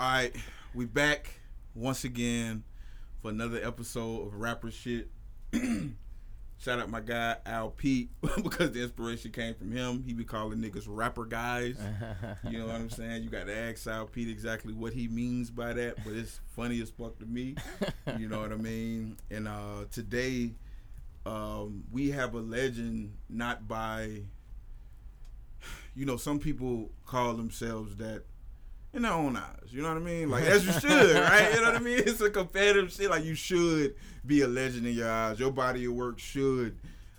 All right, we back once again for another episode of Rapper Shit. Shout out my guy Al Pete because the inspiration came from him. He be calling niggas rapper guys. You know what I'm saying? You got to ask Al Pete exactly what he means by that, but it's funny as fuck to me. You know what I mean? And uh, today, um, we have a legend not by. You know, some people call themselves that in their own eyes. You know what I mean? Like as you should, right? You know what I mean? It's a competitive shit. Like you should be a legend in your eyes. Your body of work should.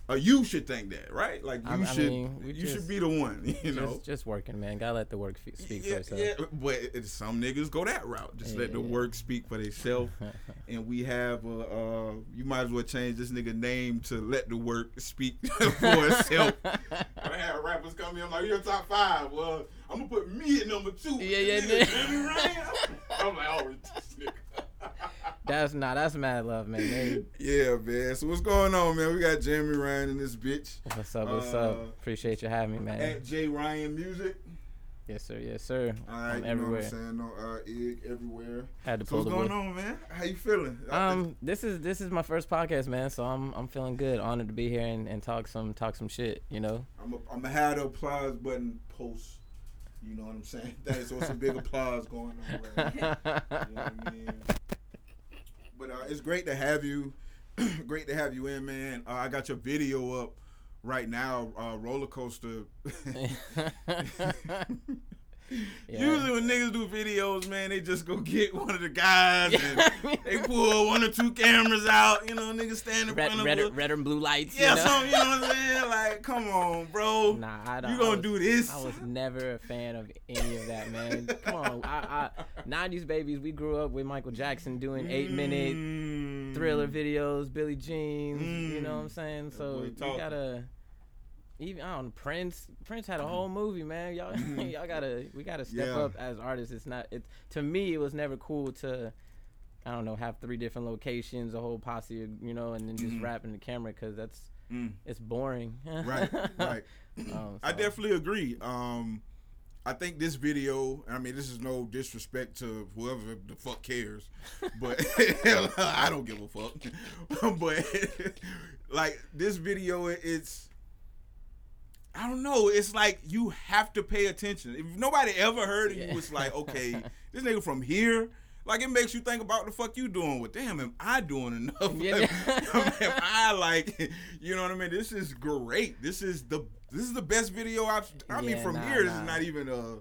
Uh, you should think that, right? Like you I- I should. mean, you just- should be the one. You know. just, just working, man. Gotta let the work f- speak yeah, for itself. yeah, but it, some niggas go that route. Just let the work speak for themselves. and we have, uh, uh, you might as well change this nigga name to let the work speak for itself. I had rappers come in, I'm like, you're top five. Well, I'm gonna put me at number two. Yeah, yeah, Nigga, yeah. Jimmy Ryan. I'm like, oh, this nigga. That's not. That's mad love, man. They- Yeah, man. So what's going on, man? We got Jeremy Ryan in this bitch. what's up? What's Uh, up? Appreciate you having me, man. At J Ryan Music. yes, sir. Yes, sir. All right, I'm you everywhere. know what I'm saying? No, uh, egg everywhere. Had to So pull what's the going wood. on, man? How you feeling? Um, this is this is my first podcast, man. So I'm I'm feeling good. Honored to be here and, and talk some talk some shit. You know. I'm a, I'm gonna have the applause button post. You know what I'm saying? That is also big applause going on right. You know what I mean? But uh, it's great to have you. great to have you in, man. Uh, I got your video up right now. Uh, roller coaster. Yeah. Usually when niggas do videos, man, they just go get one of the guys and they pull one or two cameras out. You know, niggas stand in red, front red, of red and blue lights. Yeah, you know? something, you know what I'm saying? Like, come on, bro. Nah, I don't. you gonna was- do this? I was never a fan of any of that, man. Come on, I, I, '90s babies. We grew up with Michael Jackson doing eight minute Mm. thriller videos, Billy Jeans. You know what I'm Mm. saying? So we gotta. Even I don't know, Prince. Prince had a whole movie, man. Y'all, y'all gotta. We gotta step Mm-hmm. Yeah. up as artists. It's not. It to me, it was never cool to. I don't know, have three different locations, a whole posse, you know, and then just Mhm. rap in the camera because that's Mm. it's boring. Right, right. Um, I definitely agree. Um, I think this video. I mean, this is no disrespect to whoever the fuck cares, but I don't give a fuck. but like this video, it's. I don't know. It's like you have to pay attention. If nobody ever heard of you, it's like, okay, this nigga from here. Like it makes you think about the fuck you doing. Well, damn, am I doing enough? Yeah. am I like, you know what I mean? This is great. This is the this is the best video I've. I mean, from nah, here, this is not even a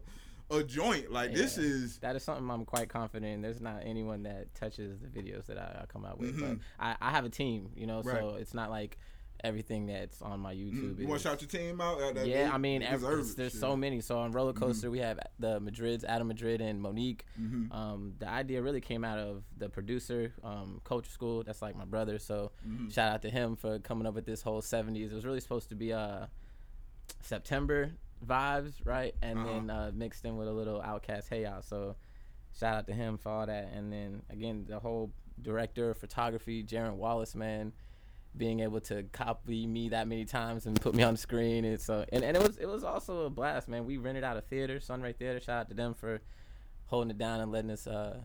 a joint. Like this is. That is something I'm quite confident in. There's not anyone that touches the videos that I, I come out with. But Mhm. I, I have a team, you know, so it's not like everything that's on my YouTube. You want to shout your team out? Uh, yeah, they- I mean, every, there's shit. so many. So on Roller Coaster, we have the Madrids, Adam Madrid, and Monique. Mhm. Um, the idea really came out of the producer, um, Culture School. That's like my brother. So Mhm. shout out to him for coming up with this whole 70s. It was really supposed to be uh, September vibes, right? And Uh-huh. then uh, mixed in with a little OutKast Hey Out. So shout out to him for all that. And then again, the whole director, of photography, Jaron Wallace, man, being able to copy me that many times and put me on the screen. It's uh, and, and it was it was also a blast, man. We rented out a theater, Sunray Theater. Shout out to them for holding it down and letting us uh,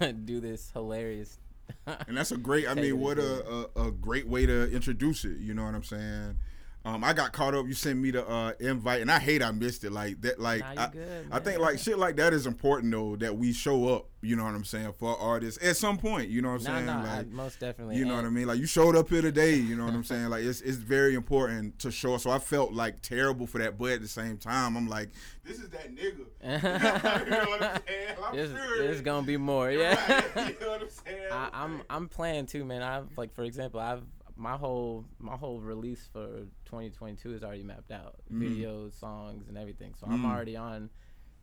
do this hilarious. And that's a great. I mean, what a, a a great way to introduce it. You know what I'm saying? Um, I got caught up. You sent me the uh, invite, and I hate I missed it. Like that. Like Nah, I, good, I think like shit like that is important though. That we show up. You know what I'm saying for artists at some point. You know what I'm Nah, saying? nah, I- like most definitely. you know what I mean? Like you showed up here today. You know what I'm saying? Like it's it's very important to show. So I felt like terrible for that, but at the same time, I'm like, this is that nigga. you know what I'm saying? I'm There's, sure. there's gonna be more, yeah. Right, you know what I'm saying? I, I'm I'm playing too, man. I've like for example, I've my whole my whole release for 2022 is already mapped out, Mm. videos, songs, and everything. So I'm Mm. already on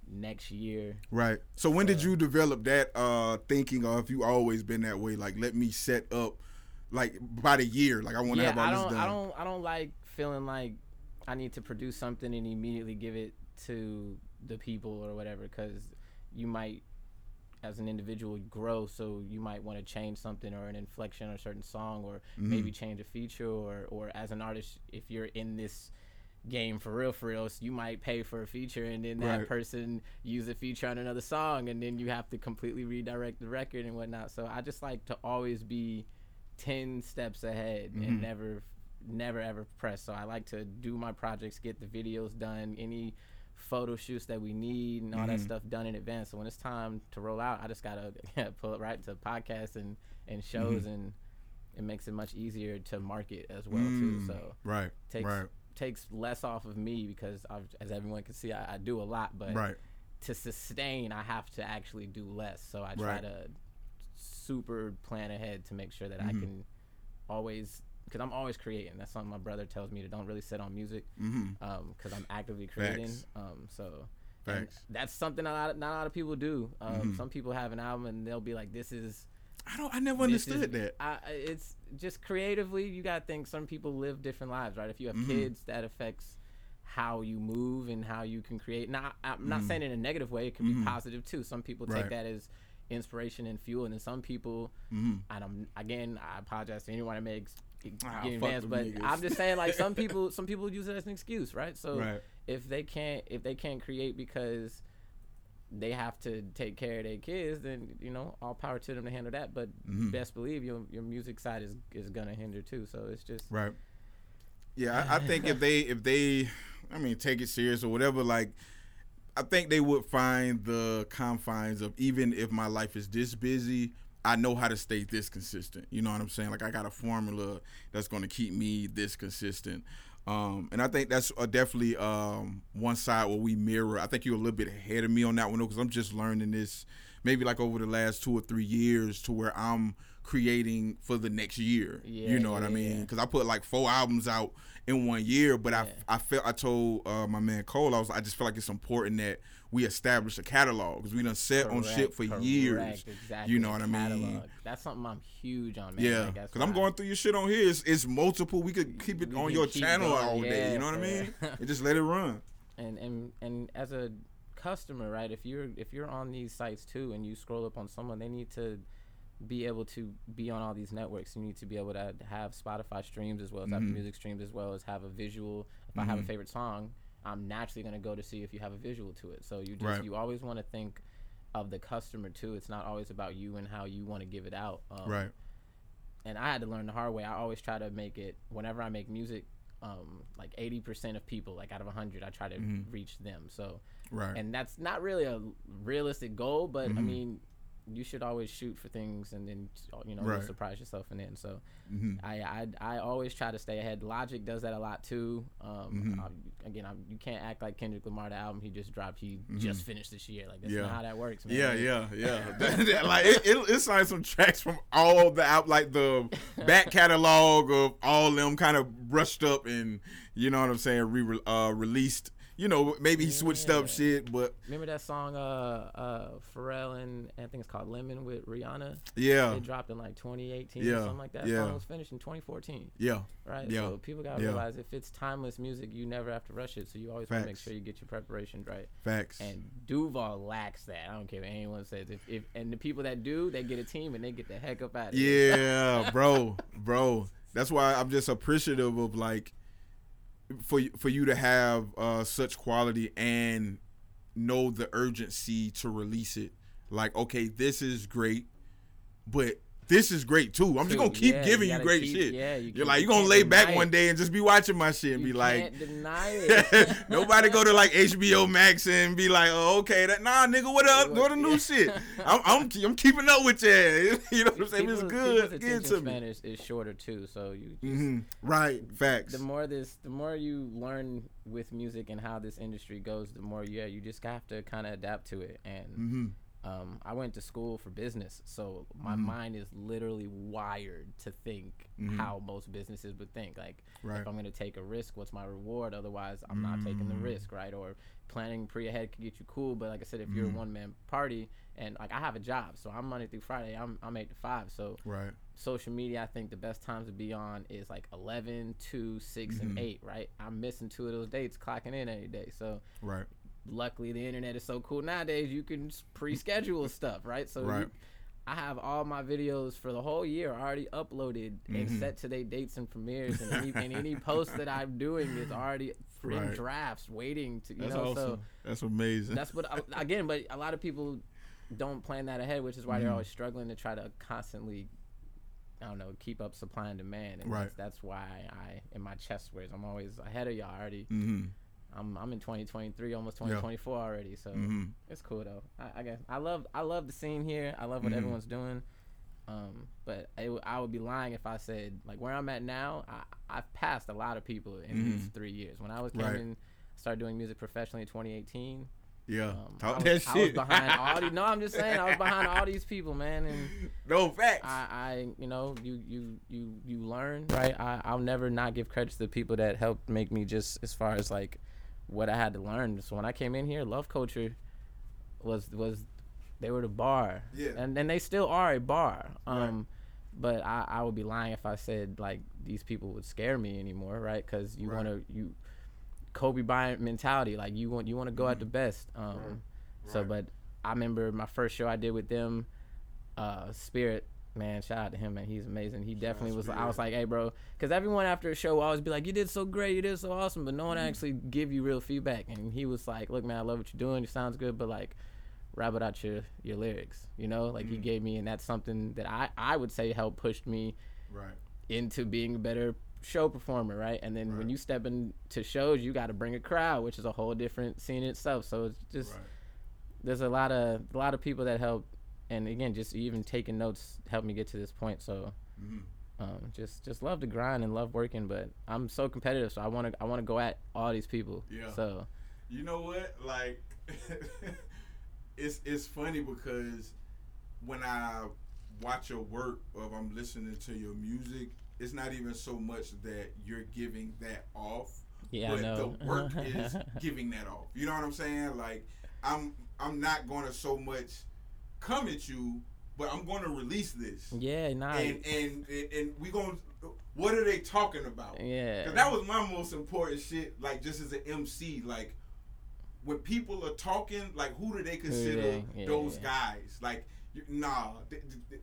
next year. Right. So when did you develop that uh thinking, or have you always been that way? Like, let me set up, like by the year. Like I want to yeah, have all I this don't done. I don't I don't like feeling like I need to produce something and immediately give it to the people or whatever because you might as an individual grow so you might want to change something or an inflection or a certain song or Mm-hmm. maybe change a feature or or as an artist if you're in this game for real for real so you might pay for a feature and then that Right. person use a feature on another song and then you have to completely redirect the record and whatnot so i just like to always be 10 steps ahead Mhm. and never never ever press so i like to do my projects get the videos done any photo shoots that we need and all that Mhm. stuff done in advance so when it's time to roll out i just gotta pull it right to podcasts and and shows and it makes it much easier to market as well too Mm, so right, takes right, takes less off of me because I've, as everyone can see I, I do a lot but right. to sustain i have to actually do less so i try Right. to super plan ahead to make sure that i Mhm. can always because i'm always creating that's something my brother tells me to don't really sit on music Mm-hmm. because i'm actively creating um so that's something a lot, not a lot of people do um Mhm. some people have an album and they'll be like this is I don't. I never this is- understood that. I, it's just creatively, you gotta think some people live different lives, right? If you have Mhm. kids, that affects how you move and how you can create. Now, I'm not Mhm. saying in a negative way; it can be positive too. Some people take Right. that as inspiration and fuel, and then some people, Mm-hmm. and I'm again, I apologize to anyone that makes Ah, getting advanced, but niggas. I'm just saying, like some people, some people use it as an excuse, right? So right. if they can't if they can't create because they have to take care of their kids then you know all power to them to handle that but Mhm. best believe your your music side is is gonna hinder too so it's just Right. Yeah, I, I think if they if they, I mean, take it serious or whatever, like, I think they would find the confines of even if my life is this busy, I know how to stay this consistent. You know what I'm saying? Like, I got a formula that's going to keep me this consistent. Um, and I think that's uh, definitely um, one side where we mirror. I think you're a little bit ahead of me on that one because I'm just learning this maybe like over the last two or three years to where I'm creating for the next year. Yeah, you know what I yeah, mean? yeah. Because I put like four albums out in one year, but Yeah. I I felt I told uh, my man Cole I was I just feel like it's important that we establish a catalog because we done set on shit for correct, years. exactly, You know what I mean? catalog. that's something i'm huge on man Yeah, Like, because I'm going through your shit on here. It's, it's multiple. We could keep it on your channel going, all day. yeah, You know what I mean? and just let it run. and and and as a customer right if you're if you're on these sites too and you scroll up on someone they need to be able to be on all these networks you need to be able to have spotify streams as well as apple Mhm. music streams as well as have a visual if i have a Mhm. favorite song i'm naturally going to go to see if you have a visual to it so you just Right. you always want to think of the customer too it's not always about you and how you want to give it out um, right. and I had to learn the hard way. I always try to make it whenever I make music, um, like eighty percent of people, like out of hundred, I try to Mhm. reach them. So, Right. and that's not really a realistic goal, but I Mhm. mean, you should always shoot for things, and then you know Right. surprise yourself in end. So, hmm I, I I always try to stay ahead. Logic does that a lot too. Um, Mhm. I- again, I, you can't act like Kendrick Lamar. The album he just dropped, he Mhm. just finished this year. Like that's Yeah. not how that works, man. Yeah, yeah, yeah. Like it, it, it's like some tracks from all the out, like the back catalog of all them, kind of brushed up and you know what I'm saying, re uh, released. You know, maybe he switched up shit, but Remember that song, uh, uh, Pharrell and I think it's called Lemon with Rihanna. yeah, It dropped in like 2018 Yeah, or something like that. yeah. Song was finished in 2014, yeah, right? Yeah, So people gotta yeah. realize if it's timeless music, you never have to rush it. So you always want to make sure you get your preparation right. facts. And Duval lacks that. I don't care what anyone says. If, if and the people that do, they get a team and they get the heck up out of here. Yeah, bro, bro. That's why I'm just appreciative of like for for you to have uh, such quality and know the urgency to release it. Like, okay, this is great, but this is great too. I'm just gonna keep yeah, giving you gotta great keep- shit. Yeah, you You're can't- like you you're gonna lay back deny one day and just be watching my shit and You be like, it. Nobody go to like HBO Max and be like, oh, okay, that nah, nigga, what up? Go to new Yeah. shit. I'm, I'm, I'm keeping up with you. You know what I'm saying? It's good. Give to me. is, is shorter too, so you just, hmm Right. Facts. the more this the more you learn with music and how this industry goes the more yeah you just have to kind of adapt to it and hmm um, i went to school for business so my Mhm. mind is literally wired to think Mhm. how most businesses would think like Right. if i'm going to take a risk what's my reward otherwise i'm not taking the Mm. risk right or planning pre ahead could get you cool but like i said if you're a Mhm. one-man party and like i have a job so i'm monday through friday i'm, I'm 8 to 5 so Right. social media, I think the best times to be on is like 11, 2, 6, and Mhm. 8, right? I'm missing two of those dates clocking in any day. So Right. Luckily, the internet is so cool nowadays, you can pre schedule stuff, right? So Right. you- I have all my videos for the whole year already uploaded and Mhm. set to their dates and premieres, and any, and any post that I'm doing is already Right. drafts waiting to you That's know. awesome. So That's amazing. that's what I- again, but a lot of people don't plan that ahead, which is why they're Mhm. always struggling to try to constantly. I don't know, keep up supply and demand, and Right. that's, that's why I, in my chest wears, I'm always ahead of y'all already. mm-hmm. I'm I'm in 2023, almost Yeah. 2024 already, so Mm-hmm. it's cool though. I, I guess I love I love the scene here. I love what Mhm. everyone's doing. Um, but it, w- I would be lying if I said like where I'm at now. I, I've passed a lot of people in these Mhm. three years. When I was coming, Right. started doing music professionally in 2018. Yeah. Um, I Talk was, that I was shit. behind all these. No, I'm just saying I was behind all these people, man, and no facts. I, I, you know, you, you, you, you learn, right? I, I'll never not give credit to the people that helped make me just as far as like what I had to learn. So when I came in here, Love Culture was was they were the bar, Yeah. and and they still are a bar. Right. Um, but I, I would be lying if I said like these people would scare me anymore, right? Because you Right. want to you Kobe Bryant mentality, like you want you want to go at the best. Um, Right. so but I remember my first show I did with them, uh, Spirit. Man, shout out to him, man. He's amazing. He definitely was. I was like, hey, bro, because everyone after a show will always be like, you did so great, you did so awesome, but no one actually give you real feedback. And he was like, look, man, I love what you're doing. It sounds good, but like, rap it out your your lyrics. You know, like he Mm. gave me, and that's something that I I would say helped push me right. into being a better show performer, right? And then when you step into shows, you got to bring a crowd, which is a whole different scene itself. So it's just Right. there's a lot of a lot of people that help, and again, just even taking notes helped me get to this point. So Mm-hmm. um, just just love to grind and love working, but I'm so competitive, so I want to I want to go at all these people. Yeah. So You know what? Like, it's it's funny because when I watch your work or if I'm listening to your music, it's not even so much that you're giving that off, yeah, but I know. the work is giving that off. You know what I'm saying? Like, I'm I'm not going to so much come at you, but I'm going to release this. yeah, nah, And and and, and we going to what are they talking about? yeah. Cause that was my most important shit. Like just as an MC, like when people are talking, like who do they consider? Yeah, those yeah. guys? Like nah, th- th- th-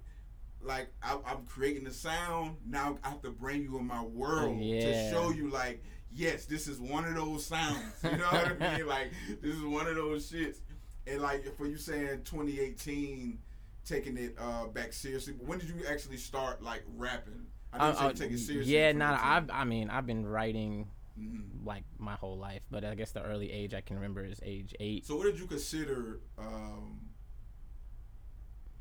like I, I'm creating the sound. Now I have to bring you in my world to show you, like yes, this is one of those sounds. You know what I mean? Like this is one of those shits. And like for you saying 2018, taking it uh, back seriously. But when did you actually start like rapping? I you Uh, uh, take it seriously. yeah, nah, I've I mean I've been writing Mhm. like my whole life, but I guess the early age I can remember is age eight. So what did you consider um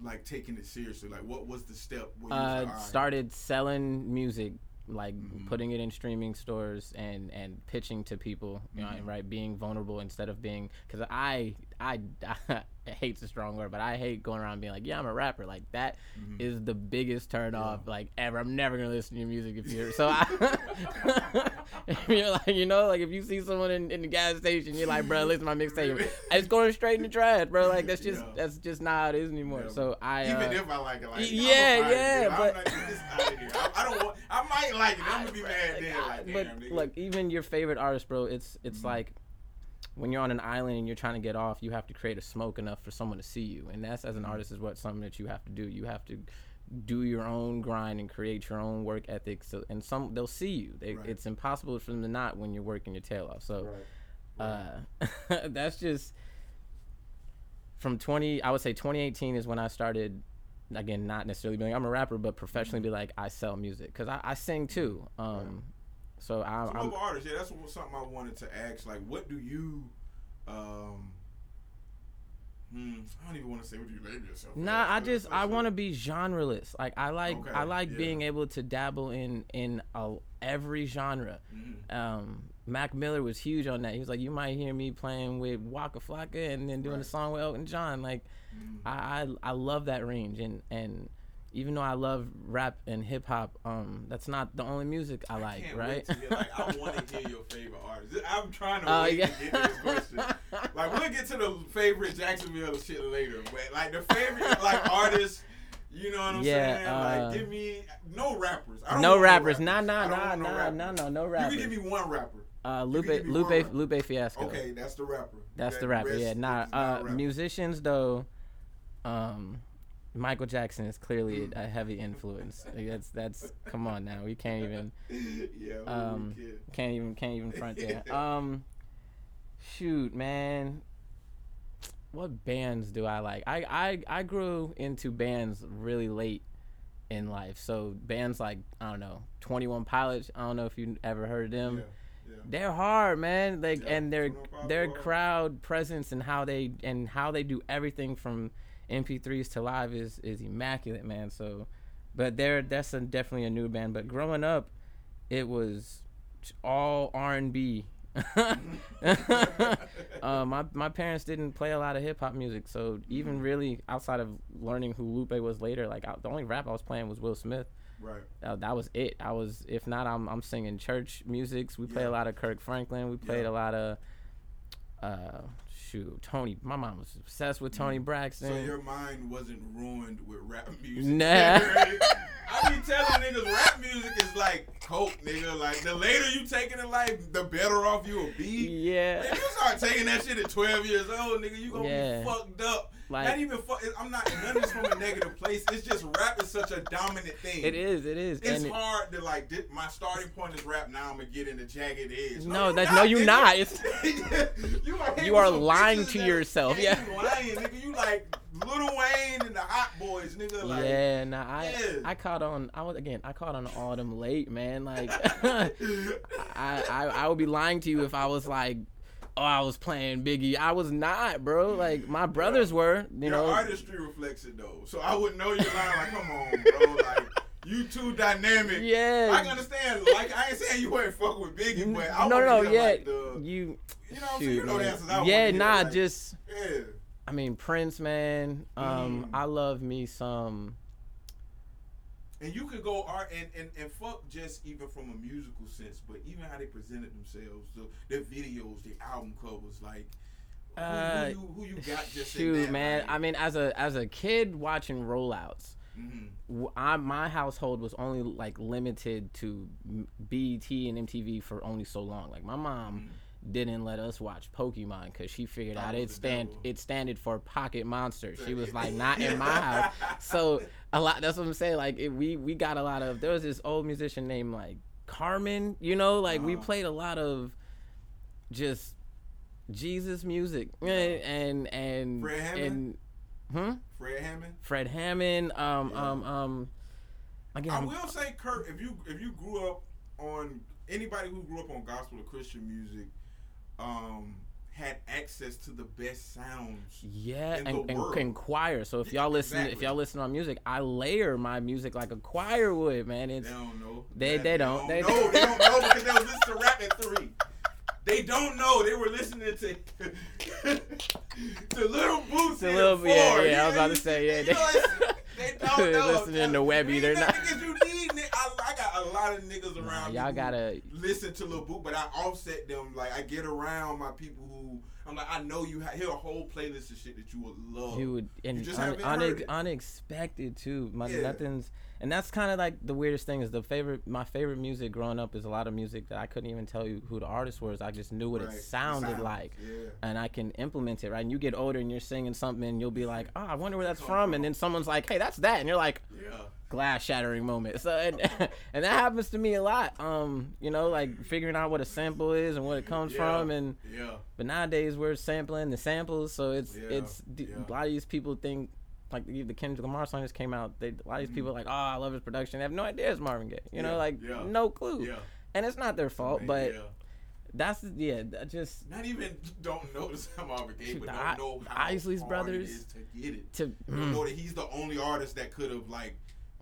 like taking it seriously? Like what was the step where you uh, like, "All right." started selling music like Mhm. putting it in streaming stores and and pitching to people you know right being vulnerable instead of being because I, I i hate's a strong word but i hate going around being like yeah i'm a rapper like that Mhm. is the biggest turn Yeah. off like ever i'm never gonna listen to your music if you're so I, if you're like you know like if you see someone in, in the gas station you're like bro listen to my mixtape it's going straight in the trash bro like that's just Yeah. that's just not how it is anymore Yeah. so i Even uh, if I like it, like yeah, yeah, but- like, get this out of here. I, I don't want. I might like it. I'm gonna be mad then. Like, but damn, look, even your favorite artist, bro, it's it's Mhm. like when you're on an island and you're trying to get off, you have to create a smoke enough for someone to see you, and that's as an Mhm. artist is what something that you have to do. You have to do your own grind and create your own work ethic. So and some they'll see you. They, Right. It's impossible for them to not when you're working your tail off. So Right. uh, that's just from 20 i would say 2018 is when i started again not necessarily being i'm a rapper but professionally be like i sell music because I, I sing too um so I, i'm other artists, yeah, that's what, something I wanted to ask. Like, what do you, um, hmm, I don't even want to say what you label yourself. Nah, I just I want to be genreless. Like I like Okay, I like yeah. being able to dabble in in a, every genre. to. Um, Mac Miller was huge on that. He was like, you might hear me playing with Waka Flocka and then doing a song with Elton John. Like Mm. I, I I love that range and and even though I love rap and hip hop, um, that's not the only music I like, can't right? Wait to hear, like, I want to hear your favorite artist. I'm trying to Oh, wait yeah. to get to this question. Like we'll get to the favorite Jacksonville shit later, but like the favorite like artists, you know what I'm Yeah, saying? uh, like give me no rappers. I don't no want rappers, nah, nah, nah, nah, want nah, rappers. no, no, no You can give me one rapper. uh, Lupe, can give me Lupe. Lupe Fiasco. Okay, that's the rapper. That's That the rapper. Yeah, nah. Uh, rapper. musicians though, um, Michael Jackson is clearly a heavy influence. Like, that's that's come on now. We can't even yeah, um can't even can't even front there. Um shoot, man. What bands do I like? I I I grew into bands really late in life. So bands like I don't know, 21 Pilots, I don't know if you ever heard of them. yeah, yeah. They're hard, man. Like Yeah, and their their crowd presence and how they and how they do everything from MP3s to live is is immaculate, man. So, but they're that's a, definitely a new band. But growing up, it was all R and B. uh, my my parents didn't play a lot of hip hop music, so even really outside of learning who Lupe was later, like I, the only rap I was playing was Will Smith. Right. Uh, that was it. I was, if not, I'm I'm singing church musics. We Yeah. a lot of Kirk Franklin. We played Yeah. a lot of, uh, shoot, Toni. My mom was obsessed with Toni Braxton. Mm. So your mind wasn't ruined with rap music. Nah. I be telling niggas rap music is like coke, nigga. Like the later you take it in life, the better off you will be. yeah, If you start taking that shit at 12 years old, nigga, you gonna Yeah. be fucked up. Like- not even fuck. I'm not. None this from a negative place. It's just rap is such a dominant thing. it is. It is. It's and it- hard to like. My starting point is rap. Now I'm gonna get into jagged edge. No, you that's- no, you're not. It's- you are, You are lying to yourself, yeah. you lying, nigga. You like Lil Wayne and the Hot Boys, nigga. Like, yeah, nah, I yeah. I caught on. I was again. I caught on them late, man. Like, I, I I would be lying to you if I was like, oh, I was playing Biggie. I was not, bro. Like my brothers were. You Your know, artistry reflects it though, so I wouldn't know you're lying. Like, come on, bro. Like, you too dynamic. Yeah. I can understand. Like, I ain't saying you ain't fuck with Biggie, but I no, no, yeah, like, the, you. you know what I'm saying? You know the answers I yeah, nah, like, just. yeah. I mean, Prince, man. Um, Mm. I love me some. And you could go art and, and, and fuck just even from a musical sense, but even how they presented themselves, the, their videos, their album covers, like who, Uh, who, you, who you got just in Shoot, man. like, I mean, as a as a kid watching rollouts, mhm. w- I, my household was only like limited to BET and MTV for only so long. Like my mom didn't let us watch Pokemon because she figured That out it stand devil. it standed for Pocket Monster. She was like not in my house. So a lot. That's what I'm saying. Like it, we we got a lot of. There was this old musician named like Carman. You know, like we Uh-huh. played a lot of just Jesus music and and Fred Hammond? and hmm Fred Hammond. Fred Hammond. Um Yeah. um um. Again, I I'm- will say, Kurt, if you if you grew up on anybody who grew up on gospel or Christian music, um, had access to the best sounds. Yeah, and, and, and choir. So if y'all listen, if y'all listen on music, I layer my music like a choir would, man. It's They don't know. They- they don't. They- know. They don't know because they was listening to rap at three. They don't know. They were listening to to Little Boots. To Four. yeah, yeah, You I was about to say, yeah, you know, they don't know. Listening to Webbie, they're not- Niggas you need, I, I got a lot of niggas around. me y'all gotta- listen to Lil but I offset them. Like I get around my people who I'm like, I know you ha- hear a whole playlist of shit that you would love. you would and just un- haven't une- heard it. unexpected too. My Yeah. nothing's and that's kind of like the weirdest thing is the favorite. My favorite music growing up is a lot of music that I couldn't even tell you who the artist was. I just knew what Right. it sounded sounds, like. Yeah. and I can implement it, right? And you get older and you're singing something and you'll be like, oh, I wonder where that's from. And then someone's like, hey, that's that. And you're like, Yeah. glass shattering moment. So, and, and that happens to me a lot. Um, you know, like figuring out what a sample is and what it comes Yeah. from. And, Yeah. but nowadays we're sampling the samples. So it's, it's, a lot of these people think, like the the Kendrick Lamar song just came out. They, a lot of these people are like, oh, I love his production. They have no idea it's Marvin Gaye. You Mm-hmm. Yeah. know, like Yeah. no clue. Yeah. And it's not their fault, but yeah. that's yeah, just Not even don't know the Sam Marvin Gaye, Shoot, but don't I- know how Isleys hard brothers it is to get it. to mm, know that he's the only artist that could have like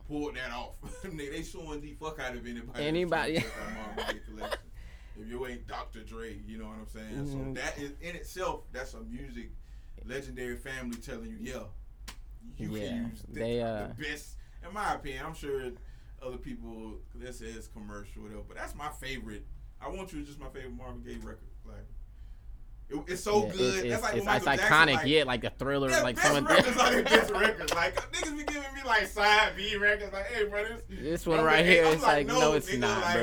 pulled that off. they, they showing the fuck out of anybody. Anybody. trying to check out Marvin Gaye collection. If you ain't Dr. Dre, you know what I'm saying. So Mhm. that is in itself, that's a music legendary family telling you, yeah, you Yeah, can use the, they, uh, the best. In my opinion, I'm sure other people this is commercial, whatever, but that's my favorite. I want you is just my favorite Marvin Gaye record. Like, It, it's so Yeah, good. It's, That's it's, like it's, it's iconic, Jackson, like, yeah, like a thriller, Yeah, like someone. records are best records. Like niggas be giving me like side B records. Like, hey, bro, this, one right like, here, it's like, like, no, no, it's nigga, not, like,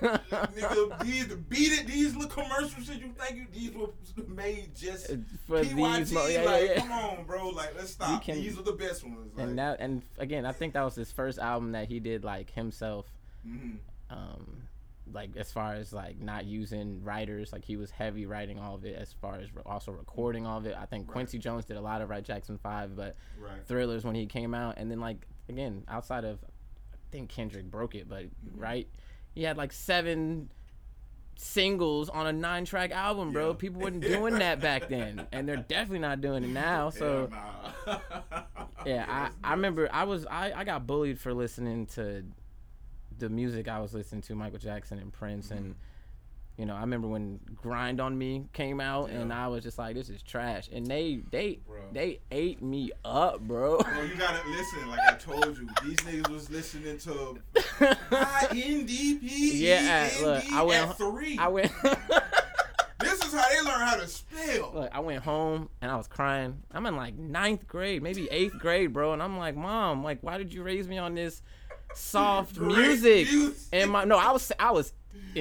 bro. nigga, these beat it. These little commercial shit. You think you, these were made just For PYT? these, mo- yeah, like, yeah, yeah. come on, bro. Like, let's stop. can- these are the best ones. Like, And that, and again, I think that was his first album that he did like himself. mhm. um like as far as like not using writers like he was heavy writing all of it as far as re- also recording all of it i think Right. quincy jones did a lot of right jackson 5 but right. thrillers when he came out and then like again outside of i think kendrick broke it but Mm-hmm. right he had like seven singles on a nine track album bro Yeah. people weren't doing that back then and they're definitely not doing it now so Hell nah. yeah, I, I remember I was I, I got bullied for listening to the music I was listening to, Michael Jackson and Prince Mm-hmm. and you know, I remember when Grind on Me came out and I was just like, This is trash. And they they Bro. they ate me up, bro. You gotta listen. Like I told you, these niggas was listening to NDP. Yeah, look, I went- three. I went this is how they learn how to spell. Look, I went home and I was crying. I'm in like ninth grade, maybe eighth grade, bro. And I'm like, Mom, like, why did you raise me on this soft music? And my no, I was I was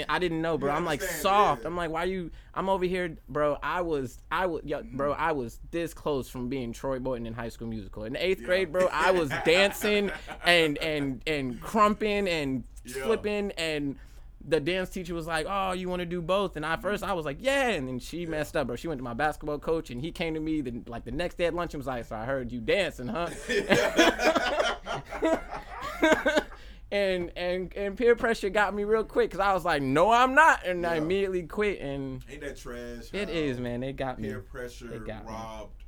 I didn't know, bro. I'm like soft. yeah. I'm like, why you? I'm over here, bro. I was, I was, yo, bro. I was this close from being Troy Bolton in High School Musical. In the eighth Yeah. grade, bro, I was dancing and and and krumping and Yeah. flipping and. The dance teacher was like, "Oh, you want to do both?" And I Mm-hmm. first I was like, "Yeah," and then she messed up, bro. She went to my basketball coach, and he came to me the, like the next day at lunch and was like, "So I heard you dancing, huh?" and and and peer pressure got me real quick because I was like, "No, I'm not," and I immediately quit. And Ain't that trash? it is, man. They got me. Peer pressure got me. robbed,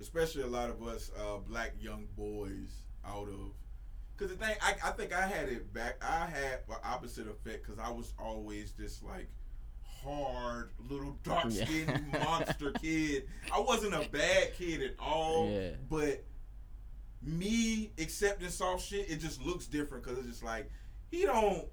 especially a lot of us uh, black young boys out of. Cause the thing, I, I think I had it back. I had the opposite effect because I was always this like hard little dark skinned Yeah. monster kid. I wasn't a bad kid at all. Yeah. But me accepting soft shit, it just looks different because it's just like he don't.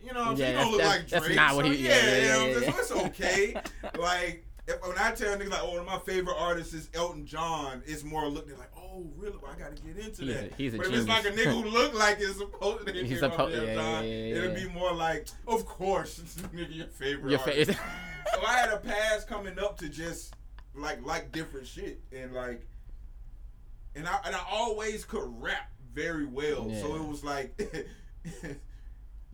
You know, what I'm saying? Yeah, he don't look that's- like that's Drake. not what so he- yeah, yeah, yeah, know, yeah, so it's okay. like if, when I tell niggas like, oh, one of my favorite artists is Elton John, it's more looking like, oh, really? Well, I got to get into He's that. a- he's a but if it's like a nigga who look like it's supposed to be supposed- yeah, John, yeah, yeah, it'll be more like, of course, it's nigga your favorite Your artist. face. so I had a pass coming up to just like like different shit and like and I and I always could rap very well. So it was like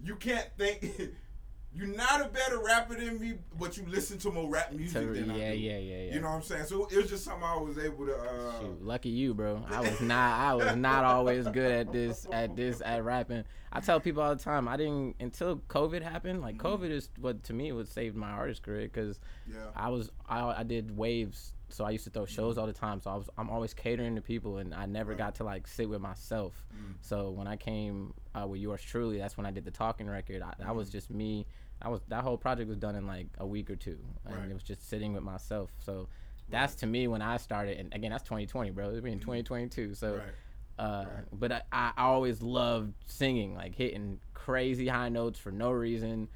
you can't think you're not a better rapper than me, but you listen to more rap music than I do. yeah, yeah, yeah. You know what I'm saying? So it was just something I was able to uh Shoot, lucky you, bro. I was not. I was not always good at this. At this. At rapping. I tell people all the time. I didn't until COVID happened. Like Mm-hmm. COVID is what to me what saved my artist career because yeah. I was I, I did waves. So I used to throw shows all the time. So I was I'm always catering to people, and I never Right. got to like sit with myself. Mm. So when I came uh, with yours truly, that's when I did the talking record. I, that Mm-hmm. was just me. I was that whole project was done in like a week or two, and Right. it was just sitting with myself. So that's to me when I started, and again that's 2020, bro. It's been 2022. So, Mm-hmm. Right. uh, Right. but I, I always loved singing, like hitting crazy high notes for no reason.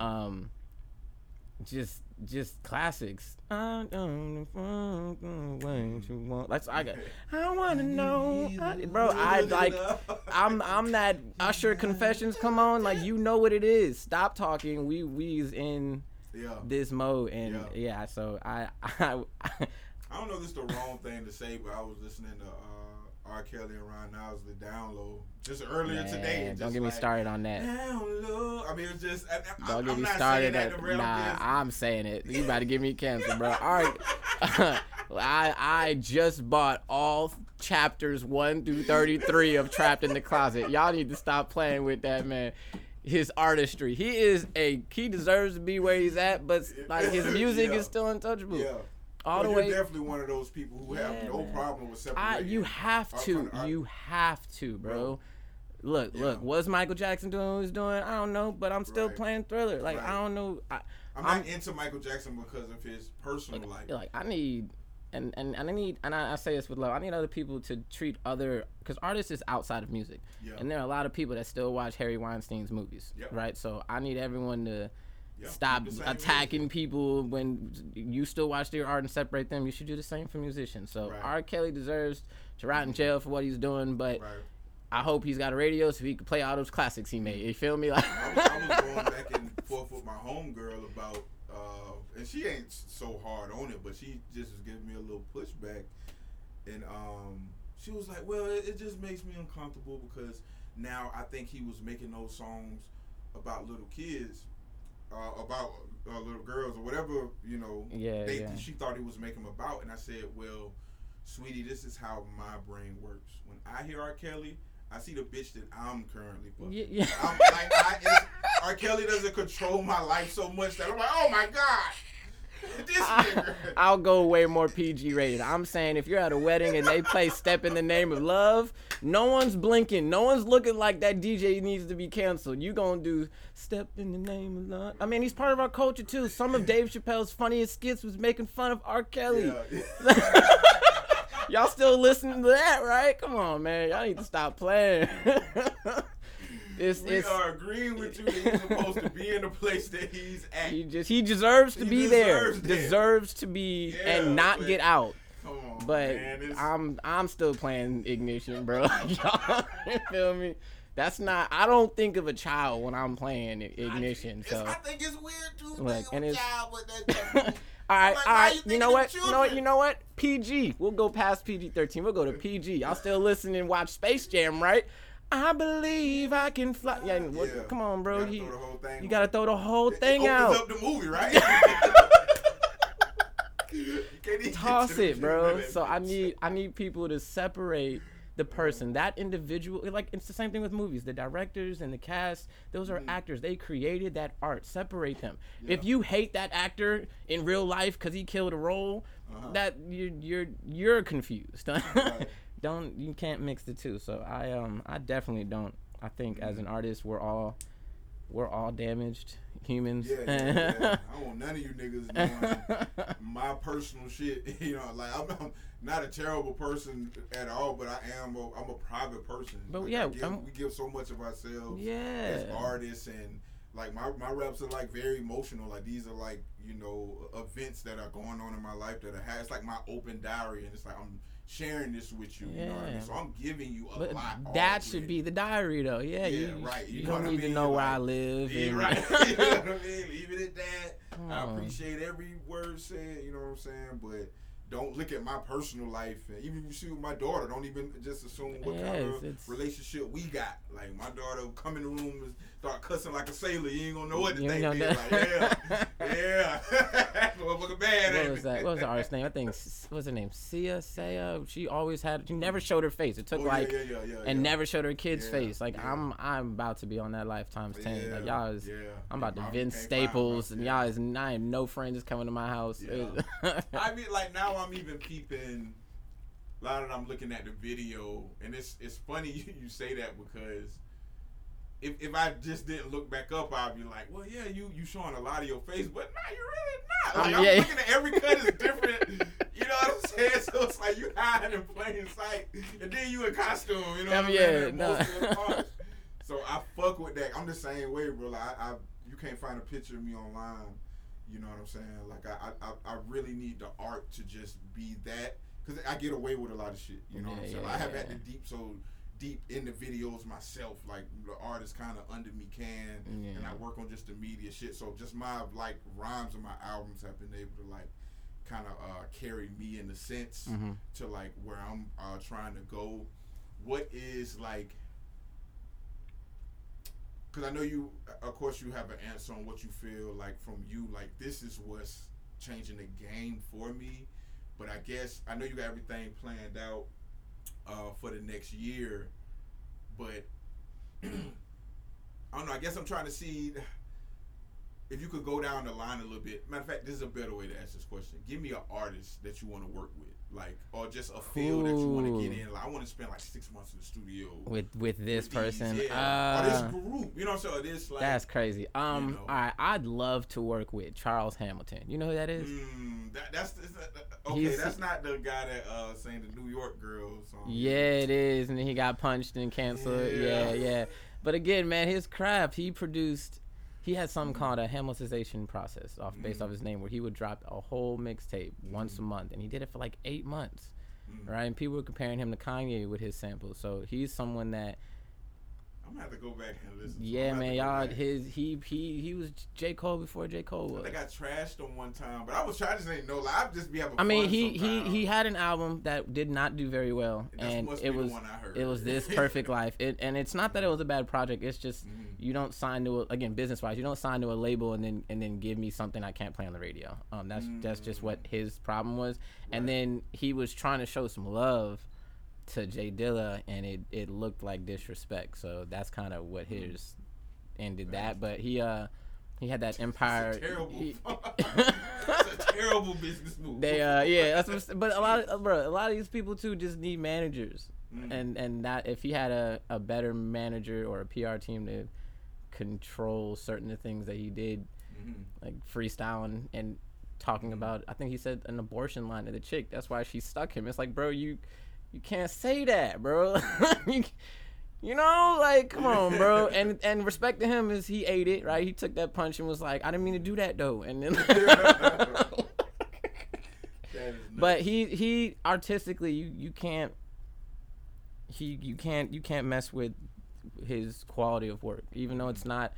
Um, just just classics. I don't know what you want. Like I got. I wanna know, I- bro. I like. I'm I'm that Usher confessions. Come on, like you know what it is. Stop talking. We we's in Yeah. this mode, and Yeah. yeah. so I I, I don't know if this is the wrong thing to say, but I was listening to uh, R. Kelly and Ron Isley, the download, just earlier today. And don't just get me started on that. Download. I mean, it's just. I, I, Don't I'm get me not started. saying that At, nah. I'm saying it. You about to give me cancer, bro. All right. I I just bought all chapters one through thirty three of Trapped in the Closet. Y'all need to stop playing with that man. His artistry. He is a he deserves to be where he's at, but like his music Yeah. is still untouchable. Yeah. All But the you're way. definitely one of those people who have no man. problem with separating. I, you have to. You have to, bro. Bro. Look, Yeah. look. Was Michael Jackson doing what he was doing? I don't know, but I'm still Right. playing Thriller. Like Right. I don't know. I, I'm I'm- not into Michael Jackson because of his personal life. like I need and and, and I need and I, I say this with love. I need other people to treat other because artists is outside of music, Yeah. and there are a lot of people that still watch Harvey Weinstein's movies, Yep. right? So I need everyone to Yeah, stop keep the same attacking people when you still watch their art and separate them. You should do the same for musicians. So Right. R. Kelly deserves to rot in jail for what he's doing, but Right. I hope he's got a radio so he can play all those classics he made. You feel me? Like, I was, I was going back and forth with my homegirl about, uh, and she ain't so hard on it, but she just was giving me a little pushback, and um, she was like, "Well, it, it just makes me uncomfortable because now I think he was making those songs about little kids, uh, about uh, little girls or whatever, you know. Yeah, they, yeah. She thought he was making about, and I said, "Well, sweetie, this is how my brain works. When I hear R. Kelly." I see the bitch that I'm currently fucking. Yeah, yeah. I'm like, I, R. Kelly doesn't control my life so much that I'm like, oh my god, nigga. I'll go way more PG rated. I'm saying if you're at a wedding and they play "Step in the Name of Love," no one's blinking, no one's looking like that DJ needs to be canceled. You gonna do "Step in the Name of Love"? I mean, he's part of our culture too. Some of Dave Chappelle's funniest skits was making fun of R. Kelly. Yeah. Y'all still listening to that, right? Come on, man. Y'all need to stop playing. it's we it's are agreeing with you that he's supposed to be in the place that he's at. he just he deserves to He be there. deserves that. Deserves to be Yeah, and not but- get out. Come on, But man. I'm I'm still playing ignition, bro. Y'all, feel me? That's not. I don't think of a child when I'm playing ignition. it's- So I think it's weird too. Like, and it's- child with that. all right, like, all right. you You know what? You know what? You know what? PG. We'll go past PG-13. We'll go to PG. Y'all still listen and watch Space Jam, right? I believe I can fly. Yeah, Yeah. come on, bro. You gotta He- throw the whole thing you gotta throw the whole It- thing it out. up the movie, right? You can't even get toss it, bro. So I need I need people to separate the person, that individual. Like it's the same thing with movies. The directors and the cast, those are actors. They created that art. Separate them. If Mm-hmm. You hate that actor in real life because he killed a role, Uh-huh. that you're you're you're confused. Right. Don't you can't mix the two. So I um I definitely don't. I think as an artist, we're all we're all damaged humans. Yeah, yeah, yeah. I don't want none of you niggas knowing my personal shit. You know, like I'm, I'm not a terrible person at all, but I am. A, I'm a private person. But Like, yeah, give, we give so much of ourselves Yeah. as artists, and like my my reps are like very emotional. Like these are like you know events that are going on in my life that are. It's like my open diary, and it's like I'm sharing this with you. You know what I mean? So I'm giving you a But lot. that should be the diary, though. Yeah, Yeah, you, right. You, You know don't I need to mean? know where I live. Yeah, and- right. you know what I mean? Leave it at that. Come I appreciate every word said, you know what I'm saying? But don't look at my personal life. And even if you see with my daughter, don't even just assume what kind of it's- relationship we got. Like my daughter come in the room and start cussing like a sailor. You ain't gonna know what to You think. know that- Like, yeah, yeah. Motherfucker bad. what was that? What was the artist's name? I think what's her name? Sia, Saya. She always had. She never showed her face. It took Oh, like yeah, yeah, yeah, yeah, and never showed her kid's face. Like. I'm, I'm about to be on that Lifetime's ten. Like y'all is. yeah. I'm about to Vince find Staples, and y'all is. I have no friends is coming to my house. I mean, like now I'm even peeping. A lot of I'm looking at the video, and it's it's funny you, you say that because if, if I just didn't look back up, I'd be like, well, yeah, you you showing a lot of your face, but nah, you're really not. Like, I'm yeah. looking at every cut is different. you know what I'm saying? So it's like you hiding in plain sight, and then you in costume. You know what I'm yeah, saying? in no. most of the parts. So I fuck with that. I'm the same way, bro. Like I, I you can't find a picture of me online. You know what I'm saying? Like I, I, I really need the art to just be that because I get away with a lot of shit. You know what I'm saying? yeah, Like, I have yeah. had the deep so deep in the videos myself. Like the art is kind of under me can, and I work on just the media shit. So just my like rhymes and my albums have been able to like kind of uh, carry me in the sense Mhm. to like where I'm uh, trying to go. What is like? Because I know you, of course, you have an answer on what you feel like from you. Like this is what's changing the game for me. But I guess I know you got everything planned out uh, for the next year. But I don't know. I guess I'm trying to see if you could go down the line a little bit. Matter of fact, this is a better way to ask this question. Give me an artist that you want to work with, like, or just a field that you want to get in. Like, I want to spend like six months in the studio With with this with these, person, yeah. or uh, this group. You know what I'm saying? This like that's crazy. Um, know. all right, I'd love to work with Charles Hamilton. You know who that is? Mm, that, that's is that- that- okay. He's- that's not the guy that uh sang the New York Girls. song. Yeah, it is, and he got punched and canceled. Yeah. Yeah. yeah, But again, man, his craft. He produced he had something mm-hmm. called a Hamiltonization process off based off mm-hmm. his name, where he would drop a whole mixtape once a mm-hmm. month, and he did it for like eight months, right? And people were comparing him to Kanye with his samples. So he's someone that, I'm gonna have to go back and listen. yeah, man, y'all, back. his he he he was J Cole before J Cole was. I think I trashed him one time, but I was trying to say no. Like, I just be having. I mean, he he he had an album that did not do very well, and must it be the was one I heard. it was this perfect life. It and it's not that it was a bad project. It's just Mhm. you don't sign to a, again business wise. You don't sign to a label and then and then give me something I can't play on the radio. Um, that's that's just what his problem was. And then he was trying to show some love to J Dilla, and it it looked like disrespect. So that's kind of what his ended that. But he uh he had that Empire. Terrible. he- terrible business move. They uh yeah, that's what but a lot of uh, bro, a lot of these people too just need managers. Mm. And and that if he had a, a better manager or a PR team to control certain things that he did, Mhm. like freestyling and talking Mm-hmm. about I think he said an abortion line to the chick. That's why she stuck him. It's like, bro, you you can't say that, bro. you, you know, like come on, bro. And and respect to him is he ate it, right? He took that punch and was like, I didn't mean to do that though. And then but he he artistically you you can't he you can't you can't mess with his quality of work even though it's not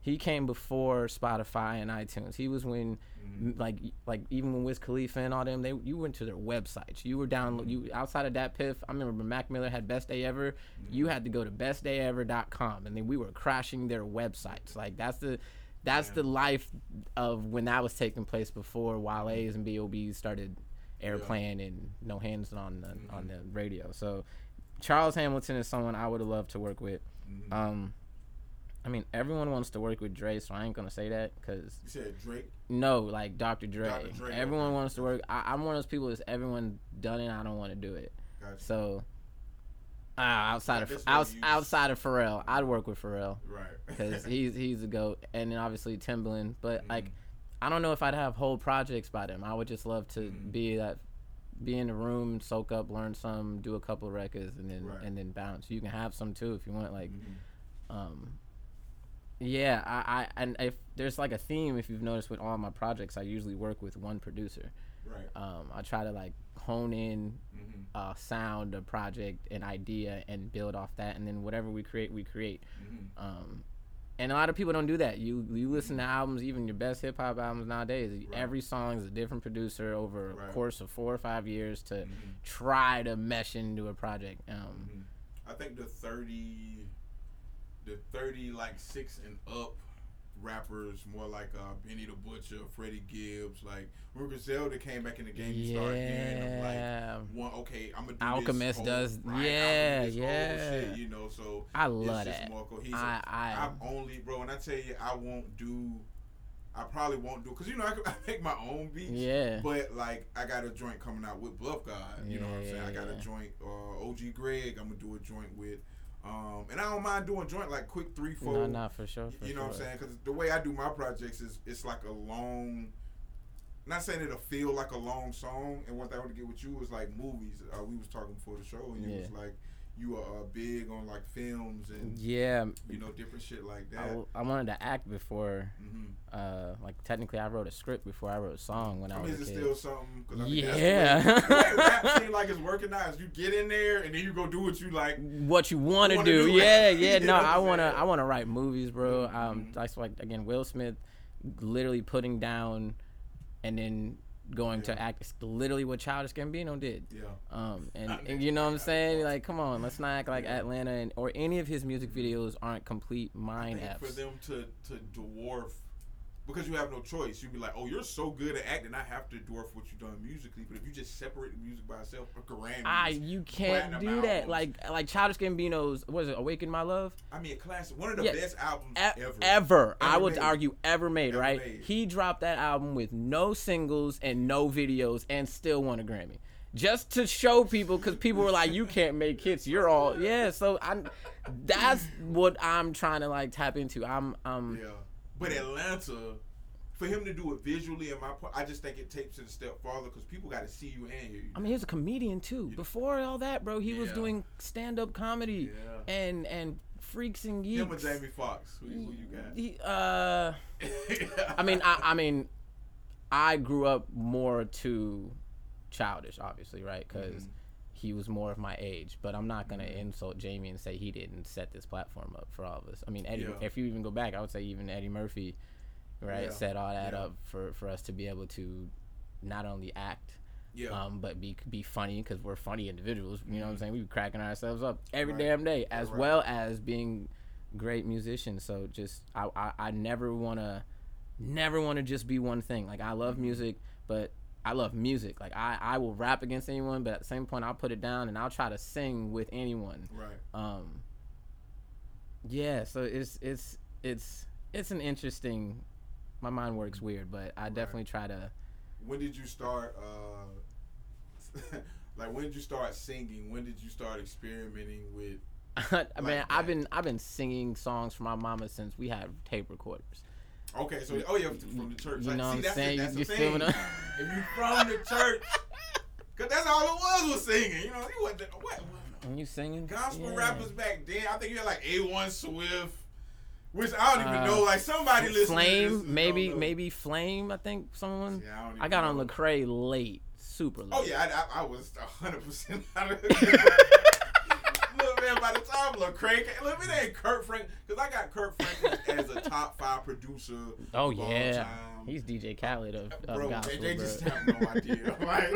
he came before Spotify and iTunes. He was when Mm-hmm. like like even when Wiz Khalifa and all them they you went to their websites. You were down you outside of that piff. I remember Mac Miller had Best Day Ever. You had to go to bestdayever.com and then we were crashing their websites. Like that's the that's Yeah. the life of when that was taking place before Wale's and B.O.B. started airplaying and no hands on the on the radio. So Charles Hamilton is someone I would have loved to work with. Mhm. Um, I mean, everyone wants to work with Dre, so I ain't gonna say that because You said Drake. No, like Dr. Dre. Dr. Dre, everyone okay. wants to work. I, I'm one of those people that's everyone done it. I don't want to do it. Gotcha. So uh, outside Like of way outside of Pharrell, I'd work with Pharrell right. because he's he's a goat, and then obviously Timbaland. But like, Mhm. I don't know if I'd have whole projects by them. I would just love to Mhm. be that, be in the room, soak up, learn some, do a couple records, and then Right. and then bounce. You can have some too if you want. Like, Mhm. um, yeah, I, I and if there's like a theme, if you've noticed with all my projects, I usually work with one producer. Right. Um, I try to like hone in Mhm. a sound, a project, an idea, and build off that, and then whatever we create, we create. Mhm. Um, and a lot of people don't do that. You you listen to albums, even your best hip hop albums nowadays. Right. Every song is a different producer over Right. a course of four or five years to Mhm. try to mesh into a project. Um, Mhm. I think the thirty, the thirty like six and up rappers, more like uh, Benny the Butcher, Freddie Gibbs, like when Griselda came back in the game, you started hearing them like yeah, one. Okay, I'm gonna do Alchemist does- right, yeah, Alchemist yeah. shit, you know. So I it's love just that. more cohesive. I I I've only, bro, and I tell you, I won't do. I probably won't do because you know I, I make my own beats. yeah. But like I got a joint coming out with Bluff God. You know what I'm Yeah, saying? I got yeah, a joint uh, OG Greg. I'm gonna do a joint with. Um, and I don't mind doing joint like quick three, four. No, not for sure. For you know sure. what I'm saying? Because the way I do my projects is it's like a long. Not saying it'll feel like a long song, and thing I want to get with you is like movies. Uh, we was talking before the show, and you Yeah. was like, you are uh, big on like films and Yeah, you know different shit like I, that. w- I wanted to act before. hmm Uh, like technically, I wrote a script before I wrote a song when I, I mean, was is a it kid. still something? I mean, Yeah. That's the way, the way rap like it's working out. Is you get in there and then you go do what you like. what you want to do. do. Yeah, yeah. No, I want to. I want to write movies, bro. Um, Mhm. that's like again, Will Smith, literally putting down, and then going to act. It's literally what Childish Gambino did. Yeah. Um, and, I and you know what I'm saying? yeah. Like, come on, let's not act like Yeah. Atlanta and or any of his music videos aren't complete I mind apps. for them to to dwarf because you have no choice. You'd be like, oh, you're so good at acting, I have to dwarf what you've done musically. But if you just separate the music by itself, a Grammys, Ah, you can't do that. albums. Like, like Childish Gambino's was it "Awaken My Love"? I mean, a classic, one of the Yeah. best albums E- ever. ever. I Ever would made. argue ever made, Ever right? made. He dropped that album with no singles and no videos and still won a Grammy. Just to show people cuz people were like you can't make hits. You're all Yeah, so I that's what I'm trying to like tap into. I'm um Yeah, but Atlanta for him to do it visually, in my point, I just think it takes it a step farther because people got to see you and hear you. I mean, he was a comedian too. Before all that, bro, he was doing stand-up comedy Yeah. and and freaks and geeks. Him or Jamie Foxx, who, who you got? He, uh, I mean, I, I mean, I grew up more to childish, obviously, right? Because Mhm. He was more of my age. But I'm not gonna Mhm. insult Jamie and say he didn't set this platform up for all of us. I mean, Eddie. Yeah. If you even go back, I would say even Eddie Murphy, right, Yeah. set all that Yeah. up for for us to be able to not only act. yeah, Um, but be be funny because we're funny individuals. You know what I'm Mhm. saying? We be cracking ourselves up every Right. damn day, as Right. well as being great musicians. So just I I, I never wanna never wanna just be one thing. Like I love music, but I love music. Like I I will rap against anyone, but at the same point I'll put it down and I'll try to sing with anyone. right. Um. Yeah. So it's it's it's it's an interesting. My mind works weird, but I definitely try to. When did you start? Uh, like when did you start singing? When did you start experimenting with? I mean, Like I've been I've been singing songs for my mama since we had tape recorders. Okay, so oh yeah, from the church. You Like, know see, what I'm that's saying? The, that's You the thing. if you from the church, cause that's all it was was singing. You know, he wasn't what, When you singing gospel Yeah. rappers back then. I think you had like A1 Swift, which I don't even Uh, know. Like somebody listening. Flame, don't maybe maybe Flame. I think someone. Yeah, I, don't I got on know. Lecrae late, super late. Oh yeah, I, I, I was hundred percent out of man, by the time Lecrae look, it ain't Kirk Frank, because I got Kirk Franklin as a top five producer. Oh yeah, time. he's DJ Khaled of, of Bro, gospel, they, they bro. just have no idea. I'm like,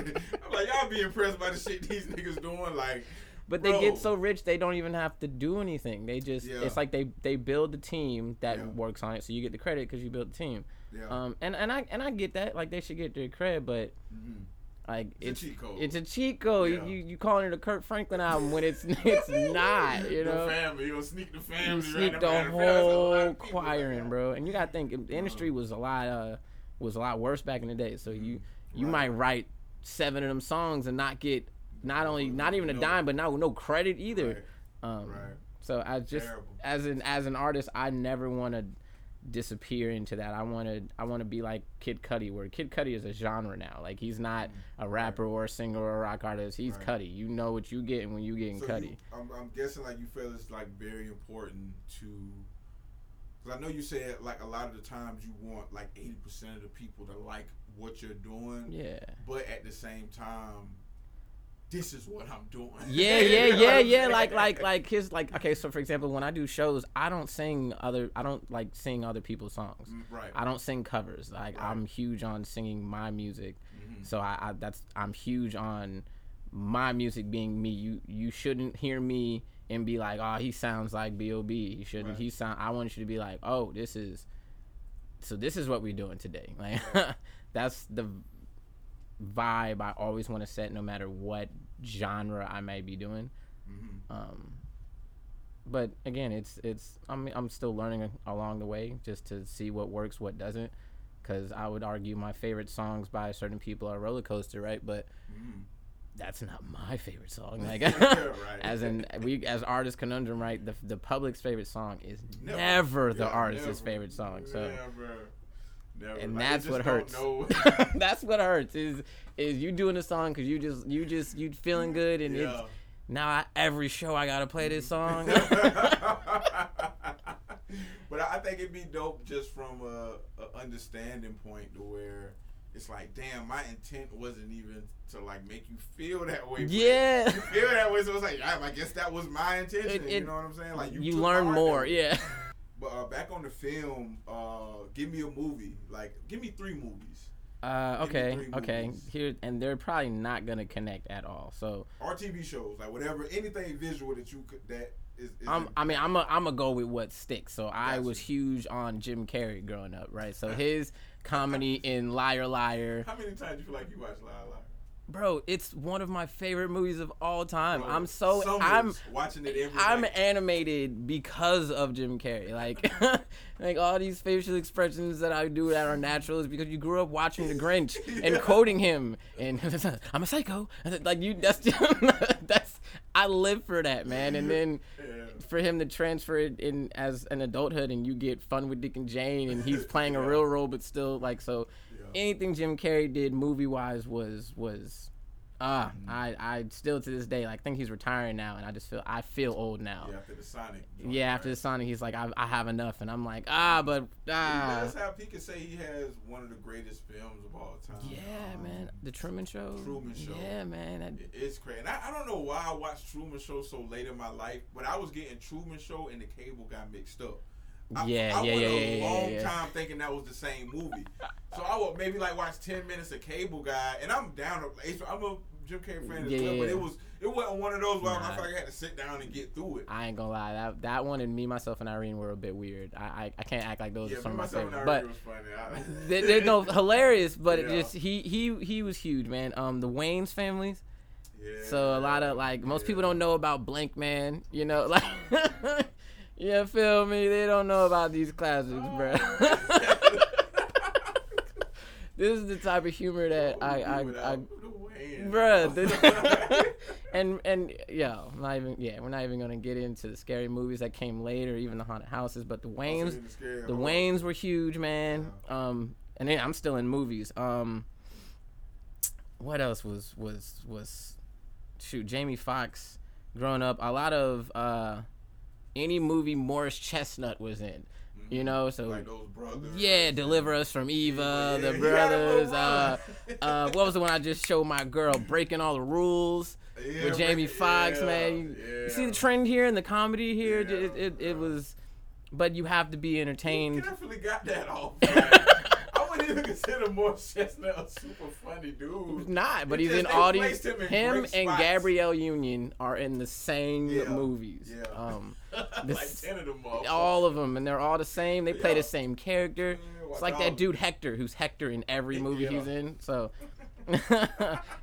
I'm like, y'all be impressed by the shit these niggas doing. Like, But they Bro. get so rich they don't even have to do anything. They just Yeah. it's like they they build the team that Yeah. works on it, so you get the credit because you built the team. yeah, Um, and and I and I get that like they should get their credit, but Mhm. Like It's it's a cheat code. it's a cheat code. Yeah. You you calling it a Kirk Franklin album when it's it's not. You know. the family, you'll sneak the family. you right sneak up the out of That's a lot whole of people like choir in, bro. And you gotta think the industry was a lot uh was a lot worse back in the day. So you you Right. might write seven of them songs and not get not only not even a No. dime, but no no credit either. Right, Um, right. So I just Terrible. as an as an artist, I never want to disappear into that. I want to I want to be like Kid Cudi, where Kid Cudi is a genre now. Like he's not a rapper or a singer or a rock artist. He's Mm-hmm. Right. Cudi. You know what you getting when you getting So Cudi. you, I'm, I'm guessing like you feel it's like very important to, because I know you said like a lot of the times you want like 80 percent of the people to like what you're doing, Yeah. but at the same time, this is what I'm doing. Yeah, yeah, yeah, yeah. Like, like, like his, like. Okay, so for example, when I do shows, I don't sing other. I don't like sing other people's songs. Mm, right. I don't sing covers. Like, Right. I'm huge on singing my music. Mhm. So I, I, that's, I'm huge on my music being me. You, you shouldn't hear me and be like, oh, he sounds like B.O.B. He shouldn't. Right. He sound. I want you to be like, oh, this is. So this is what we're doing today. Like, that's the vibe I always want to set, no matter what genre I may be doing. Mhm. Um, but again, it's it's I'm I'm still learning along the way just to see what works, what doesn't. Because I would argue my favorite songs by certain people are Roller Coaster, right? But Mhm. that's not my favorite song. Like, as in we as artist conundrum, right? The the public's favorite song is Never. never, the Yeah, artist's never. favorite song. So. Never. Never. and Like, that's what hurts. that's what hurts is is you doing a song because you just you just you feeling good and it's now I, every show I gotta play this song. but I think it'd be dope just from a, a understanding point to where it's like, damn, my intent wasn't even to like make you feel that way. Yeah. you feel that way, so it's like, yeah, I guess that was my intention. It- you know what I'm saying? Like you, you learn more, yeah. But uh, back on the film, uh, give me a movie. Like, give me three movies Uh, okay, okay. movies. Here and they're probably not gonna connect at all. So or TV shows, like whatever, anything visual that you could that is. is I'm, I mean, I'm a, I'm gonna go with what sticks. So I was huge on Jim Carrey growing up, right? So his comedy in Liar Liar, How many times you feel like you watch Liar Liar? Bro, it's one of my favorite movies of all time. Bro, I'm so Summers, I'm watching it every I'm night. animated because of Jim Carrey. Like, like all these facial expressions that I do that are natural is because you grew up watching The Grinch and Yeah. quoting him. And I'm a psycho. Like you, that's that's I live for that, man. And then Yeah. for him to transfer it in as an adulthood and you get fun with Dick and Jane and he's playing a real role but still like so. Anything Jim Carrey did movie wise was was ah Mm-hmm. I I still to this day like think he's retiring now and I just feel I feel old now. Yeah, after the Sonic. Yeah, joint, after the? Sonic, he's like, I, I have enough, and I'm like, ah, but He ah, does have. He can say he has one of the greatest films of all time. yeah, Um, man, the Truman Show. Truman Show. Yeah, man. that- It's crazy. And I, I don't know why I watched Truman Show so late in my life, but I was getting Truman Show and the Cable Guy mixed up. I, Yeah, I yeah, went yeah, a yeah, long yeah. time thinking that was the same movie. so I would maybe like watch ten minutes of Cable Guy, and I'm down. To, I'm a Jim Carrey fan as Yeah, well, but it was it wasn't one of those where I felt like I had to sit down and get through it. I ain't gonna lie, that that one and me, myself, and Irene were a bit weird. I I, I can't act like those yeah, are some me, of my myself, favorites, but was funny. I- they, they're no hilarious. But it Yeah. just he he he was huge, man. Um, the Wayans families. yeah, So a lot of like most people don't know about Blankman, you know, like you feel me? They don't know about these classics, bro. this is the type of humor that I I, I Bruh, the- and and yeah, I'm not even yeah, we're not even gonna get into the scary movies that came later, even the haunted houses. But the Wayans, the Wayans were huge, man. Um, and then I'm still in movies. Um, what else was was was shoot Jamie Foxx growing up? A lot of uh, any movie Morris Chestnut was in, you know. So Mm-hmm. like those brothers. yeah, Deliver Us from Eva, Yeah, the he had a little brothers. Uh, uh, what was the one I just showed my girl? Breaking all the rules Yeah, with Jamie Foxx, yeah, man. You, you see the trend here and the comedy here. It, it, it was, but you have to be You entertained. definitely got that off. wouldn't even consider Morris Chestnut a super funny dude. Not, but he's in all these. him Him and spots. Gabrielle Union are in the same Yeah, movies. Yeah. Um, like ten of them. motherfuckers. all of them, and they're all the same. They play Yeah. the same character. Yeah, It's like that dude Hector, who's Hector in every movie he's in. So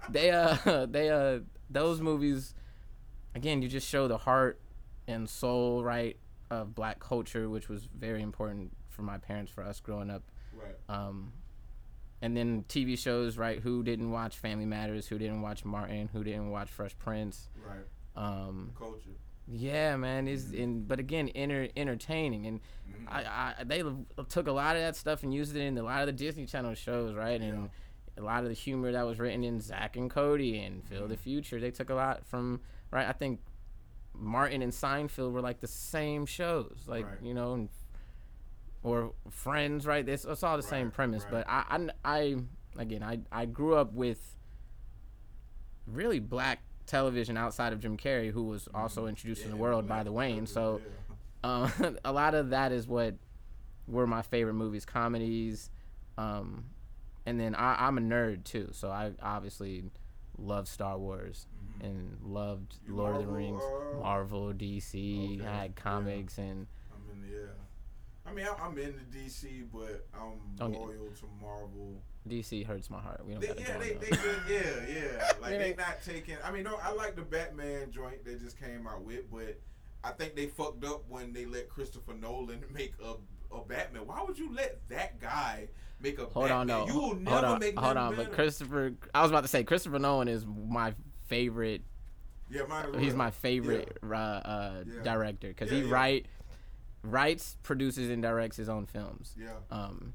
they uh they uh those movies again you just show the heart and soul right of black culture which was very important for my parents for us growing up Right. um and then TV shows right who didn't watch Family Matters who didn't watch Martin who didn't watch Fresh Prince Right. um Culture. yeah man is in but again enter, entertaining and Mhm. I, I they took a lot of that stuff and used it in a lot of the Disney Channel shows, right? And a lot of the humor that was written in Zack and Cody and Phil the Future. They took a lot from right. I think Martin and Seinfeld were like the same shows, like Right. you know, and, or Friends, right? It's, it's all the same premise. right. But I, I, I, again, I, I grew up with really black television outside of Jim Carrey, who was also introduced in the world by the Wayne. So yeah. um, a lot of that is what were my favorite movies, comedies, um, and then I, I'm a nerd too, so I obviously love Star Wars Mhm. and loved You Lord of the Rings, uh, Marvel, DC, Okay, I had yeah. comics, and I'm in the yeah. I mean, I'm, I'm in the DC, but I'm Don't get- loyal to Marvel. DC hurts my heart. We don't They, yeah, they, they, that. yeah, yeah. Like Yeah, they not taking. I mean, no, I like the Batman joint they just came out with, but I think they fucked up when they let Christopher Nolan make a a Batman. Why would you let that guy make a Hold Batman? on, no. You will hold never on, make hold on. But. Christopher, I was about to say Christopher Nolan is my favorite yeah, mine he's my favorite uh, uh, Yeah. director because Yeah, he yeah. write writes produces and directs his own films Yeah, um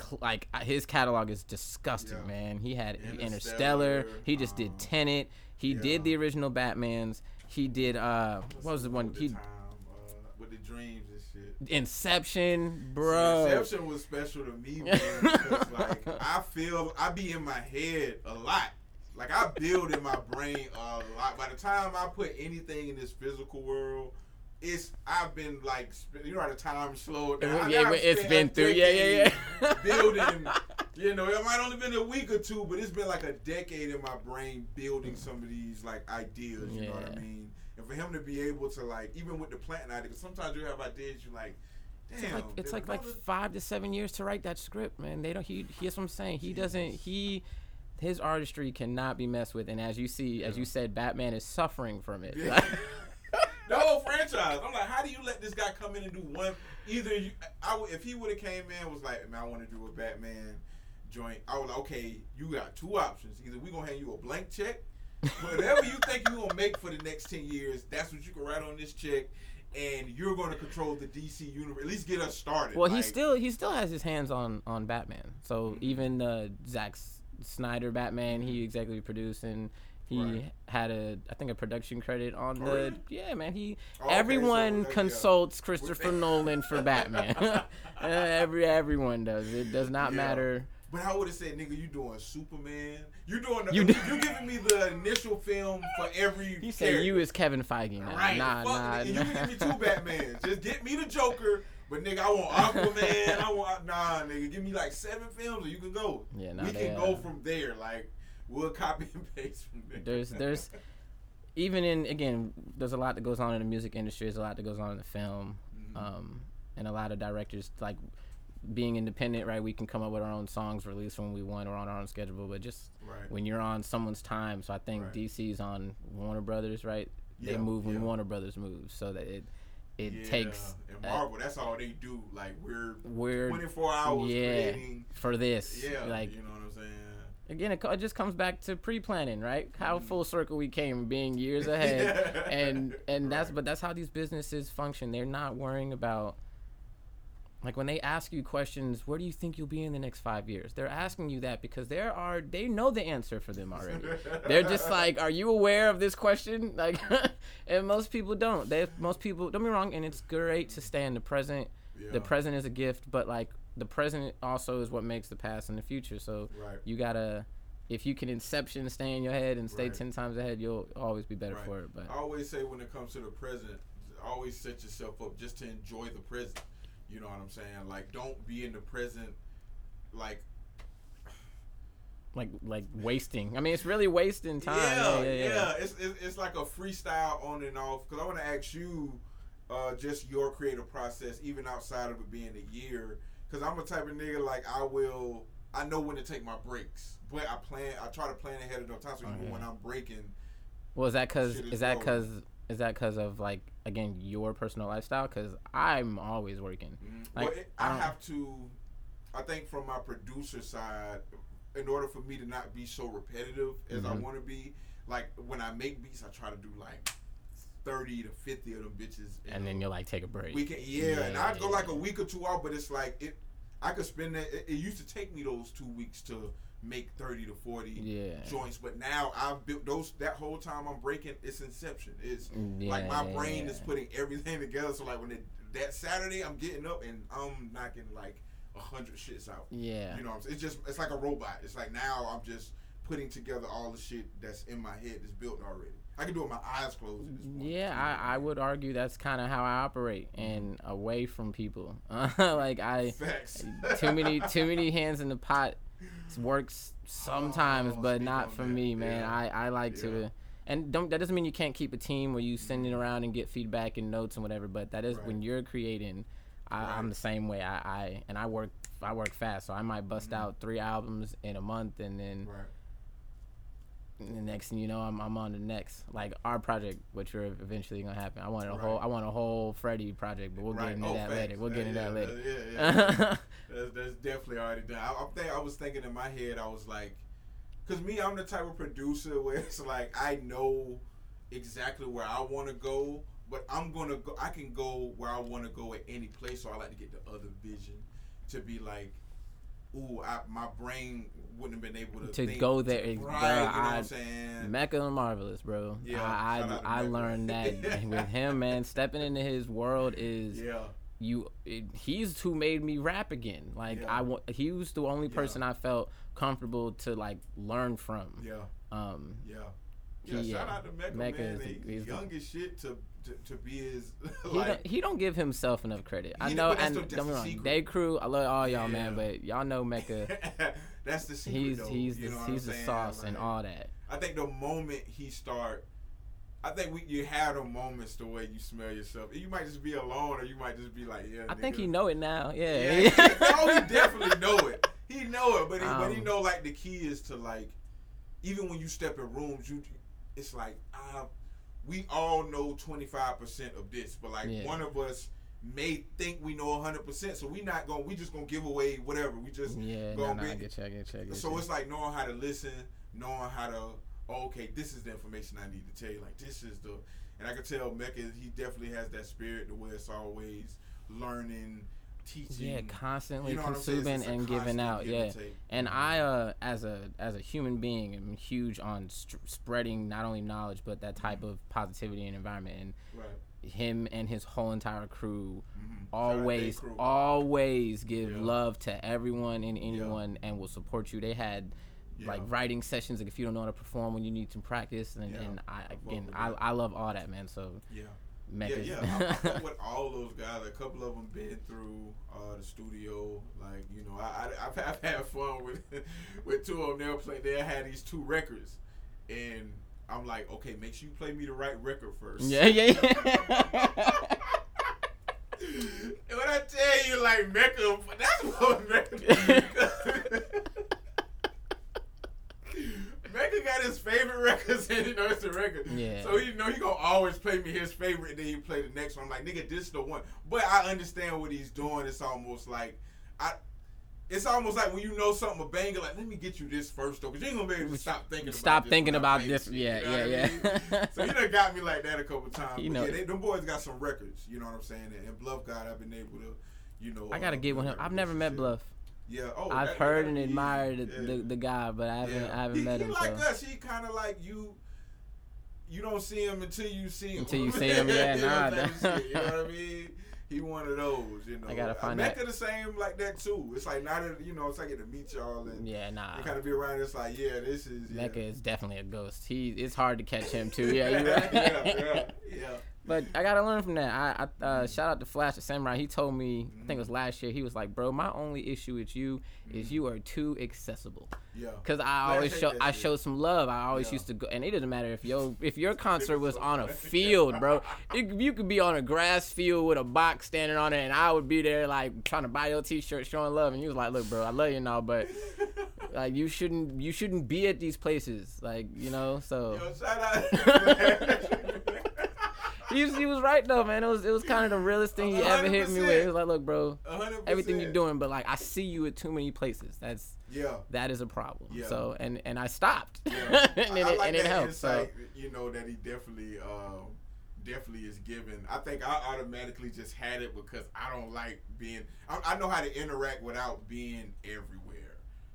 cl- like uh, his catalog is disgusting Yeah. man he had Interstellar, interstellar he just um, did tenet he yeah. did the original batmans he did uh What's what was the one he time, uh, with the dreams and shit. inception bro Inception was special to me, man, because like I feel I be in my head a lot. Like I build in my brain a lot. By the time I put anything in this physical world, it's I've been like you know how the time slowed down. Yeah, it's been through yeah yeah yeah building. You know, it might only been a week or two, but it's been like a decade in my brain building some of these like ideas. You know what I mean? And for him to be able to like, even with the planting idea, because sometimes you have ideas, you like, damn. It's like it's like like five to seven years to write that script, man. They don't. He. Here's what I'm saying. He doesn't. He. His artistry cannot be messed with, and as you see, as you said, Batman is suffering from it. Yeah. the whole franchise. I'm like, how do you let this guy come in and do one? Either you, I, if he would have came in was like, man, I want to do a Batman joint. I was like, okay, you got two options. Either we gonna hand you a blank check, Whatever you think you're gonna make for the next ten years, that's what you can write on this check, and you're gonna control the DC universe. At least get us started. Well, he still he still has his hands on on Batman. So even uh, Zack Snyder Batman, he executive produced and he Right. had a I think a production credit on Oh, the really? yeah man he Oh, okay, everyone so, uh, yeah. consults Christopher Nolan for Batman. Uh, Every everyone does. It does not Yeah. matter. But I would have said, nigga, you doing Superman. You doing the, You do- you giving me the initial film for every. You say you is Kevin Feige now. right? Nah, fuck nah, it. And you can give me two nah. Batmans. Just get me the Joker. But nigga, I want Aquaman. I want nah, nigga. Give me like seven films, and you can go. Yeah, nah, we can uh, go from there. Like we'll copy and paste from there. There's there's even in again there's a lot that goes on in the music industry. There's a lot that goes on in the film, Mhm. um, and a lot of directors like being independent. Right, we can come up with our own songs, release when we want or on our own schedule. But just right. when you're on someone's time, so I think Right. DC's on Warner Brothers. Right, they Yeah, move when yeah. Warner Brothers moves, so that it it Yeah, takes and uh, Marvel. that's all they do. Like we're we're 24 hours yeah creating. for this. Yeah, like you know what I'm saying. Again, it, just comes back to pre-planning, right? How Mhm. full circle we came, being years ahead, and and that's but that's how these businesses function. They're not worrying about like when they ask you questions, where do you think you'll be in the next five years? They're asking you that because there are they know the answer for them already. They're just like, are you aware of this question? Like, and most people don't. They most people don't be wrong, and it's great to stay in the present. Yeah. The present is a gift, but like the present also is what makes the past and the future. So Right. you gotta if you can inception stay in your head and stay Right. 10 times ahead you'll always be better Right. for it but I always say when it comes to the present, always set yourself up just to enjoy the present. You know what I'm saying? Like, don't be in the present. Like, like like wasting i mean it's really wasting time yeah, yeah, yeah, It's, it's it's like a freestyle on and off. Because I want to ask you, uh, just your creative process, even outside of it being a year. Because I'm a type of nigga like I will. I know when to take my breaks, but I plan. I try to plan ahead of no time. So even Okay. when I'm breaking, well is that because is is that rolling. because is that because of like again your personal lifestyle because i'm always working Like, well, it, I I, have to. I think from my producer side, in order for me to not be so repetitive as I Mhm. want to be, like when I make beats, I try to do like thirty to fifty of them bitches. in and a then you'll like take a break weekend. Yeah, and I'd go like a week or two out, but it's like it. I could spend that. It, it used to take me those two weeks to make thirty to forty yeah joints, but now I've built those. That whole time I'm breaking, it's inception. It's yeah, like my brain yeah. is putting everything together. So like when it, that Saturday, I'm getting up and I'm knocking like a hundred shits out. yeah You know, what I'm saying? it's just it's like a robot. It's like now I'm just putting together all the shit that's in my head that's built already. I can do it with my eyes closed. at this point. Yeah, I, I would argue that's kind of how I operate and away from people. like I Facts. too many too many hands in the pot works sometimes, Oh, but not for that. me, man. Yeah. I, I like Yeah. to and don't that doesn't mean you can't keep a team where you send it around and get feedback and notes and whatever, but that is Right. when you're creating I, I'm the same way. I, I and I work I work fast, so I might bust Mhm. out three albums in a month and then Right. The next thing you know, I'm, I'm on the next like our project, which are eventually gonna happen. I want a Right. whole I want a whole Freddie project, but we'll right. get into Oh, that facts. later. We'll get into yeah, that later. Yeah, yeah. that's, that's definitely already done. I, I'm think, I was thinking in my head, I was like, because me, I'm the type of producer where it's like I know exactly where I want to go, but I'm gonna go. I can go where I want to go at any place. So I like to get the other vision to be like, ooh, I, my brain wouldn't have been able to To go there, right, ex- you know bruh, what I- I'm saying? Mecca and Marvelous, bro. Yeah, I I, I learned that with him, man. Stepping into his world is yeah, you. It, he's who made me rap again. Like Yeah. I want. He was the only Yeah. person I felt comfortable to like learn from. yeah. Um, Yeah. Yeah, He, shout out to Mecca, Mecca man. is the- He- he's the- young as shit to, to to be as he like don't he don't give himself enough credit. I know, and the- don't wrong. Day crew, I love all y'all, man, but y'all know Mecca. that's the secret. he's though, he's the he's the saying? sauce and all that. I think the moment he start, I think we you had the moments the way you smell yourself. You might just be alone, or you might just be like, yeah. I think he know it now. Yeah. Yeah, he, no, he definitely know it. He know it, but he, but he Um, know like the key is to like, even when you step in rooms, you it's like uh, we all know twenty five percent of this, but like Yeah. one of us may think we know hundred percent, so we're not going. to We just gonna give away whatever. We just yeah, gonna no, I be- get you, get you, get so you. it's like knowing how to listen, knowing how to oh, okay, this is the information I need to tell you. Like this is the, and I can tell Mecca he definitely has that spirit to where it's always learning, teaching. Yeah, constantly You know what I'm saying? It's- consuming and giving out. give Yeah, and and I, uh, as a as a human being, am huge on st- spreading not only knowledge but that type of positivity and environment. And Right. him and his whole entire crew Mhm. Day always Crew. always give Yeah. love to everyone and anyone and will support you. They had like writing sessions like if you don't know how to perform when you need some practice and, Yeah, and I again I. I love all that man so Yeah. Mecca's Yeah, yeah. I, I with all those guys. A couple of them been through uh, the studio. Like you know, I, I I've, I've had fun with with two of them. They'll play. They had these two records, and I'm like, okay, make sure you play me the right record first. yeah yeah yeah And when I tell you, like Mecca, that's what Mecca. Mecca got his favorite records, and you know it's a record. Yeah. So you know he gonna always play me his favorite, and then he play the next one. I'm like, nigga, this is the one. But I understand what he's doing. It's almost like I. It's almost like when you know something a banger, like let me get you this first though, because you ain't gonna be able to stop thinking. stop about this thinking about this yeah you know yeah what I yeah mean? so you done got me like that a couple times. You know- yeah, they, them boys got some records. You know what I'm saying? And, and Bluff God, I've been able to, you know. I gotta uh, get with him I've never met. Bluff Yeah. Oh, I've that- heard that- and he- admired the, yeah. the, the guy but I haven't Yeah. I haven't he, met he him like so us. He kind of like you. You don't see him until you see him. Until you see him, yeah, nah, what I'm saying? that- You know what I mean? He one of those, you know. I gotta find Mecca the same like that too. It's like not, a, you know, it's like to meet y'all and yeah nah kind of be around. It's like, yeah, this is yeah. Mecca is definitely a ghost he it's hard to catch him too yeah you right yeah, yeah, yeah. But I gotta learn from that. I, I uh, shout out to Flash the Samurai. He told me, I think it was Mm-hmm. last year. He was like, "Bro, my only issue with you is you are too accessible." Yeah. Cause I always show I show some love. I always Yeah. used to go, and it doesn't matter if your if your concert was on a field, bro. It, you could be on a grass field with a box standing on it, and I would be there like trying to buy your T-shirt, showing love. And you was like, "Look, bro, I love you and all, but like you shouldn't you shouldn't be at these places, like you know." So Yo, shout out. he was, he was right though, man. It was it was kind of the realest thing he ever hit me with. It was like, "Look, bro." 100%. Everything you're doing, but like I see you at too many places. That's Yeah. that is a problem. Yeah. So and and I stopped, Yeah. and it, I, like and it helped. So you know, that he definitely, um, definitely is given. I think I automatically just had it because I don't like being. I, I know how to interact without being everywhere.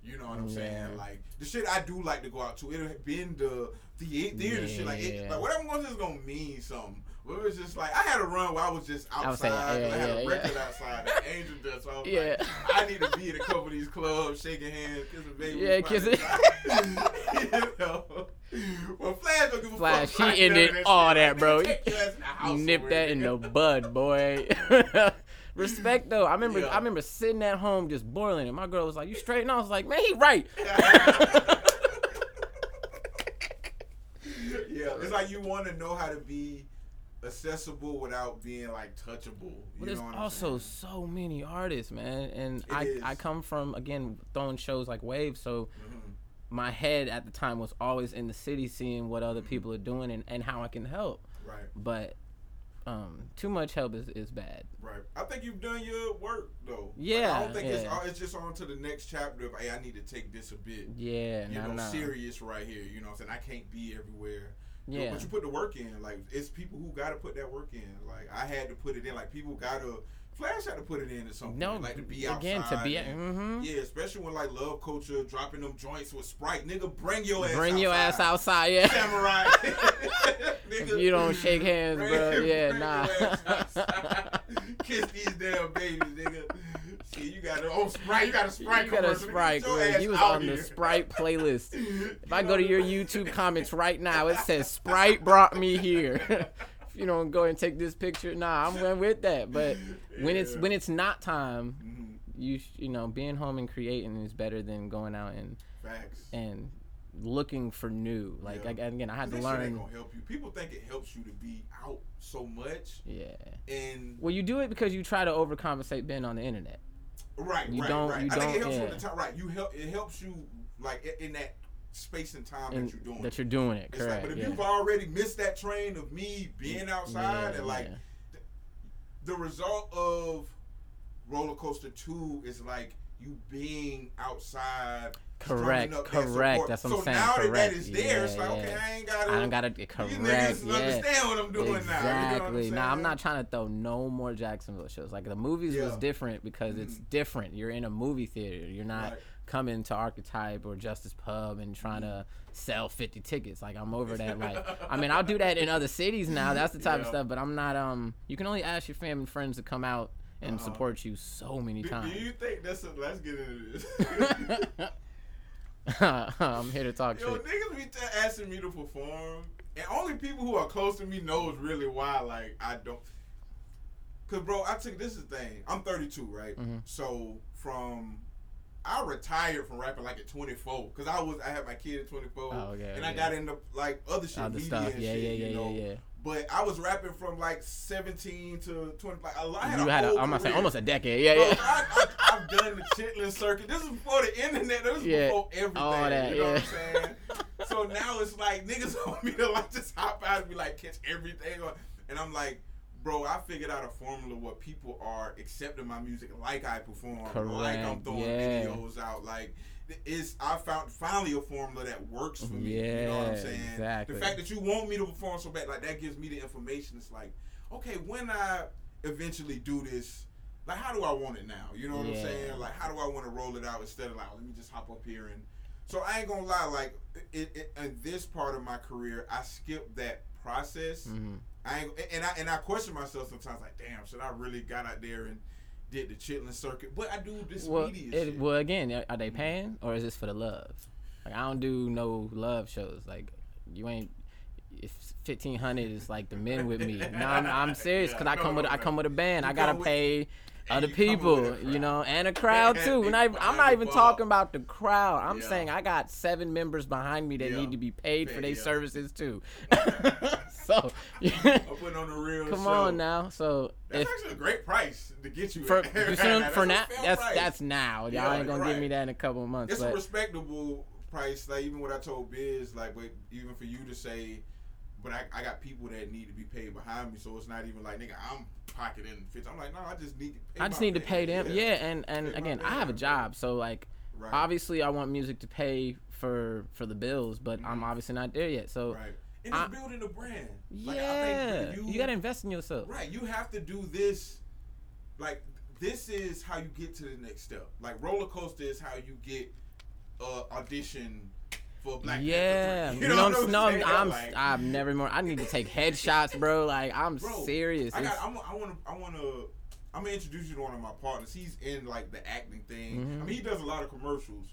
You know what I'm saying? Like the shit I do like to go out to. It been the the theater shit. Like, it, like whatever I'm going to is gonna mean something. It was just like I had a run where I was just I was saying, outside. yeah, I had yeah, a yeah. record outside. that Angel does. So I was Yeah. like, I need to be at a couple of these clubs, shaking hands, kissing baby. Yeah, kissing- you know. Well, Flash don't give a Flash, fuck. he about ended of all shit. that, bro. nigga, take your ass in the house nip that in the bud, boy. Respect though. I remember Yeah. I remember sitting at home just boiling, and my girl was like, "You straight?" And I was like, "Man, he right." yeah, it's like you want to know how to be accessible without being like touchable. You But there's know what I'm also saying? so many artists, man, and It I is. I come from again throwing shows like Wave, so Mhm. my head at the time was always in the city, seeing what other people are doing and, and how I can help. Right, But um, too much help is, is bad. right. I think you've done your work though. Like, Yeah, I don't think it's yeah. it's just on to the next chapter of hey, I need to take this a bit. Yeah, you no, know, no. serious right here. You know what I'm saying? I can't be everywhere. Yeah. But you put the work in. Like, it's people who got to put that work in. Like, I had to put it in. Like, people got to. Flash had to put it in at some point. No, like, to be outside. again to be. and- hmm Yeah, especially when, like, love culture dropping them joints with Sprite. Nigga, bring your ass Bring your ass outside. outside, yeah. Samurai. Nigga, you don't shake hands, bring- bro, yeah, nah. Kiss these damn babies, nigga. You got a oh Sprite, you got a Sprite you got a Sprite, ass You was on the. Sprite playlist. If I go to your YouTube comments right now, it says Sprite brought me here. if you don't go and take this picture, nah, I'm going with that. But when it's when it's not time, Mhm. you you know being home and creating is better than going out and Facts. and looking for new. Like Yeah. I, again, I had to This shit ain't learn. gonna help you. People think it helps you to be out so much, Yeah. and Well, you do it because you try to overcompensate being on the internet. Right, You right, don't- right. you I think it helps you yeah. with the time. Right, you help. It helps you like in that space and time And that you're doing. that you're doing it, It's like, correct? but if yeah. you've already missed that train of me being mm, outside Yeah, and like the result of roller coaster two is like you being outside Correct, drumming up that correct. That's what I'm saying. now that that Correct. is there, it's Yeah, like okay. I ain't gotta. I don't gotta correct. niggas Yeah. understand what I'm doing exactly. now. You know Nah, I'm not trying to throw no more Jacksonville shows. Like the movies was different because it's Mhm. different. You're in a movie theater. You're not Right. coming to Archetype or Justice Pub and trying to sell 50 tickets. Like I'm over that. Like I mean, I'll do that in other cities now. That's the type of stuff. But I'm not. Um, you can only ask your family and friends to come out and Uh-huh. support you so many Do, times. do you think that's a, let's get into this? I'm here to talk to you. Yo, shit. niggas be t- asking me to perform, and only people who are close to me knows really why. Like I don't, cause bro, I took this is the thing. I'm 32, right? Mhm. So from I retired from rapping like at 24, cause I was I had my kid at 24, Oh, okay, and I got into like other shit, Other media stuff. Yeah, shit, yeah, you know? yeah, yeah. But I was rapping from like 17 to 20. Like a lot. I had You had, a, I'm gonna say almost a decade. Yeah, oh, yeah. I, I've done the chitlin circuit. This is before the internet. This is Yeah, before everything. all that, you know what yeah. I'm saying? so now it's like niggas want me to like just hop out and be like catch everything. And I'm like, bro, I figured out a formula where people are accepting my music like I perform, like I'm throwing yeah. videos out, like. It's I found finally a formula that works for me. Yeah, you know what I'm saying? exactly. The fact that you want me to perform so bad, like that gives me the information. It's like, okay, when I eventually do this, like how do I want it now? You know what I'm saying? Like how do I want to roll it out instead of like let me just hop up here and. So I ain't gonna lie, like it, it, in this part of my career, I skipped that process. Mhm. I ain't, and I and I question myself sometimes, like, damn, should I really got out there and did the chitlin circuit? But I do this Well, media it, shit. well, again, are they paying or is this for the love? Like I don't do no love shows. Like you ain't. If fifteen hundred is like the men with me, no, I'm, I'm serious because Yeah, I come no, with I come with a band. You I gotta with- pay and other people, you know, and a crowd too. And I, I'm not even talking about the crowd. I'm Yeah. saying I got seven members behind me that Yeah. need to be paid for their yeah. services too. so, I'm putting on the real. come show. on now. So That's if actually a great price to get you. for you see That's for now, that's price. that's now. Y'all Yeah, ain't gonna you're give me that in a couple of months. It's but a respectable price. Like even what I told Biz, like, but even for you to say, but I, I got people that need to be paid behind me, so it's not even like nigga, I'm pocketing fifty. I'm like, no, I just need to. Pay I just need to pay them. Yeah, and and Pay again, I have a job, so like Right. obviously I want music to pay for for the bills, but I'm Mhm. obviously not there yet. So Right. And I- it's building a brand. Like, I yeah, think you, gotta invest in yourself. Right. You have to do this. Like this is how you get to the next step. Like roller coaster is how you get uh, audition for Black yeah, Panther 3. you know, what I'm, no, saying? I'm, Like, I'm never more. I need to take headshots, bro. Like I'm Bro, serious. I got. I'm, I want to. I want to. I'm gonna introduce you to one of my partners. He's in like the acting thing. Mhm. I mean, he does a lot of commercials.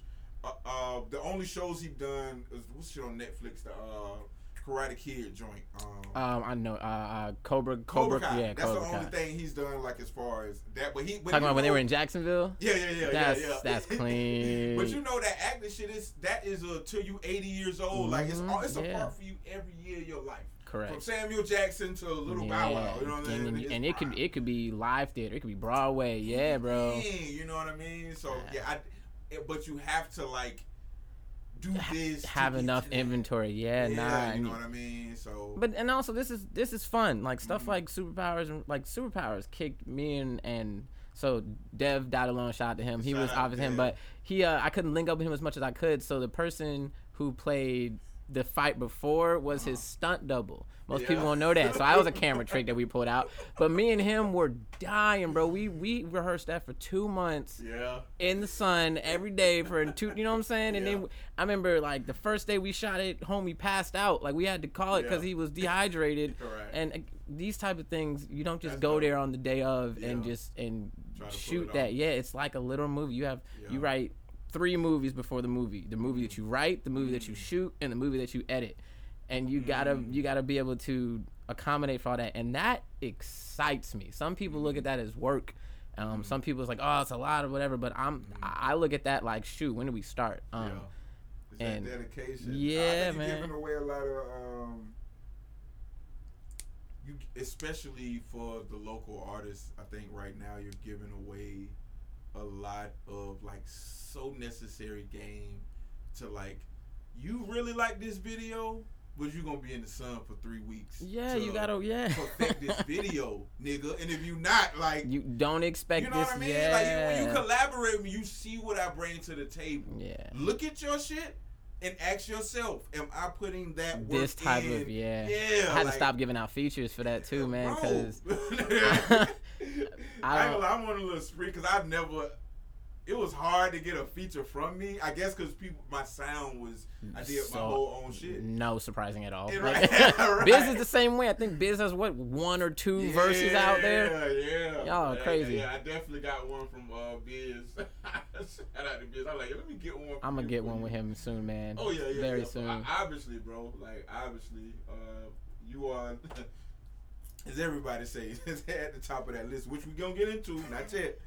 Uh, uh, the only shows he done is what's shit on Netflix? The uh, Karate Kid joint. Um, um, I know. Uh, uh, Cobra, Cobra, Cobra, Kai. yeah, That's Cobra the only Kai. thing he's done like as far as that. But he but Talking you about when they were in Jacksonville. Yeah, yeah, yeah, That's- yeah, yeah. that's clean. but you know that acting shit is that is a till you 80 years old. Like it's all it's a yeah. part for you every year of your life. Correct. From. Samuel Jackson to Little Bow Wow. You know what I'm saying? and, and it could it could be live theater. It could be Broadway. Yeah, bro. Yeah, you know what I mean? So yeah, I, it- but you have to like do this. Have enough inventory. Yeah, Yeah, nah. you know what I mean. So But and also this is this is fun. Like stuff Mhm. like superpowers and like superpowers kicked me and and so Dev died alone. Shout out to him. He Shout was obviously him, but he uh, I couldn't link up with him as much as I could. So the person who played the fight before was his stunt double. Most people. Yeah. won't know that. So I was a camera trick that we pulled out. But me and him were dying, bro. We we rehearsed that for two months yeah, in the sun every day for two. You know what I'm saying? And Yeah. then I remember like the first day we shot it, homie passed out. Like we had to call it because Yeah. he was dehydrated. correct. And uh, these type of things, you don't just That's go dope. there on the day of and just and Try to pull shoot that. Yeah, it's like a little movie. You have you write three movies before the movie: the movie that you write, the movie that you Mm. shoot, and the movie that you edit. And you gotta Mm. you gotta be able to accommodate for all that, and that excites me. Some people look at that as work. Um, Mm. Some people it's like, oh, it's a lot or whatever. But I'm I I look at that like, shoot, when do we start? Um, yeah. Is that and- dedication? yeah, man. Giving away a lot of um. You especially for the local artists, I think right now you're giving away a lot of like so necessary game to like. You really like this video, but you gonna be in the sun for three weeks. Yeah, you gotta yeah. perfect this video, nigga. And if you not like, You don't expect you know this. what I mean? Yeah. Like when you collaborate when you see what I bring to the table. yeah. Look at your shit and ask yourself, am I putting that work This type in? of yeah. Yeah, I had to stop giving out features for that too, man. Because I, I ain't don't- gonna lie, I'm on a little spree because I've never. It was hard to get a feature from me. I guess because people, my sound was. I did my whole own shit. no surprising at all. Yeah, Like, right, right. Biz is the same way. I think Biz has what one or two verses out there. Yeah, yeah. Y'all are Yeah, crazy. Yeah, I definitely got one from uh, Biz. Shout out to Biz. I'm like, let me get one. I'm gonna get one with him soon, man. Oh yeah, yeah. Very yeah. soon. I- obviously, bro. Like obviously, uh, you are. As everybody says, it's at the top of that list, which we're gonna get into. Not yet.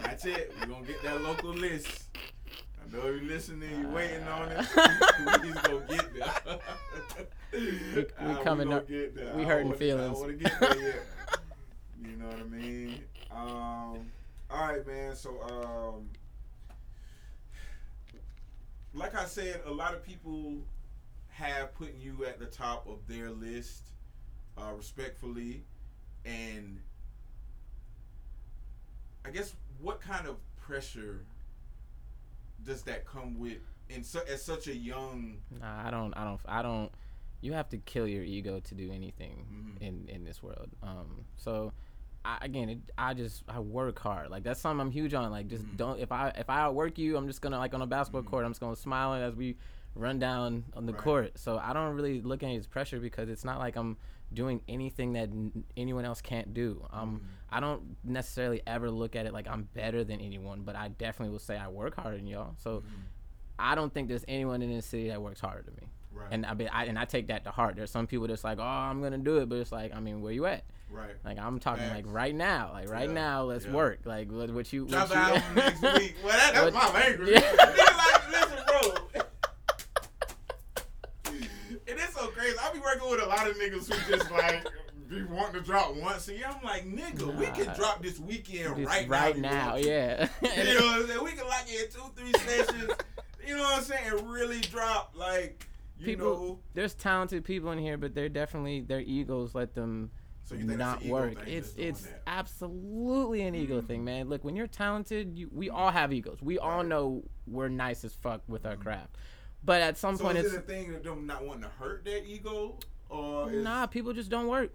Not yet. We're gonna get that local list. I know you listening. You waiting on it. we just gonna get there. we Ah, coming gonna up- Get there. we hurting feelings. I want to get there yet. you know what I mean? Um. All right, man. So, um, like I said, a lot of people have putting you at the top of their list, uh, respectfully, and I guess what kind of pressure does that come with in su- at such a young? Nah, I don't. I don't. I don't. You have to kill your ego to do anything Mhm. in in this world. Um. So, I, again, it, I just I work hard. Like that's something I'm huge on. Like just Mhm. don't. If I if I outwork you, I'm just gonna like on a basketball Mhm. court. I'm just gonna smile as we run down on the Right. court. So I don't really look at it as pressure because it's not like I'm doing anything that n- anyone else can't do. Um. Mhm. I don't necessarily ever look at it like I'm better than anyone, but I definitely will say I work harder than y'all. So Mhm. I don't think there's anyone in this city that works harder than me. Right. And I, be, I and I take that to heart. There's some people that's like, oh, I'm gonna do it, but it's like, I mean, where you at? right. Like I'm talking like right now, like right Yeah, now, let's yeah. work. Like what, what you? Drop what the you album next week. Well, that, that's What- my language. Yeah. Like, listen, bro. And it's so crazy. I be working with a lot of niggas who just like be wanting to drop once a year. I'm like, nigga, we can drop this weekend Just right, right now. now, yeah. You know what I'm saying? We can lock in two, three sessions. you know what I'm saying? And really drop like you People- know. There's talented people in here, but they're definitely their egos let them So not work. It's it's absolutely an ego Mhm. thing, man. Look, when you're talented, you, we all have egos. We all know we're nice as fuck with our Mhm. craft. But at some So point, is it's it a thing of them not wanting to hurt their ego, or is, nah. People just don't work.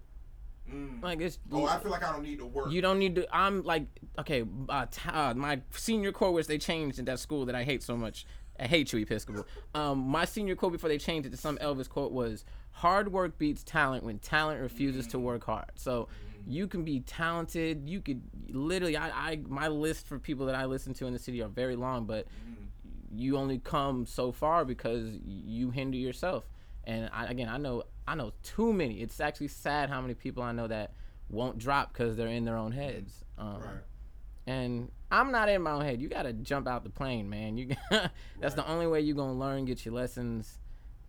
Mm. Like it's. oh, I feel like I don't need to work. You don't need to. I'm like, okay, uh, t- uh, my senior core, which they changed in that school that I hate so much. I hate you, Episcopal. Um, my senior quote before they changed it to some Elvis quote was, "Hard work beats talent when talent refuses to work hard." So, you can be talented. You could literally. I, I my list for people that I listen to in the city are very long, but Mm. You only come so far because you hinder yourself. And I, again, I know I know too many. It's actually sad how many people I know that won't drop because they're in their own heads. Um, Right. And I'm not in my own head. You gotta jump out the plane, man. You that's the only way you're gonna learn, get your lessons.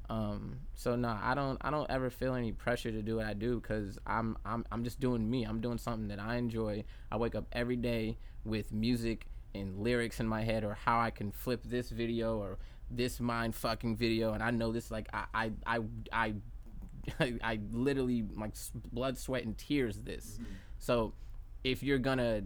Um, so nah, I don't I don't ever feel any pressure to do what I do because I'm I'm I'm just doing me. I'm doing something that I enjoy. I wake up every day with music and lyrics in my head or how I can flip this video or this mind fucking video. And I know this like I I I I, I literally like blood sweat and tears this. Mm-hmm. So if you're gonna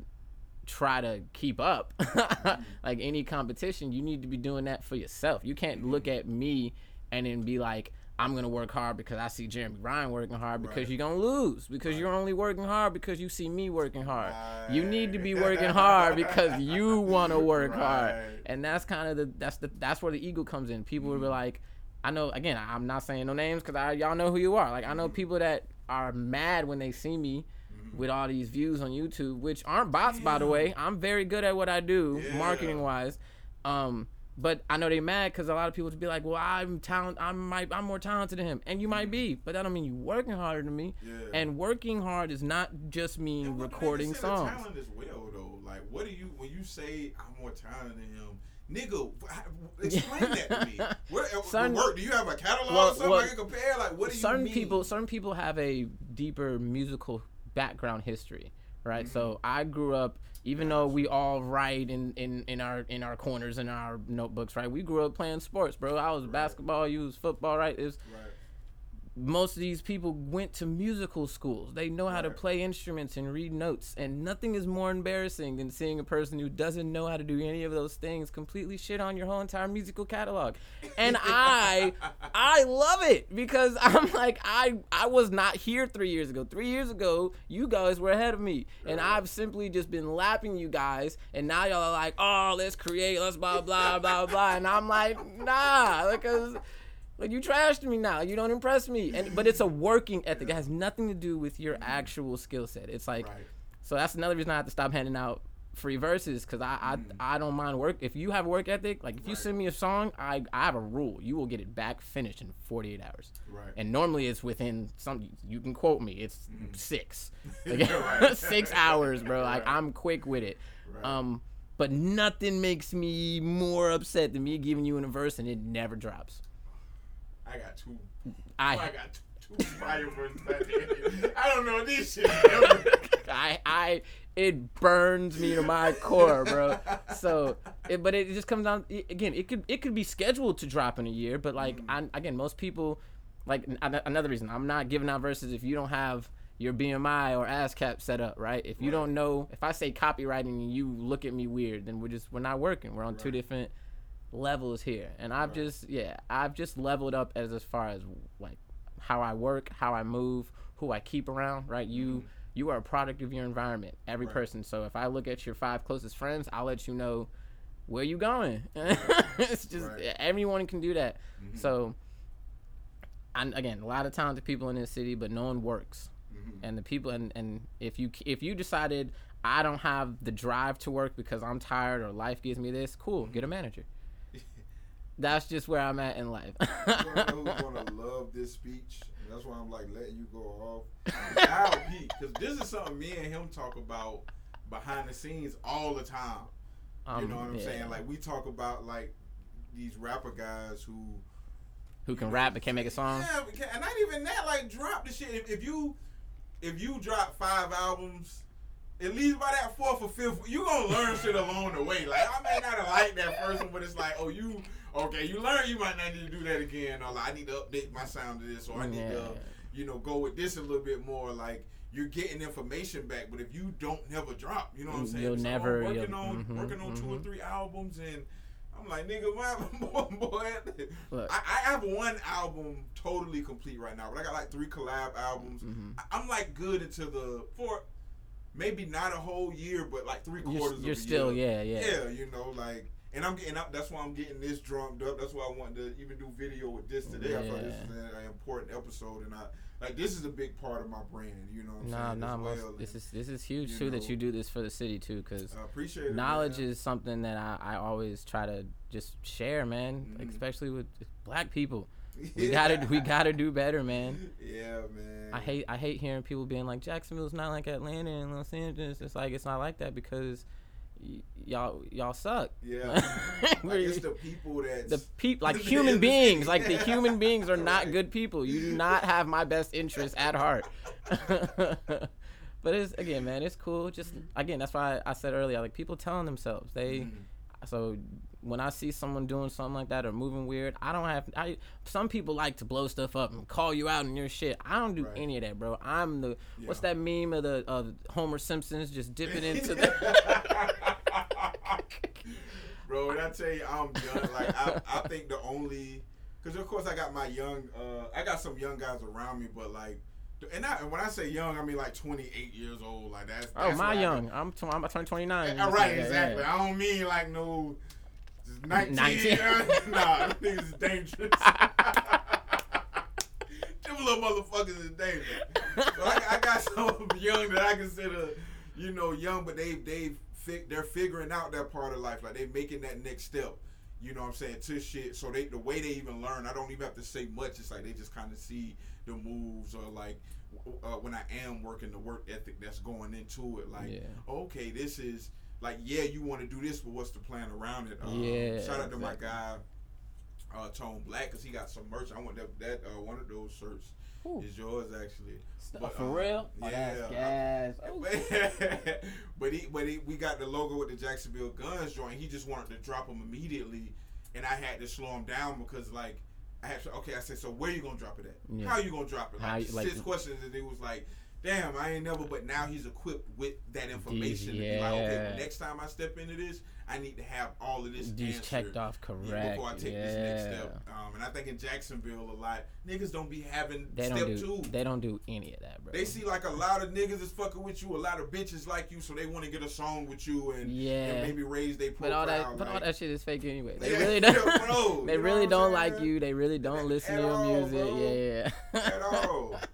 try to keep up like any competition you need to be doing that for yourself. You can't look mm-hmm. at me and then be like i'm gonna work hard because i see jeremy ryan working hard because Right. you're gonna lose because you're only working hard because you see me working hard. You need to be working hard because you want to work hard. And that's kind of the that's the that's where the ego comes in. People will be mm-hmm. like i know again i'm not saying no names because I, y'all know who you are. Like i know mm-hmm. people that are mad when they see me mm-hmm. with all these views on YouTube, which aren't bots, by the way. I'm very good at what I do, Yeah. marketing wise. Um, but I know they mad because a lot of people to be like, "Well, I'm talent. I'm might. I'm more talented than him," and you might be, but that don't mean you working harder than me. Yeah. And working hard is not just mean And recording songs. Talent as well, though. Like, what do you when you say I'm more talented than him? Nigga, explain that to me. What, uh, Son- work? Do you have a catalog Well, or something well, I can compare? Like, what do you certain mean? people certain people have a deeper musical background history right so Mm-hmm. i grew up even though we all write in, in, in our in our corners in our notebooks right? We grew up playing sports bro. I was basketball you was football right? It's Right. Most of these people went to musical schools. They know how to play instruments and read notes. And nothing is more embarrassing than seeing a person who doesn't know how to do any of those things completely shit on your whole entire musical catalog. And I I love it because I'm like I I was not here 3 years ago. 3 years ago, you guys were ahead of me. And I've simply just been lapping you guys and now y'all are like, "Oh, let's create, let's blah blah blah blah." And I'm like, "Nah, because like you trashed me now. You don't impress me. And but it's a working ethic. It has nothing to do with your mm-hmm. actual skill set. It's like Right. so that's another reason I have to stop handing out free verses because I, I mm. I don't mind work. If you have work ethic, like if you send me a song, I I have a rule. You will get it back finished in 48 hours. Right. And normally it's within some. You can quote me. It's mm-hmm. six, Like, six hours, bro. Like Right. I'm quick with it. Right. Um, but nothing makes me more upset than me giving you in a verse and it never drops. I got two. I I got two, two fire verses at the end. I don't know this shit. I, I, it burns me to my core, bro. So, it, but it just comes down again. It could, it could be scheduled to drop in a year, but like, mm-hmm. I, again, most people, like an- an- another reason I'm not giving out verses if you don't have your BMI or ASCAP set up, right? If you Right. don't know, if I say copyrighting and you look at me weird, then we're just we're not working. We're on two Right. Different levels here, and I've Right. just yeah, I've just leveled up as as far as like how I work, how I move, who I keep around. Right, you you are a product of your environment. Every Right. person. So if I look at your five closest friends, I'll let you know where you going. it's just Right. everyone can do that. Mhm. So. And again, a lot of talented people in this city, but no one works Mhm. and the people and, and if you if you decided I don't have the drive to work because I'm tired or life gives me this, cool, get a manager. That's just where I'm at in life. You're gonna know who's gonna love this speech, that's why I'm like letting you go off. Pete, because this is something me and him talk about behind the scenes all the time. You Um, know what I'm yeah. saying? Like we talk about like these rapper guys who who can rap but can't make a song? Yeah, and not even that. Like drop the shit. If, if you if you drop five albums, at least by that fourth or fifth, you gonna learn shit along the way. Like I may not have liked that first one, but it's like, oh, you okay? You learn. You might not need to do that again. Or like, I need to update my sound to this, or I need to, you know, go with this a little bit more. Like you're getting information back, but if you don't never drop, you know what I'm saying? You'll So I'm never- working you'll- on mhm, working on two or mhm. three albums and. I'm like, nigga, my boy, boy. Look. I, I have one album totally complete right now, but I got like three collab albums. Mhm. I, I'm like good into the for maybe not a whole year, but like three You're, quarters. you're of a still year. yeah, yeah. yeah, you know, like, and I'm getting up. That's why I'm getting this drummed up. That's why I wanted to even do video with this today. I thought this Yeah. was an, an important episode, and I like this is a big part of my brand. You know, what I'm Nah, saying? nah, most, well, this is this is huge too that you do this for the city too, because I appreciate it. knowledge man. is something that I, I always try to just share, man. Mhm. Especially with black people, we Yeah. gotta we gotta do better, man. Yeah, man. I hate I hate hearing people being like Jacksonville's not like Atlanta and Los Angeles. It's like it's not like that because y- y'all y'all suck. Yeah. like We're- it's the people that the people like human beings like the human beings are not Right. good people you do not have my best interest at heart but it's again man it's cool just again that's why i said earlier like people telling themselves they Mhm. so when i see someone doing something like that or moving weird i don't have i some people like to blow stuff up and call you out in your shit i don't do Right. any of that bro i'm the what's that meme of the of homer simpsons just dipping into the Bro, when I tell you I'm young, like I, I think the only, because of course I got my young, uh, I got some young guys around me, but like, and, I, and when I say young, I mean like 28 years old, like that's. oh my what I- young i'm tw- i'm about to turn 29 Yeah, right, Yeah, yeah. exactly. I don't mean like no, 19. 19. nah, niggas is dangerous. Them little motherfuckers is dangerous. So I, I got some young that I consider, you know, young, but they they fi- they're figuring out that part of life, like they're making that next step. You know what I'm saying to shit. So they the way they even learn, I don't even have to say much. It's like they just kind of see the moves or like uh, when I am working the work ethic that's going into it. Like Yeah. okay, this is like yeah, you want to do this, but what's the plan around it? Um, Yeah, Shout out to my guy, uh, Tone Black, because he got some merch. I want that that uh, one of those shirts Ooh. is yours actually. But, for um, real? Oh, yeah. that's gas. Oh, but he, but he, we got the logo with the Jacksonville Guns joint. He just wanted to drop them immediately, and I had to slow him down because like I had to, okay. I said, so where you gonna drop it at? Yeah. How you gonna drop it? How Like, like- six questions, and it was like, damn, I ain't never. But now he's equipped with that information to be like, okay, yeah. next time I step into this, I need to have all of this These checked off correct. before I take yeah. this next step. Um, and I think in Jacksonville a lot niggas don't be having They step do. two. They don't do any of that, bro. They see like a lot of niggas is fucking with you, a lot of bitches like you, so they want to get a song with you and, Yeah. and maybe raise their But profile. all that, but all that shit is fake anyway. They Yeah, really don't. bro, they really don't like you. They really don't listen to your all, music. bro. Yeah, yeah. at all.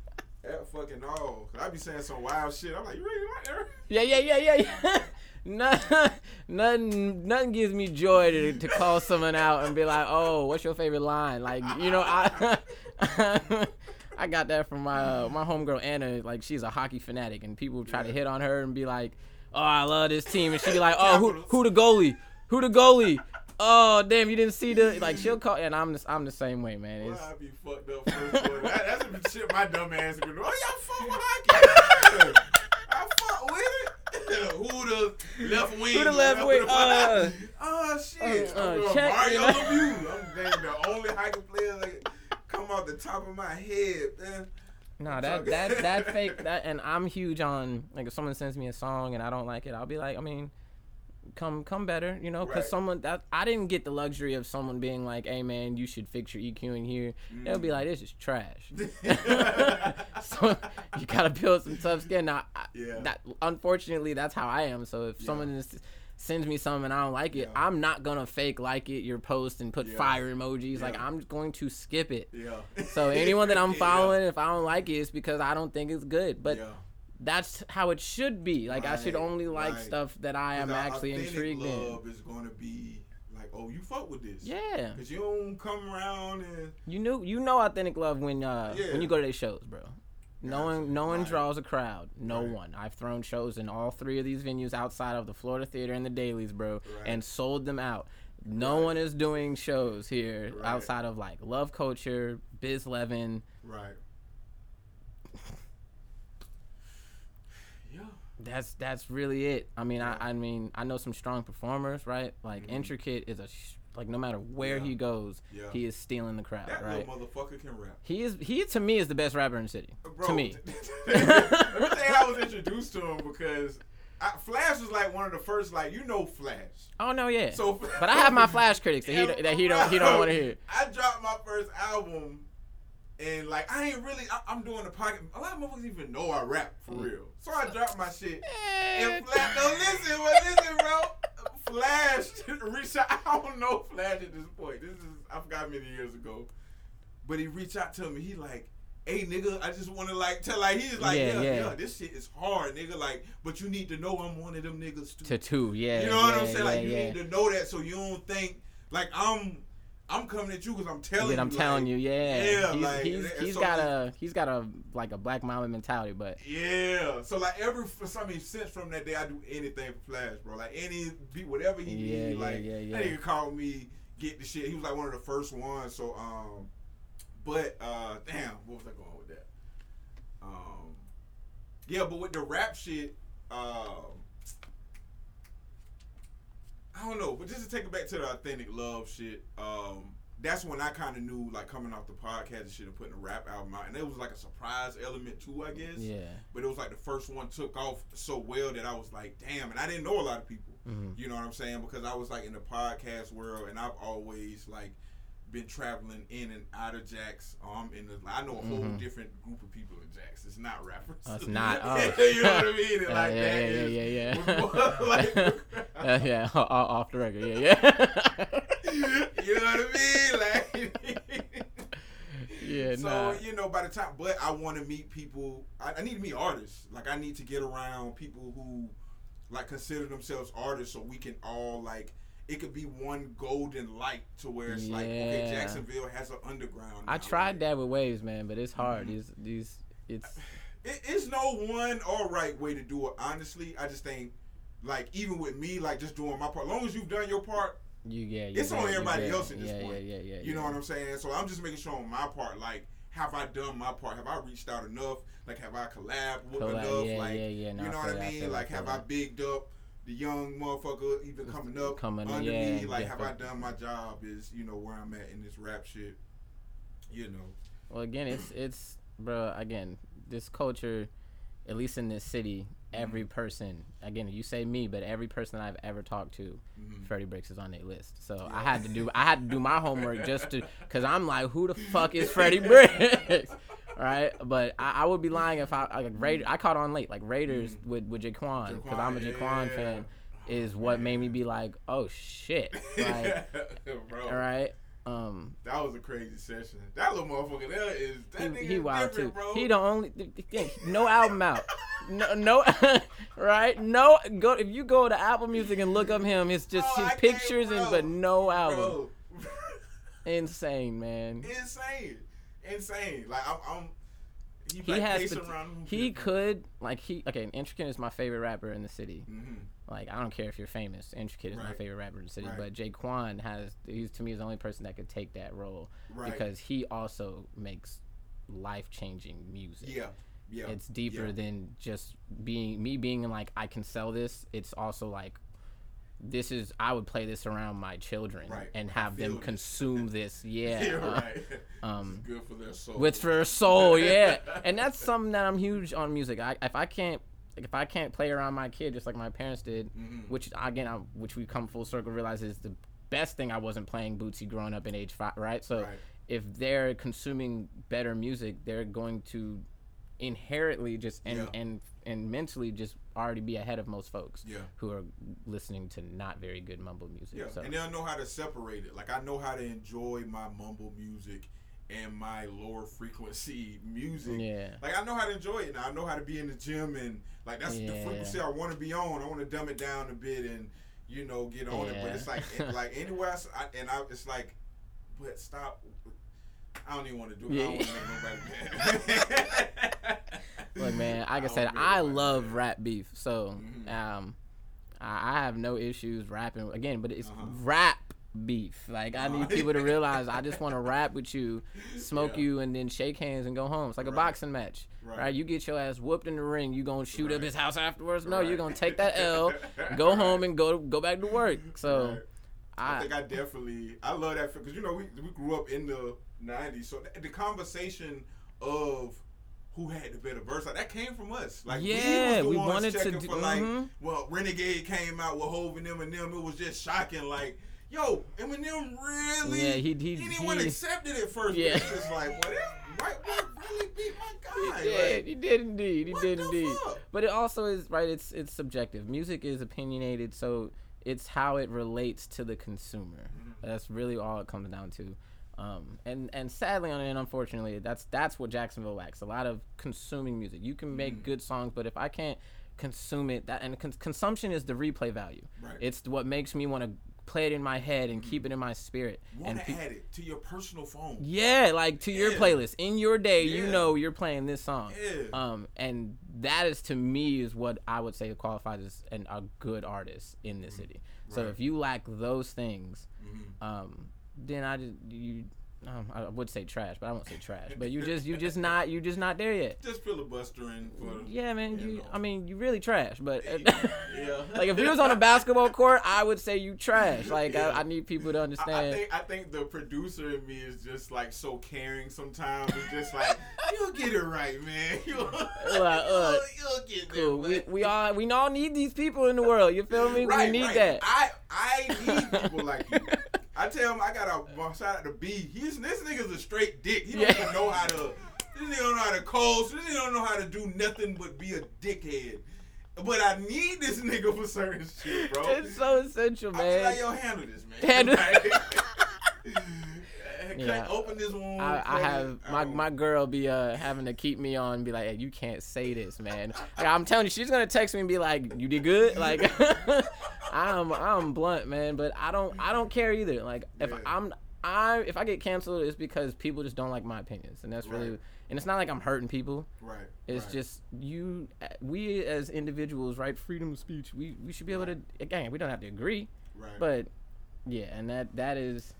At fucking all. 'Cause I be saying some wild shit. I'm like, you really like that? Yeah, yeah, yeah, yeah, yeah. Nothing, nothing, nothing gives me joy to, to call someone out and be like, "Oh, what's your favorite line?" Like, you know, I, I got that from my uh, my homegirl Anna. Like, she's a hockey fanatic, and people try to hit on her and be like, "Oh, I love this team," and she be like, "Oh, who, who the goalie? Who the goalie? Oh, damn, you didn't see the like." She'll call, and I'm the, I'm the same way, man. Well, It's, I be fucked up first one. That, that's some shit my dumb ass be doing. Oh, y'all fuck with hockey? Yeah. I fuck with it. Who the left wing? Who the left wing? Uh, oh shit. uh, I'm check, Mario you know? Lemieux. I'm damn the only hockey player that come off the top of my head, man. No, that that that fake that, and I'm huge on like if someone sends me a song and I don't like it, I'll be like, I mean, come come better, you know, because Right. someone that I didn't get the luxury of someone being like, hey man, you should fix your eq in here. They'll Mm. be like, this is trash. so you gotta build some tough skin. Now, I, Yeah. that unfortunately that's how I am. So if Yeah. someone is, sends me something and I don't like it, Yeah. I'm not gonna fake like it, your post and put Yeah. fire emojis. Like I'm going to skip it. Yeah. So anyone that I'm Yeah. following, if I don't like it, it's because I don't think it's good. But Yeah. That's how it should be. Like I should only like right. stuff that I am actually intrigued in. love is gonna be like, oh, you fuck with this. Yeah, Cause you don't come around and you knew you know authentic love when uh Yeah. when you go to their shows, bro. No one, no one draws a crowd. No Right. one. I've thrown shows in all three of these venues outside of the Florida Theater and the Dailies, bro, Right. and sold them out. No Right. one is doing shows here Right. outside of like Love Culture, Biz Levin. right. Yeah. That's that's really it. I mean, I I mean, I know some strong performers, right? Like Mhm. Intricate is a sh- like no matter where Yeah. he goes, Yeah. he is stealing the crowd, That right? motherfucker can rap. He is he to me is the best rapper in the city. Bro, to me. Say I was introduced to him because I, Flash was like one of the first, like you know Flash. Oh no, yeah. So, but I have my Flash critics that he that he don't he don't want to hear. I dropped my first album, and like I ain't really. I, I'm doing the pocket. A lot of motherfuckers even know I rap for Mm. real. So I dropped my shit. Eh, And Flash, no, listen, but listen, bro. Flash reached out. I don't know Flash at this point. This is I forgot many years ago, but he reached out to me. He like, hey nigga, I just want to like tell like he's like, Yeah, yeah, yeah. yeah, this shit is hard, nigga. Like, but you need to know I'm one of them niggas too. to two, yeah. you know what yeah, I'm saying? Yeah, like, you need to know that so you don't think like I'm. I'm coming at you because I'm telling Yeah, you. I'm telling you, yeah. yeah, he's like, he's, he's so got a he's got a like a black mama mentality, but Yeah. So like every for some since from that day I do anything for Flash, bro. Like any beat whatever he Yeah, need, yeah, like yeah, yeah. that nigga called me, get the shit. He was like one of the first ones. So um but uh damn, what was I going with that? Um Yeah, but with the rap shit, um I don't know, but just to take it back to the authentic love shit, um, that's when I kind of knew, like coming off the podcast and shit, and putting a rap album out, and it was like a surprise element too, I guess yeah. but it was like the first one took off so well that I was like, damn, and I didn't know a lot of people. Mhm. You know what I'm saying? Because I was like in the podcast world, and I've always like been traveling in and out of Jack's. Um, in the I know a whole Mhm. different group of people. It's not rappers. Oh, it's not. Oh. you know what I mean? Yeah, like yeah, that yeah, is- yeah, yeah, yeah. like- Uh, yeah, off the record. Yeah, yeah. you know what I mean? Like. yeah, so nah. you know, by the time, but I want to meet people. I, I need to meet artists. Like I need to get around people who like consider themselves artists, so we can all like. It could be one golden light to where it's like, okay, Jacksonville has an underground. I tried that with waves, man, but it's hard. Mhm. These these it's It, it's no one all right way to do it. Honestly, I just think, like, even with me, like just doing my part. As long as you've done your part, you yeah. You It's on everybody else at this yeah, point. Yeah, yeah, yeah, You know what I'm saying? So I'm just making sure on my part, like, have I done my part? Have I reached out enough? Like, have I collabed with Collab, enough? yeah, like, yeah, yeah. No, you know what I that, mean? feel like, have feel I that. bigged up the young motherfucker even coming up Coming, under yeah, me? Like, have I done my job? Is you know where I'm at in this rap shit? You know. Well, again, it's it's bro. Again, this culture, at least in this city, every Mm-hmm. person. Again, you say me, but every person I've ever talked to, Mhm. Freddie Bricks is on their list. So I had to do I had to do my homework just to, cause I'm like, who the fuck is Freddie Bricks? Right, but I, I would be lying if I like Raider. I caught on late, like Raiders with with Jaquan, because I'm a Mm. Jaquan, yeah. fan. Is what made me be like, oh shit, like, Bro, all right. Um, that was a crazy session. That little motherfucker there is that nigga he, he is wild too. bro. He the only th- th- thing. No album out. No, no, right? No. Go if you go to Apple Music and look up him. It's just I his can't, pictures and but no album. Insane, man. insane, insane. Like I'm, I'm he, He has. pot- he could like he okay. Intricate is my favorite rapper in the city. Mhm. Like I don't care if you're famous. Intricate is my favorite rapper in the city. Right. But Jaquan has. He's to me is the only person that could take that role Right. because he also makes life changing music. yeah, yeah. it's deeper yeah. than just being me being like I can sell this. It's also like this is I would play this around my children Right. and have them consume this. Yeah. Yeah, uh, right. um, good for their soul. with for their soul, yeah. and that's something that I'm huge on music. I if I can't like, if I can't play around my kid just like my parents did, Mhm. which again, I, which we come full circle realize is the best thing I wasn't playing Bootsy growing up in age five, right? So Right. if they're consuming better music, they're going to inherently just and Yeah. and and mentally just already be ahead of most folks Yeah. who are listening to not very good mumble music. Yeah, So and they'll know how to separate it. Like I know how to enjoy my mumble music and my lower frequency music. yeah, Like I know how to enjoy it now. I know how to be in the gym and like that's the frequency I want to be on. I want to dumb it down a bit and you know get on it. But it's like it, like anywhere else, I, and I it's like, but stop. I don't even want to do it. I don't want to make nobody mad. look, man. Like I said, I love rap beef. So Mhm. um, I, I have no issues rapping again, but it's Uh-huh. rap beef. Like I need people to realize I just want to rap with you, smoke Yeah. you, and then shake hands and go home. It's like a Right. boxing match. Right. Right. you get your ass whooped in the ring. You gonna shoot up his house afterwards? No, Right. you're gonna take that L, go home, and go go back to work. So Right. I, I, think I definitely I love that because you know we, we grew up in the '90s, so the, the conversation of who had the better verse like that came from us. Like Yeah, we, we wanted to do- for like mhm. well Renegade came out with Hov and Eminem. It was just shocking. Like yo, Eminem really Yeah, he- he- anyone he- accepted it first. Yeah. It's just like well, this white boy really beat my guy. He did. Like, he did indeed. He what did indeed. fuck? But it also is right. It's it's subjective. Music is opinionated, so it's how it relates to the consumer. Mm-hmm. That's really all it comes down to. Um, and and sadly, and unfortunately, that's that's what Jacksonville lacks. A lot of consuming music. You can Mm-hmm. make good songs, but if I can't consume it, that and cons- consumption is the replay value. Right. It's what makes me want to play it in my head and keep it in my spirit. want and pe- add it to your personal phone. yeah, like to your Yeah. playlist in your day, you know you're playing this song. Yeah. Um, and that is to me is what I would say qualifies as an, a good artist in the city. So Right. if you lack those things, Mhm. um, then I just you. Um, I would say trash, but I won't say trash. But you just you just not you just not there yet. Just filibustering for Yeah, man. you You, know. I mean, you really trash. But yeah. like if you was on a basketball court, I would say you trash. Like Yeah. I, I need people to I, I understand. think I think the producer in me is just like so caring sometimes. It's just like you'll get it right, man. You'll, you'll, uh, you'll get there. cool. We, we all we all need these people in the world. You feel me? right, we need right. that. I I need people like you. I tell him I got a well, uh, shout out to B. He's this nigga's a straight dick. He don't even know how to. This nigga don't know how to coach. This nigga don't know how to do nothing but be a dickhead. But I need this nigga for certain shit, bro. It's so essential, I be like, man. yo, handle this, man. Handle- Cut- Yeah. Open this one. I, I have my, don't- my girl be uh having to keep me on be like, hey, you can't say this, man. Like, I'm telling you, she's gonna text me and be like, you did good. Like, I'm I'm blunt, man, but I don't I don't care either. Like, if Yeah. I'm I if I get canceled, it's because people just don't like my opinions, and that's really and it's not like I'm hurting people. Right. It's right. just you, we as individuals, right? Freedom of speech. We we should be able to. Again, we don't have to agree, right. but yeah, and that that is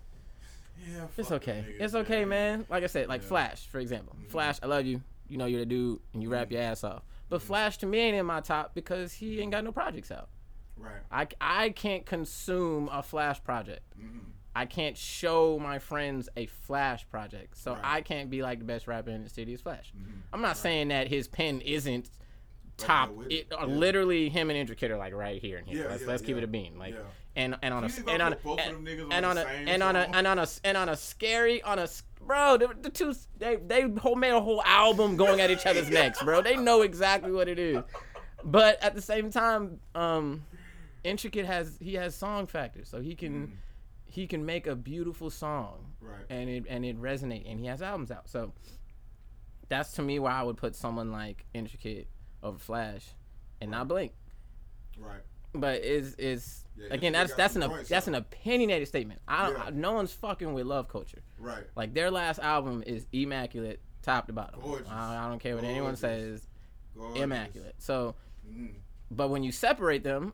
yeah, it's okay. niggas, It's okay, man. man. Like I said, like Yeah. Flash, for example. Mhm. Flash, I love you. You know you're the dude, and you rap your ass off. But Flash to me ain't in my top because he ain't got no projects out. Right. I, I can't consume a Flash project. Mhm. I can't show my friends a Flash project, so Right. I can't be like the best rapper in the city is Flash. Mhm. I'm not saying that his pen isn't top. with It, uh, yeah. Literally, him and Intricate are like right here and here. Yeah, let's let's keep it a bean. Like Yeah. And and on a and on a, and, on a and on a and on a and on a scary on a bro the, the two they they whole made a whole album going at each other's necks bro they know exactly what it is but at the same time um intricate has he has song factor so he can Mhm. he can make a beautiful song Right. and it and it resonate and he has albums out so that's to me why i would put someone like intricate over flash and not blink Right. But is is Yeah, again Intricate that's an points, that's though. an opinionated statement. I, Yeah. I no one's fucking with love culture. Right. Like their last album is immaculate, top to bottom. Gorgeous. I, I don't care what anyone says, Gorgeous. immaculate. So, Mhm. but when you separate them,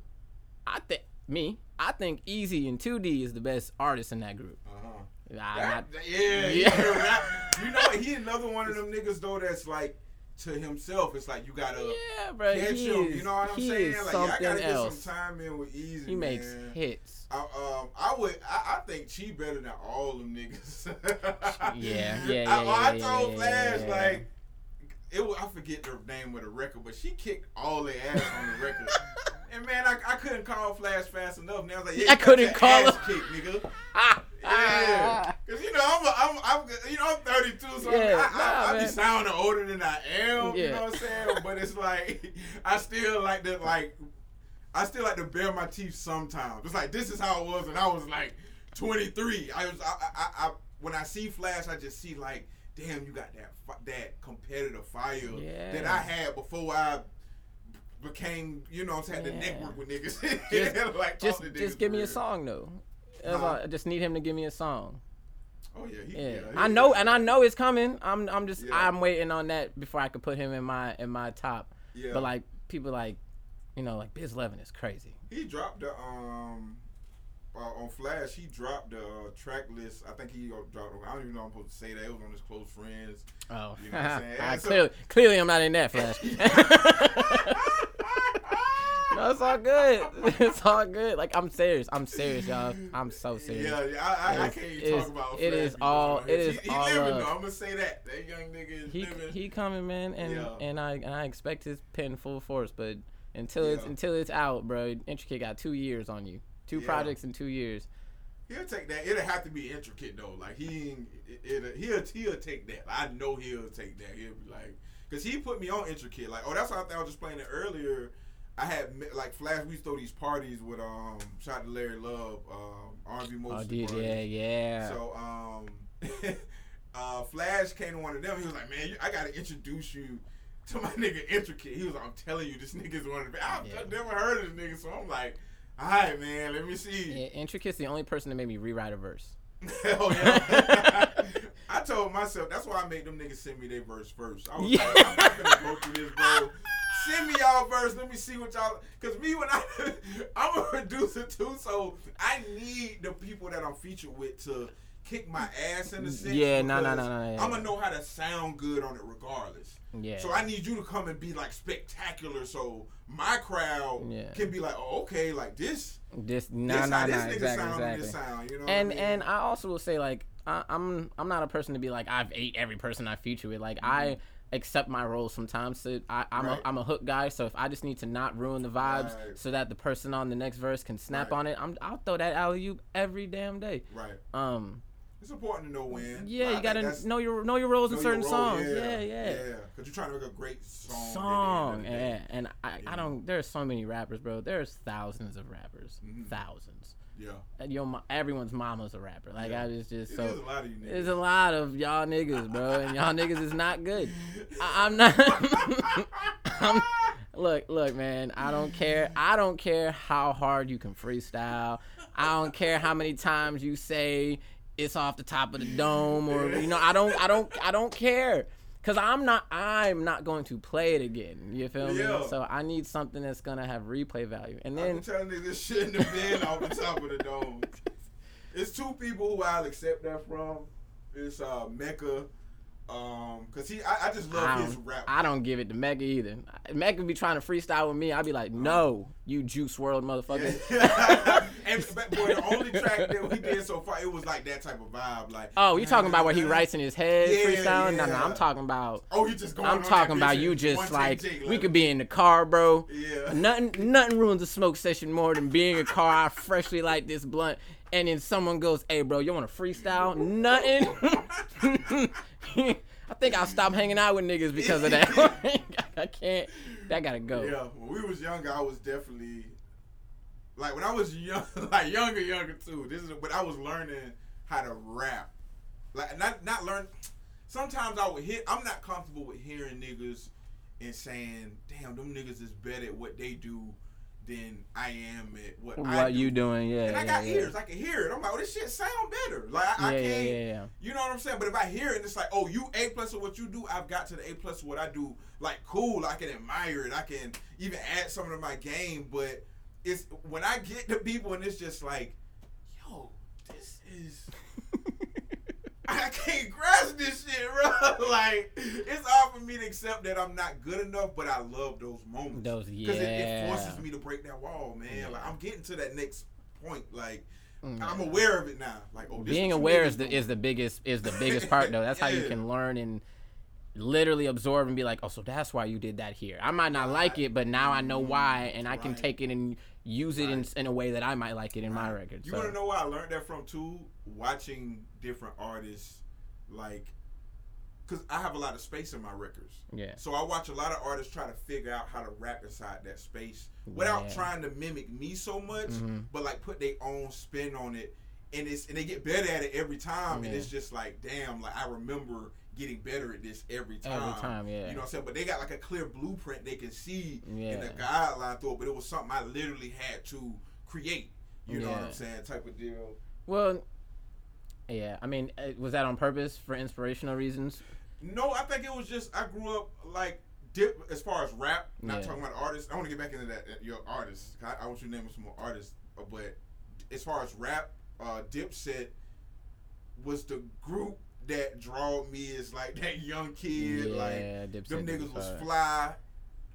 I think me, I think Easy and 2D is the best artist in that group. Uh-huh. That- not, yeah, Yeah. yeah. You know, he another one of them niggas though that's like to himself. It's like you gotta yeah, bro. catch He him. is, You know what I'm saying? Like, something I gotta get else. some time in with Easy. He makes man. hits. I, um, I would. I, I think she better than all them niggas. Yeah, yeah, I, yeah, I yeah, told yeah, Flash yeah, like it. Was, I forget the name of the record, but she kicked all their ass on the record. And man, I, I couldn't call Flash fast enough. Now I was like, yeah, I couldn't call her. kicked, nigga. Ah, Yeah, ah. Cause you know I'm, a, I'm, I'm, you know I'm 32, so Yeah, I, I, nah, I, be sounding older than I am. You know what I'm saying? But it's like I still like to like, I still like to bare my teeth sometimes. It's like this is how it was and I was like 23. I was, I, I, I when I see Flash, I just see like, damn, you got that that competitive fire that I had before I became, you know, what I'm saying, the network with niggas. Just- like just just give me a song though. Huh? I just need him to give me a song. Oh yeah, he, Yeah, yeah I know, and I know it's coming. I'm, I'm just, Yeah. I'm waiting on that before I could put him in my, in my top. Yeah. But like people like, you know, like Biz Levin is crazy. He dropped the um uh, on Flash. He dropped the uh, track list. I think he uh, dropped. I don't even know I'm supposed to say that. It was on his close friends. Oh, You know what I'm saying? I So- clearly, clearly, I'm not in that flash. no, it's all good. It's all good. Like I'm serious. I'm serious, y'all. I'm so serious. Yeah, yeah, I, I, I can't even talk about. it is all- it is he, he all living though. I'm gonna say that that young nigga is He living. he coming, man, and Yeah. and I and I expect his pen full force, but until it's until it's out, bro, Intricate got two years on you. Two Yeah. projects in two years. He'll take that. It'll have to be intricate though. Like he, ain't- it, it, he'll he'll take that. I know he'll take that. He'll be like, cause he put me on intricate. Like, oh, that's why I I was just playing it earlier. I had like Flash. We used to throw these parties with um, shout out to Larry Love, um, R&B Oh, dude, parties. yeah, yeah. So um, uh, Flash came to one of them. He was like, man, I gotta introduce you to my nigga intricate. He was like, I'm telling you, this nigga's one of the. I've, Yeah. Never heard of this nigga, so I'm like, all right, man, let me see. yeah, Intricate's the only person that made me rewrite a verse. Hell yeah. I told myself that's why I made them niggas send me their verse first. I was Yeah. like, I'm not gonna go through this, bro. Send me y'all verse. Let me see what y'all. Cause me when I, I'm a producer too, so I need the people that I'm featured with to kick my ass in the mm, sense. Yeah, no, no, no, no. I'm gonna know how to sound good on it regardless. Yeah. So I need you to come and be like spectacular, so my crowd Yeah. can be like, oh, okay, like this. This this nah how nah this nah nigga exactly sound exactly. sound. You know. and I mean? and I also will say like I, I'm I'm not a person to be like I've ate every person I feature with. Like mm-hmm. I accept my role sometimes. So I, I'm Mm-hmm. Right. a I'm a hook guy. So if I just need to not ruin the vibes, Right. so that the person on the next verse can snap Right. on it, I'm I'll throw that alley oop every damn day. right. Um It's important to know when. yeah, you gotta know your know your roles know in certain role, songs. Yeah, yeah. Yeah, because you're trying to make a great song. Song, end of the day. yeah, and I, I don't. There's so many rappers, bro. There's thousands of rappers, Mhm. thousands. Yeah. Uh, your everyone's mama's a rapper. Like Yeah. I just just It so is a lot of you niggas. There's a lot of y'all niggas, bro, and y'all niggas is not good. I, I'm not. I'm, look, look, man. I don't care. I don't care how hard you can freestyle. I don't care how many times you say it's off the top of the dome, or you know, I don't, I don't, I don't care. Cause I'm not, I'm not going to play it again. You feel me? So I need something that's gonna have replay value. And then been telling niggas this shouldn't have been off the top of the dome. It's two people who I'll accept that from. It's uh, Mecca Um, cause he, I, I just I love his rap. I don't give it to Mecca either. Mecca be trying to freestyle with me. I'd be like, no, you Juice WRLD motherfucker. and but boy, the only track that we did so far, it was like that type of vibe. Like, Oh, you talking about what he writes in his head Yeah, freestyling? No, no. I'm talking about. Oh, you just going. I'm talking about you and just like we could be in the car, bro. Yeah. Nothing, nothing ruins a smoke session more than being in a car. I freshly light this blunt, and then someone goes, "Hey, bro, you want to freestyle?" Nothing. I think I'll stop hanging out with niggas because of that. I can't. That gotta go. Yeah, when we was younger, I was definitely like when I was young, like younger, younger too. This is when I was learning how to rap. Like not not learn. Sometimes I would hit. I'm not comfortable with hearing niggas and saying, "Damn, them niggas is better at what they do than I am at what, I What do." you doing? Yeah. And I yeah, got yeah. ears. I can hear it. I'm like, oh, this shit sound better. Like I, I Yeah, yeah, can't. yeah, yeah. You know what I'm saying? But if I hear it, it's like, oh, you A plus of what you do. I've got to the A plus of what I do. Like, cool. I can admire it. I can even add something to my game. But it's when I get to people and it's just like, yo, this is. I can't grasp this shit, bro. like, it's hard for me to accept that I'm not good enough, but I love those moments. Those- yeah, Because it, it forces me to break that wall, man. Like, I'm getting to that next point. Like, Mm. I'm aware of it now. Like, oh, this being aware is the is the biggest is the biggest part though. That's how you can learn and literally absorb and be like, oh, so that's why you did that here. I might not like it, but now I know why, and I can take it and use it in, Right. in a way that I might like it in my record. You so. want to know where I learned that from too? Watching different artists, like, cause I have a lot of space in my records. Yeah. So I watch a lot of artists try to figure out how to rap inside that space without Yeah. trying to mimic me so much, Mhm. but like put their own spin on it, and it's and they get better at it every time, and it's just like, damn, like I remember getting better at this every time. Every time, yeah. You know what I'm saying? But they got like a clear blueprint they can see in the guideline through it, but it was something I literally had to create. You know what I'm saying? Type of deal. Well, yeah. I mean, uh, was that on purpose for inspirational reasons? No, I think it was just I grew up like dip as far as rap. Not Yeah. talking about artists. I want to get back into that. uh, Your artists. I, I want you to name some more artists. uh, But as far as rap, uh, Dipset was the group that drawed me is like that young kid. yeah, like Dipset them niggas was fly.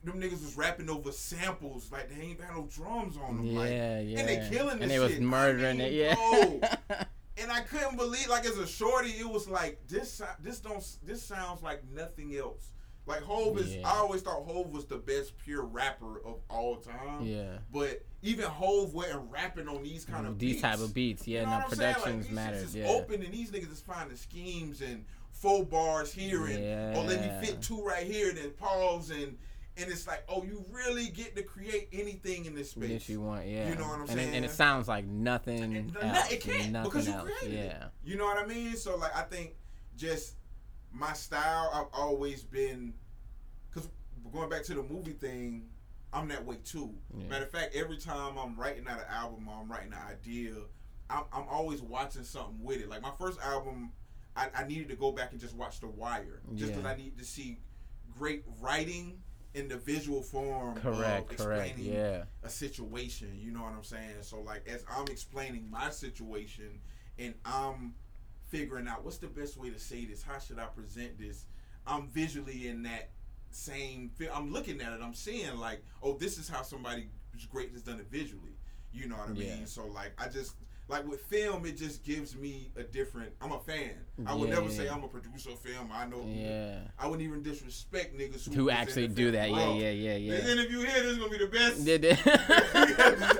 Them niggas was rapping over samples. Like they ain't got no drums on them. like, Yeah, yeah. And they killing this And they was shit. I murdering mean, it. Yeah. and I couldn't believe like as a shorty, it was like this. This don't. This sounds like nothing else. Like Hov is. Yeah. I always thought Hov was the best pure rapper of all time. yeah. But even Hov wasn't rapping on these kind of These beats. type of beats, yeah. You know no, Like, productions these matter. Yeah. open, and these niggas is finding schemes and faux bars here, and oh, let me fit two right here, then pause, and and it's like, oh, you really get to create anything in this space. If you want, yeah. You know what I'm and saying? It, and it sounds like nothing And else. it can't nothing because you else. created it. Yeah. You know what I mean? So like I think just my style I've always been cuz going back to the movie thing, I'm that way too. Yeah. Matter of fact, every time I'm writing out an album or I'm writing an idea, I'm, I'm always watching something with it. Like my first album, I, I needed to go back and just watch The Wire, just because Yeah. I need to see great writing in the visual form Correct. of Correct. explaining Yeah. a situation. You know what I'm saying? So like as I'm explaining my situation and I'm figuring out what's the best way to say this, how should I present this, I'm visually in that same. I'm looking at it. I'm seeing like, oh, this is how somebody great has done it visually. You know what I Yeah. mean? So like I just. Like with film, it just gives me a different. I'm a fan. I would Yeah, never say. I'm a producer of film. I know. Yeah. I wouldn't even disrespect niggas who, Who actually do that? Yeah. yeah, Yeah. Yeah. This interview here, this is gonna be the best. Did?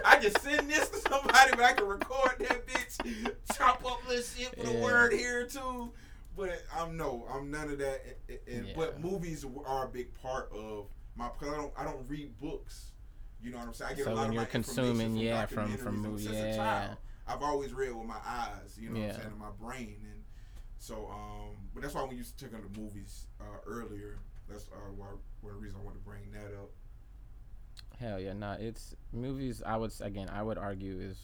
I can send this to somebody, but I can record that bitch, chop up this shit the Yeah. word here too. But I'm no, I'm none of that. And, Yeah. But movies are a big part of my. Cause I don't, I don't read books. You know what I'm saying? I get So a lot when of you're consuming, yeah, from- from movies, yeah, a. I've always read with my eyes. You know what I'm saying? In my brain, and so um. But that's why when you took on the movies uh, earlier, that's uh, why one reasons I wanted to bring that up. Hell yeah, nah. It's movies. I would again. I would argue is.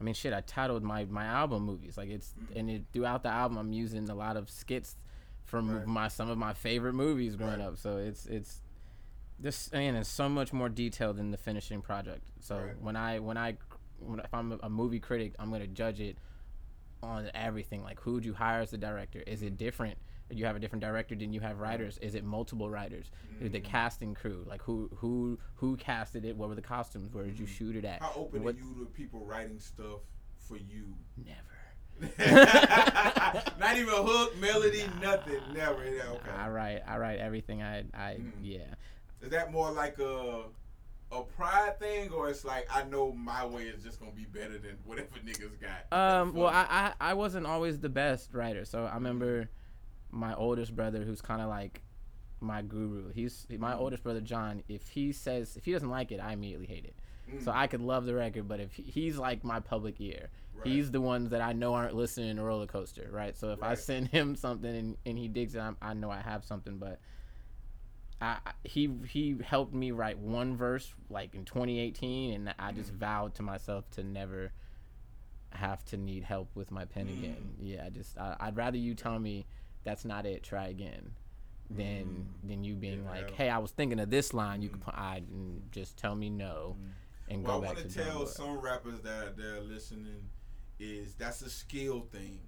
I mean, shit. I titled my my album movies. Like it's and it, throughout the album, I'm using a lot of skits from Right. my some of my favorite movies growing Right. up. So it's it's this and it's so much more detailed than the finishing project. So Right. when I when I if I'm a, a movie critic, I'm gonna judge it on everything. Like who'd you hire as the director? Is it different you have a different director, then you have writers. Is it multiple writers? Is The casting crew, like who who who casted it? What were the costumes? Where did you shoot it at? How open what, are you to people writing stuff for you? Never. Not even a hook, melody, nothing. Never. Yeah, okay. I write I write everything. I I Mm. yeah. Is that more like a a pride thing, or it's like I know my way is just gonna be better than whatever niggas got? Um. Well, I, I I wasn't always the best writer, so I remember my oldest brother, who's kind of like my guru. He's my Mm. oldest brother, John. If he says if he doesn't like it, I immediately hate it. Mm. So I could love the record, but if he, he's like my public ear, Right. he's the ones that I know aren't listening to roller coaster, right? So if I send him something and, and he digs it, I'm, I know I have something. But I I- he he helped me write one verse like in 2018, and I just Mm. vowed to myself to never have to need help with my pen Mm. again. Yeah, I just I, I'd rather you tell me that's not it, try again. Than than you being like, Mm. Hey, I was thinking of this line. You Mm. could put I just tell me no, and Well, go I back want to to drawing tell some rappers that they're listening is that's a skill thing.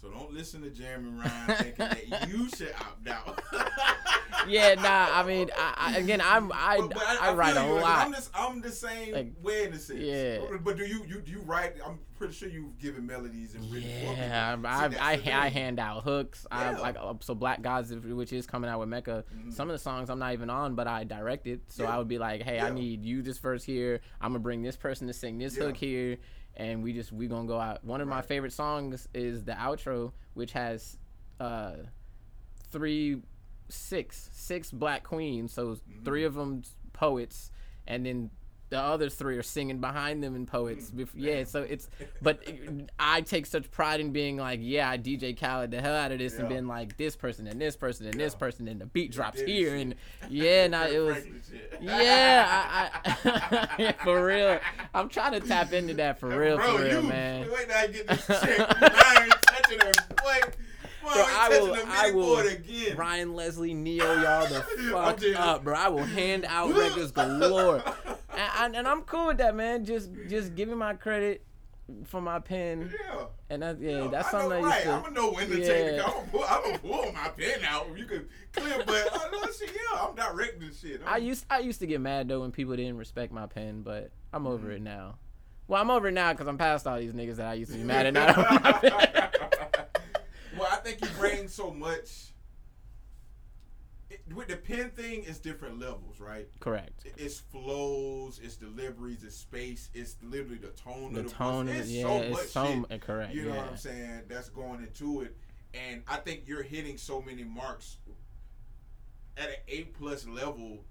So don't listen to Jeremy Ryan thinking that you should opt out. yeah, nah. I mean, I, I, again, I'm I But- but I, write a lot. I'm just I'm the same Like, way in a sense. yeah. But do you you do you write? I'm pretty sure you've given melodies and written Yeah. I, See, I, I, I hand out hooks. I Yeah. like uh, so Black Gods, which is coming out with Mecca. Mhm. Some of the songs I'm not even on, but I directed. So Yeah. I would be like, hey, I need you this verse here. I'm gonna bring this person to sing this Yeah. hook here, and we just we gonna go out. One of my favorite songs is the outro, which has uh three, six, six black queens. So Mm-hmm. three of them poets, and then. The other three are singing behind them in poets. Mm. Yeah, so it's, but I take such pride in being like, yeah, I DJ Khaled the hell out of this and being like this person and this person and this person and the beat drops here shit. and yeah, nah, it was yeah, I, I for real. I'm trying to tap into that for real, Bro, for real, you, man. Wait till I get this check. I ain't touching her. Boy, boy, Bro, I I will, I will, again. Ryan Leslie, Ne-Yo, y'all the fuck up, bro. I will hand out records galore, and, and, I'm cool with that, man. Just, just give me my credit for my pen, Yeah. and that, yeah, Yo, that's I something know, I right. used to. I'm gonna know when to take Yeah. it. I'm gonna pull, I'm gonna pull my pen out. You can clear, but I know shit. Yeah, I'm directing shit. I I'm- used I used to get mad though when people didn't respect my pen, but I'm over Mm-hmm. it now. Well, I'm over it now because I'm past all these niggas that I used to be mad at. Not my pen. well, I think you bring so much. It, with the pen thing, it's different levels, right? Correct. It- It's flows, it's deliveries, it's space, it's literally the tone The of the tone, voice. It's yeah, so it's much so shit. correct. You know yeah. what I'm saying? That's going into it, and I think you're hitting so many marks at an A plus level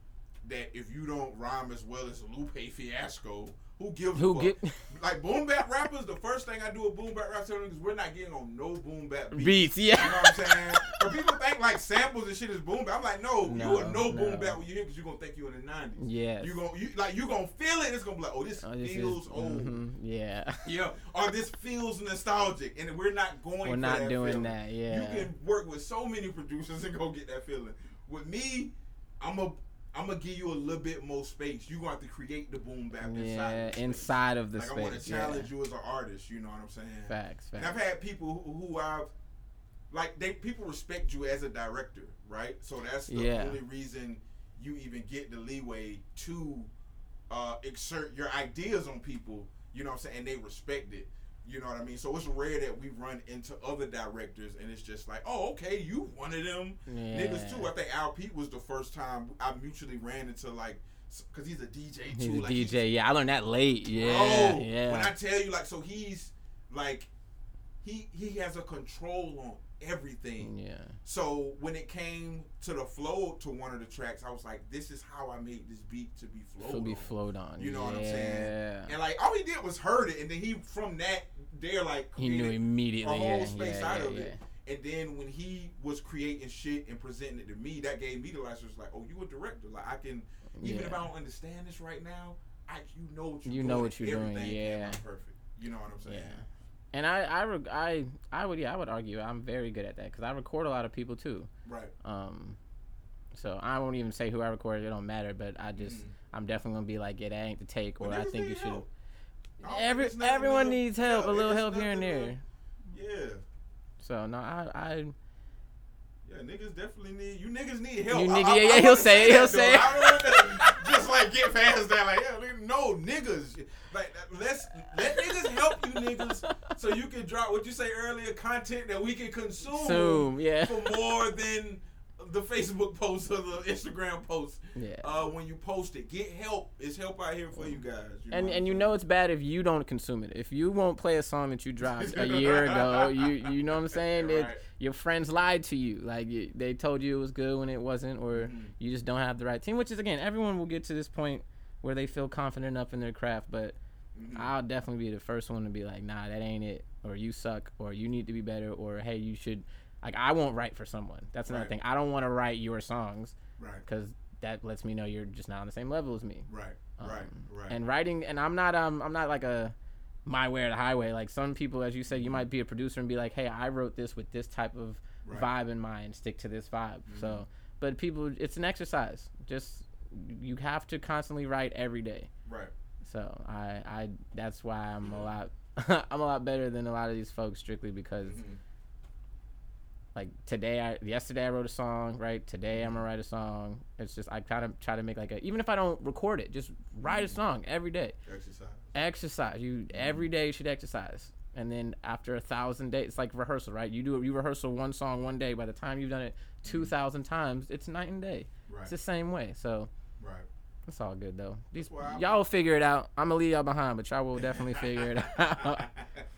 that if you don't rhyme as well as Lupe Fiasco, who gives Who a fuck? get like boom bap rappers? The first thing I do with boom bap rappers is we're not getting on no boom bap beats. beats? You know what I'm saying? but people think like samples and shit is boom bap. I'm like, no, you are No, know boom no. bap when you hear because you're gonna think you're in the '90s. Yeah. You gonna you like you gonna feel it. It's gonna be like, oh, this, Oh, this feels is, old. mhm, Yeah. Yeah, or this feels nostalgic, and we're not going. We're not that doing feeling. that. Yeah. You can work with so many producers and go get that feeling. With me, I'm a I'm gonna give you a little bit more space. You're gonna have to create the boom bap inside. Yeah. of the. Inside of the Like I want space. to Yeah. challenge you as an artist. You know what I'm saying? Facts. And I've had people who, who I've like they people respect you as a director, right? So that's the Yeah. only reason you even get the leeway to uh, exert your ideas on people. You know what I'm saying? And they respect it. You know what I mean? So it's rare that we run into other directors and it's just like, oh, okay, you one of them niggas too. I think Al Pete was the first time I mutually ran into like, because he's a DJ too. He's a like, he's- DJ. Yeah, I learned that late. Yeah. Bro, yeah. When I tell you, like, so he's like, he he has a control on everything. yeah. So when it came to the flow to one of the tracks, I was like, this is how I made this beat to be flowed. To be on. flowed on. You know yeah. what I'm saying? And like, all he did was heard it, and then he from that there like He knew immediately. a whole yeah. space yeah, out of it. And then when he was creating shit and presenting it to me, that gave me the license. Like, oh, you a director? Like, I can even if I don't understand this right now, I you know what you're You doing. know what you're doing, yeah. perfect. You know what I'm saying? Yeah. And I, I, reg- I, I would, yeah, I would argue I'm very good at that because I record a lot of people too. Right. Um, so I won't even say who I recorded. It don't matter. But I just, Mhm. I'm definitely gonna be like, yeah, that ain't the take, or I think you should. help. I don't think Every everyone needs help, a little help here and there. Yeah. So no, I, I, Yeah, niggas definitely need you. Niggas need help. You I- nigga- I- yeah, I he'll say it, he'll say it. I don't wanna just like get past that. Like, yeah, no niggas. Like, let's let niggas help you niggas, so you can drop what you say earlier, content that we can consume Zoom, yeah. for more than the Facebook post or the Instagram post. Yeah. Uh, when you post it, get help. It's help out here for you guys. You and and you know it's bad if you don't consume it. If you won't play a song that you dropped a year ago, you you know what I'm saying? It- Right. Your friends lied to you. Like you, they told you it was good when it wasn't, or Mhm. you just don't have the right team. Which is again, everyone will get to this point where they feel confident enough in their craft. But Mhm. I'll definitely be the first one to be like, nah, that ain't it, or you suck, or you need to be better, or hey, you should. Like I won't write for someone. That's another Right. thing. I don't want to write your songs Right, because that lets me know you're just not on the same level as me. right, right, Um, right. And writing, and I'm not, um, I'm not like a my way or the highway. Like some people, as you said, you might be a producer and be like, hey, I wrote this with this type of Right. vibe in mind. Stick to this vibe. Mhm. So, but people, it's an exercise. Just you have to constantly write every day. right. So I, I, that's why I'm a lot, I'm a lot better than a lot of these folks strictly because Mhm. like today I yesterday I wrote a song, right? Today I'm gonna write a song. It's just I kind of try to make like a even if I don't record it, just write a song every day. Exercise. Exercise. You every day you should exercise. And then after a thousand days, it's like rehearsal, right? You do you rehearsal one song one day. By the time you've done it two thousand times, it's night and day. Right, It's the same way. So right. it's all good though. These That's y'all will figure it out. I'm gonna leave y'all behind, but y'all will definitely figure it out.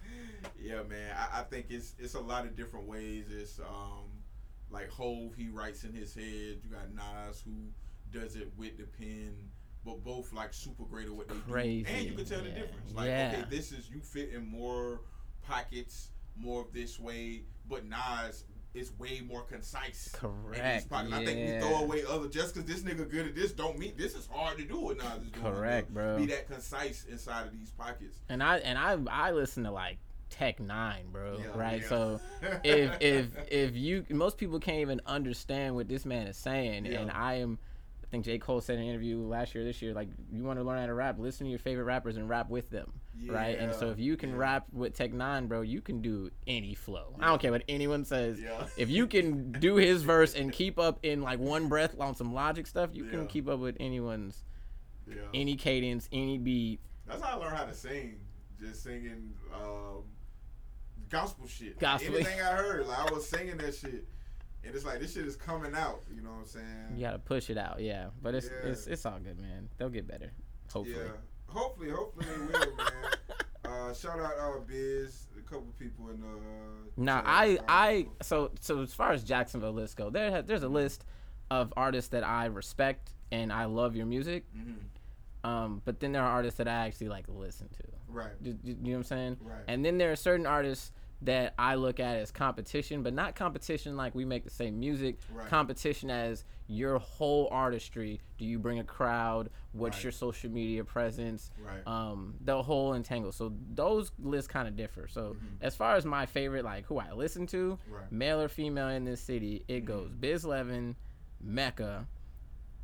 yeah, man. I, I think it's it's a lot of different ways. It's um like Hov, he writes in his head. You got Nas who does it with the pen. But both like super great at what they Crazy, do, and you can tell the difference. Like, Yeah. okay, this is you fit in more pockets, more of this way. But Nas is way more concise. Correct. pockets. I think we throw away other just because this nigga good at this don't mean this is hard to do what Nas is doing. Correct, bro. Be that concise inside of these pockets. And I and I I listen to like Tech N9ne, bro. Yeah, oh, right. yeah. So if if if you most people can't even understand what this man is saying, Yeah. and I am. I think J. Cole said in an interview last year, this year, like you want to learn how to rap, listen to your favorite rappers and rap with them, right? And so if you can yeah. rap with Tech N9ne, bro, you can do any flow. I don't care what anyone says. Yeah. If you can do his verse and keep up in like one breath on some logic stuff, you Yeah. can keep up with anyone's yeah. any cadence, any beat. That's how I learned how to sing. Just singing um, gospel shit. Gospel. Anything I heard, like I was singing that shit, and it's like this shit is coming out. You know what I'm saying? You gotta push it out, yeah. But it's Yeah. it's it's all good, man. They'll get better, hopefully. Yeah. Hopefully, hopefully they will, man. Uh, shout out our Biz, a couple people in uh. Now I I so so as far as Jacksonville lists go, there there's a list of artists that I respect and I love your music. mhm. Um, but then there are artists that I actually like listen to. Right. You, you know what I'm saying? Right. And then there are certain artists that I look at as competition, but not competition like we make the same music. Right. Competition as your whole artistry. Do you bring a crowd? What's Right. your social media presence? Right. Um, the whole entangle. So those lists kind of differ. So Mhm. as far as my favorite, like who I listen to, male or female in this city, it goes Biz Levin, Mecca,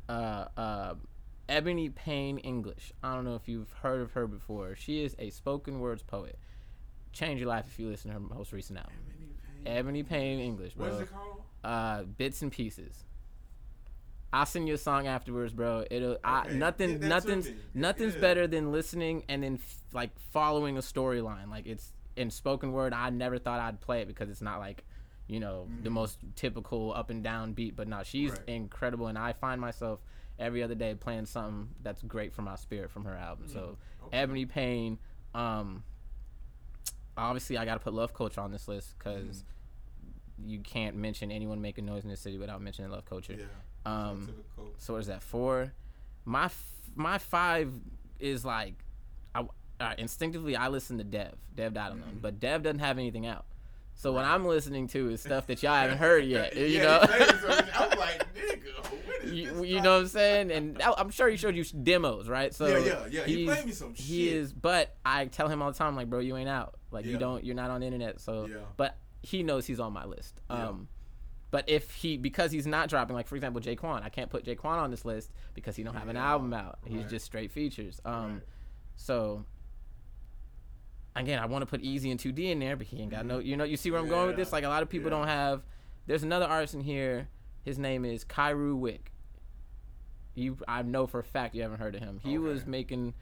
uh, uh, Ebony Payne English. I don't know if you've heard of her before. She is a spoken words poet. Change your life if you listen to her most recent album. Ebony Payne English, bro. What is it called? Uh, bits and pieces. I'll send you a song afterwards, bro. It'll I, nothing, that nothing's, nothing's Yeah. better than listening and then f- like following a storyline. Like it's in spoken word. I never thought I'd play it because it's not like, you know, the Mhm. most typical up and down beat. But no, she's Right. incredible, and I find myself every other day playing something that's great for my spirit from her album. So Okay. Ebony Payne, um, obviously I got to put Love Culture on this list because you can't mention anyone making noise in this city without mentioning Love Culture. Yeah. Um, the so what is that four? My f- my five is like, I right, instinctively I listen to Dev. Dev alone, Mhm. but Dev doesn't have anything out. So what I'm listening to is stuff that y'all haven't heard yet. You Yeah, know. he played some- I'm like, nigga, what is You, this you know what I'm saying? And I'm sure he showed you demos, right? So Yeah, yeah, yeah. He played me some shit. He is, but I tell him all the time, like, bro, you ain't out. Like, you don't, you're not on the internet. So, Yeah. but he knows he's on my list. Yeah. Um, but if he, because he's not dropping, like for example, Jaquan, I can't put Jaquan on this list because he don't have an album out. He's Right. just straight features. Um, Right. so. Again, I want to put Easy and 2D in there, but he ain't got no. You know, you see where I'm going with this. Like a lot of people Yeah. don't have There's another artist in here. His name is Kairu Wick. You, I know for a fact you haven't heard of him. He was making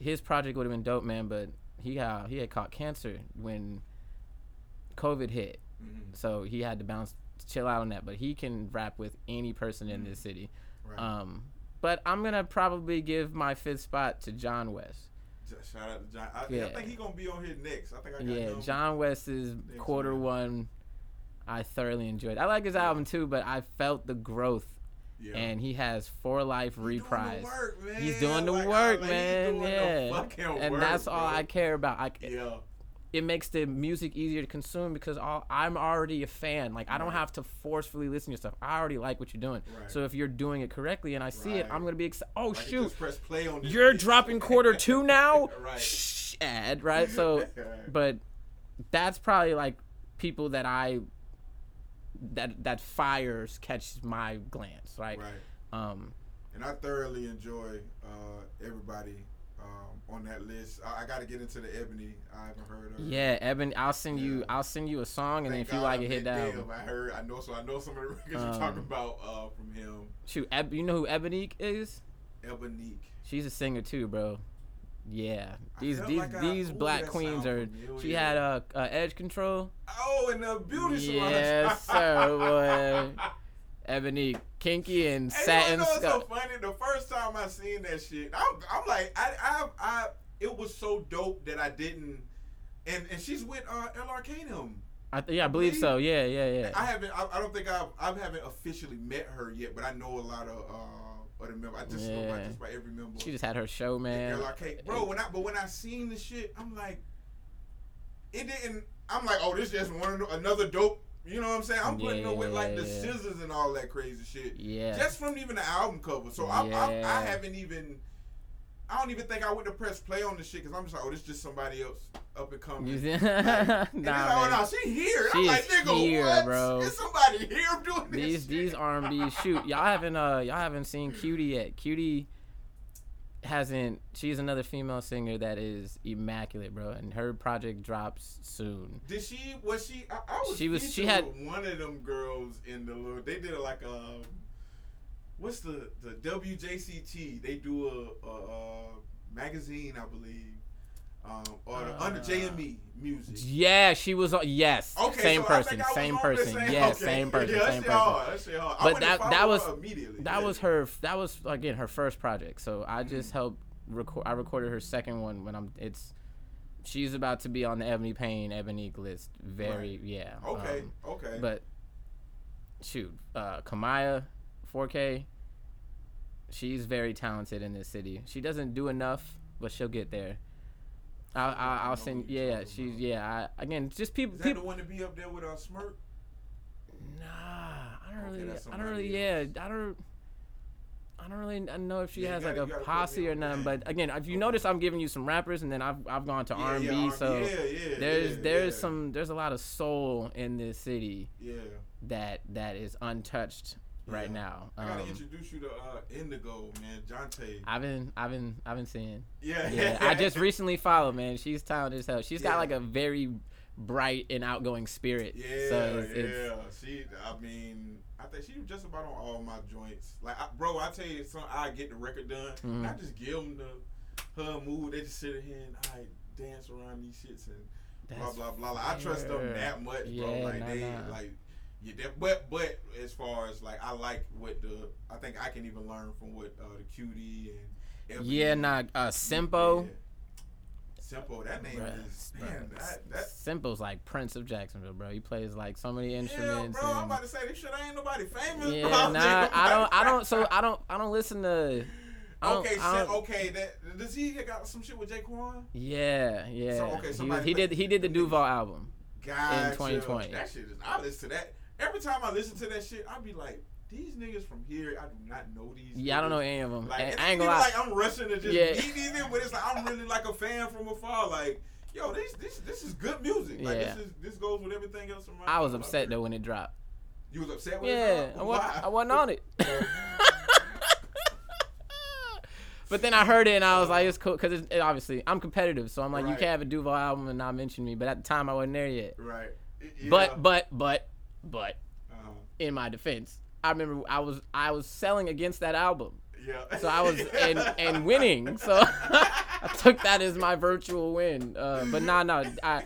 his project would have been dope, man, but he had he had caught cancer when COVID hit, Mhm. so he had to bounce, chill out on that. But he can rap with any person in this city. Right. Um, but I'm gonna probably give my fifth spot to John West. Shout out to John. I, I think he gonna be on here next. I think I got Yeah, him. John West is quarter one. one. I thoroughly enjoyed. I like his album too, but I felt the growth, Yeah. and he has For Life He doing the work, man. He's doing the work, man. Yeah, and work, that's all. I care about. I, Yeah. it makes the music easier to consume because all, I'm already a fan. Like I don't have to forcefully listen to your stuff. I already like what you're doing. Right. So if you're doing it correctly and I see it, I'm gonna be excited. Oh Like, shoot, Just press play on you're bitch. dropping quarter two now. right. Shh, ad right. So, Right. but that's probably like people that I that that fires catch my glance. Right. Right. Um. And I thoroughly enjoy uh, everybody um, on that list. I, I got to get into the Ebony. I haven't heard of. Yeah, Ebony. I'll send you. I'll send you a song, and then Thank if you God like it, hit that. Album. I heard. I know. So I know some of the records you're Um, talking about uh, from him. Shoot, Eb, you know who Ebony is? Ebony. She's a singer too, bro. Yeah, these these like these ooh, black that queens are. familiar. She had a uh, edge control. Oh, and the beauty salon. Yes, sir, boy. Ebony, kinky and Hey, satin you know what's so funny? The first time I seen that shit, I'm, I'm like, I, I, I, it was so dope that I didn't. And and she's with uh, LRK and. I th- yeah, I believe so. Yeah, yeah, yeah. I haven't. I, I don't think I've. I haven't officially met her yet, but I know a lot of uh, other members. I just know about just about every member. She just had her show, man. LRK, bro. When I but when I seen the shit, I'm like, it didn't. I'm like, oh, this just one another dope. You know what I'm saying? I'm putting her with like the scissors and all that crazy shit. Yeah. Just from even the album cover. So I, I, I haven't even. I don't even think I went to press play on the shit because I'm just like, oh, this just somebody else up and coming. Like, and nah, like, oh no, she here. She I'm like, nigga, here, what? bro. Is somebody here doing this? these shit? these R&B shoot y'all haven't uh y'all haven't seen Cutie yet. Cutie hasn't. She's another female singer that is immaculate, bro, and her project drops soon. Did she? Was she? I, I was. She was- she had- one of them girls in the. little- They did it like um, what's the the WJCT? They do a, a, a magazine, I believe, um, or the, under Uh, JME music. Yeah, she was. on Yes, Okay, same so person, I same on person. saying- Yeah, okay. same person, Yeah, same person. hard. But that- that was- immediately. That yeah. was her. That was again her first project. So I just helped record. I recorded her second one when I'm. It's. She's about to be on the Ebony Payne Ebony list. Very Right. yeah. Okay, um, okay. But shoot, uh, Kamaya, 4K. She's very talented in this city. She doesn't do enough, but she'll get there. I'll, I'll, I'll send. Yeah, she's yeah. I, again, just people. is that people. the one to be up there with uh, Smirk? Nah, I don't Okay, really. I don't really. Yeah. I don't. I don't really know if she Yeah, has gotta- like a gotta put me posse or nothing. But again, if you Okay. notice, I'm giving you some rappers, and then I've I've gone to Yeah, R&B. yeah, so there's there's some there's a lot of soul in this city Yeah. that that is untouched right Yeah. now. I gotta Um, introduce you to uh, Indigo, man. Jonte. I've been I've been I've been seeing. Yeah, Yeah, I just recently followed, man. She's talented as hell. She's got like a very bright and outgoing spirit. Yeah, so it's, it's, yeah. She, I mean, I think she was just about on all my joints. Like, I, bro, I tell you, some I get the record done. and I just give them the her mood. They just sit here and I dance around these shits and blah That's blah blah. Like, I trust them that much, bro. Yeah, like nah, they nah. like. Yeah, that, but but as far as like I like what the I think I can even learn from what uh, the cutie and Ebony- yeah, nah. Uh, Simpo. Yeah. Simple, that name Bruh, is man. That, that Simpo's like Prince of Jacksonville, bro. He plays like so many instruments. Yeah, bro. I'm about to say this shit ain't nobody famous. yeah, bro. nah, I don't, I don't. So I don't, I don't listen to. Don't, Okay, don't- okay. That does he got some shit with Jaquan? Yeah, yeah. So, okay, he, was- he did, he did the Duval album. Gotcha. 2020. That shit is. I listen to that every time I listen to that shit. I be like, these niggas from here. I do not know these. Yeah, I don't know any of them. Like, I ain't gonna lie. Like I'm rushing to just Yeah. meet these niggas, but it's like I'm really like a fan from afar. Like, yo, this this this is good music. Like Yeah. this is this goes with everything else around. I was upset though when it dropped. You was upset with Yeah, it? I, wa- I wasn't on it. but then I heard it and I was like, it's cool because it, obviously I'm competitive, so I'm like, you can't have a Duval album and not mention me. But at the time, I wasn't there yet. Right. Yeah. But but but but uh, in my defense, I remember I was I was selling against that album. Yeah. So I was and and winning. So I took that as my virtual win. Uh, but nah, nah, I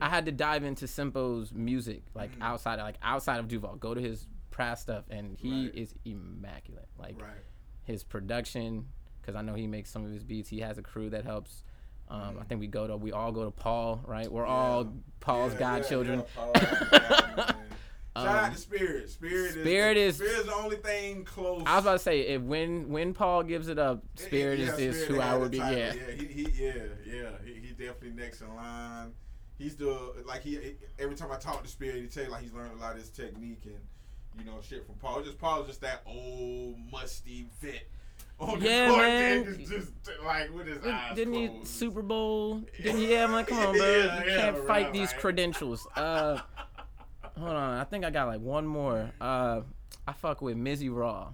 I had to dive into Simpo's music, like Mm-hmm. outside, like outside of Duval. Go to his past stuff, and he Right. is immaculate. Like Right. his production, because I know he makes some of his beats. He has a crew that helps. Um, I think we go to we all go to Paul, right? We're all Paul's Mm-hmm. Yeah, yeah, godchildren. yeah, Paul, man. Shout out Um, to Spirit. Spirit, Spirit is, Spirit is the only thing close. I was about to say if when when Paul gives it up, Spirit Yeah, is, is Spirit who I would be. title. Yeah. yeah, he, he, yeah, yeah. He, he definitely next in line. He's the like he every time I talk to Spirit, he tell you like he's learned a lot of his technique and you know shit from Paul. Just Paul's just that old musty vet on the Yeah, court man. that is just like with his eyes Didn't he. Super Bowl? Didn't he? Yeah, I'm like, come on, bro. Yeah, you yeah, can't right, fight these right. credentials. Uh, hold on. I think I got like one more. Uh, I fuck with Mizzy Raw.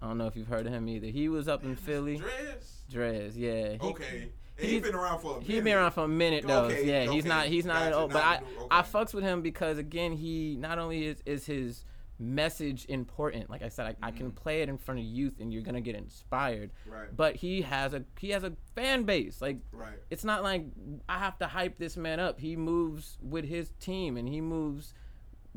I don't know if you've heard of him either. He was up in Philly. Dress. Drez, yeah. He, Okay. He's- he's been around for a minute. He's been around for a minute though. Okay, yeah, he's not he's not gotcha, an old, but I new, I fucks with him because again he not only is is his message important. Like I said, I, I can play it in front of youth and you're gonna get inspired. Mm-hmm. Right. But he has a he has a fan base. Like Right. it's not like I have to hype this man up. He moves with his team and he moves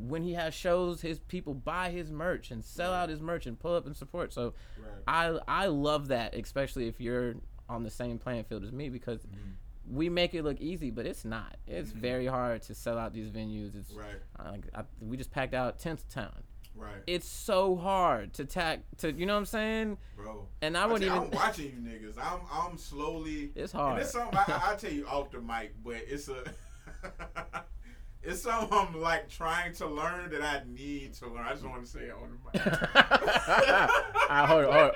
when he has shows. His people buy his merch and sell out his merch and pull up and support. So Right. I I love that, especially if you're on the same playing field as me because Mm-hmm. we make it look easy, but it's not. It's very hard to sell out these venues. It's Right. uh, I, we just packed out 10th Town. Right. It's so hard to tack to you know what I'm saying? Bro. And I wouldn't even. I'm watching you niggas. I'm I'm slowly. It's And hard. it's something I, I tell you off the mic, but it's a. it's something I'm like trying to learn that I need to learn. I just want to say it on the mic. I hold it, hold it.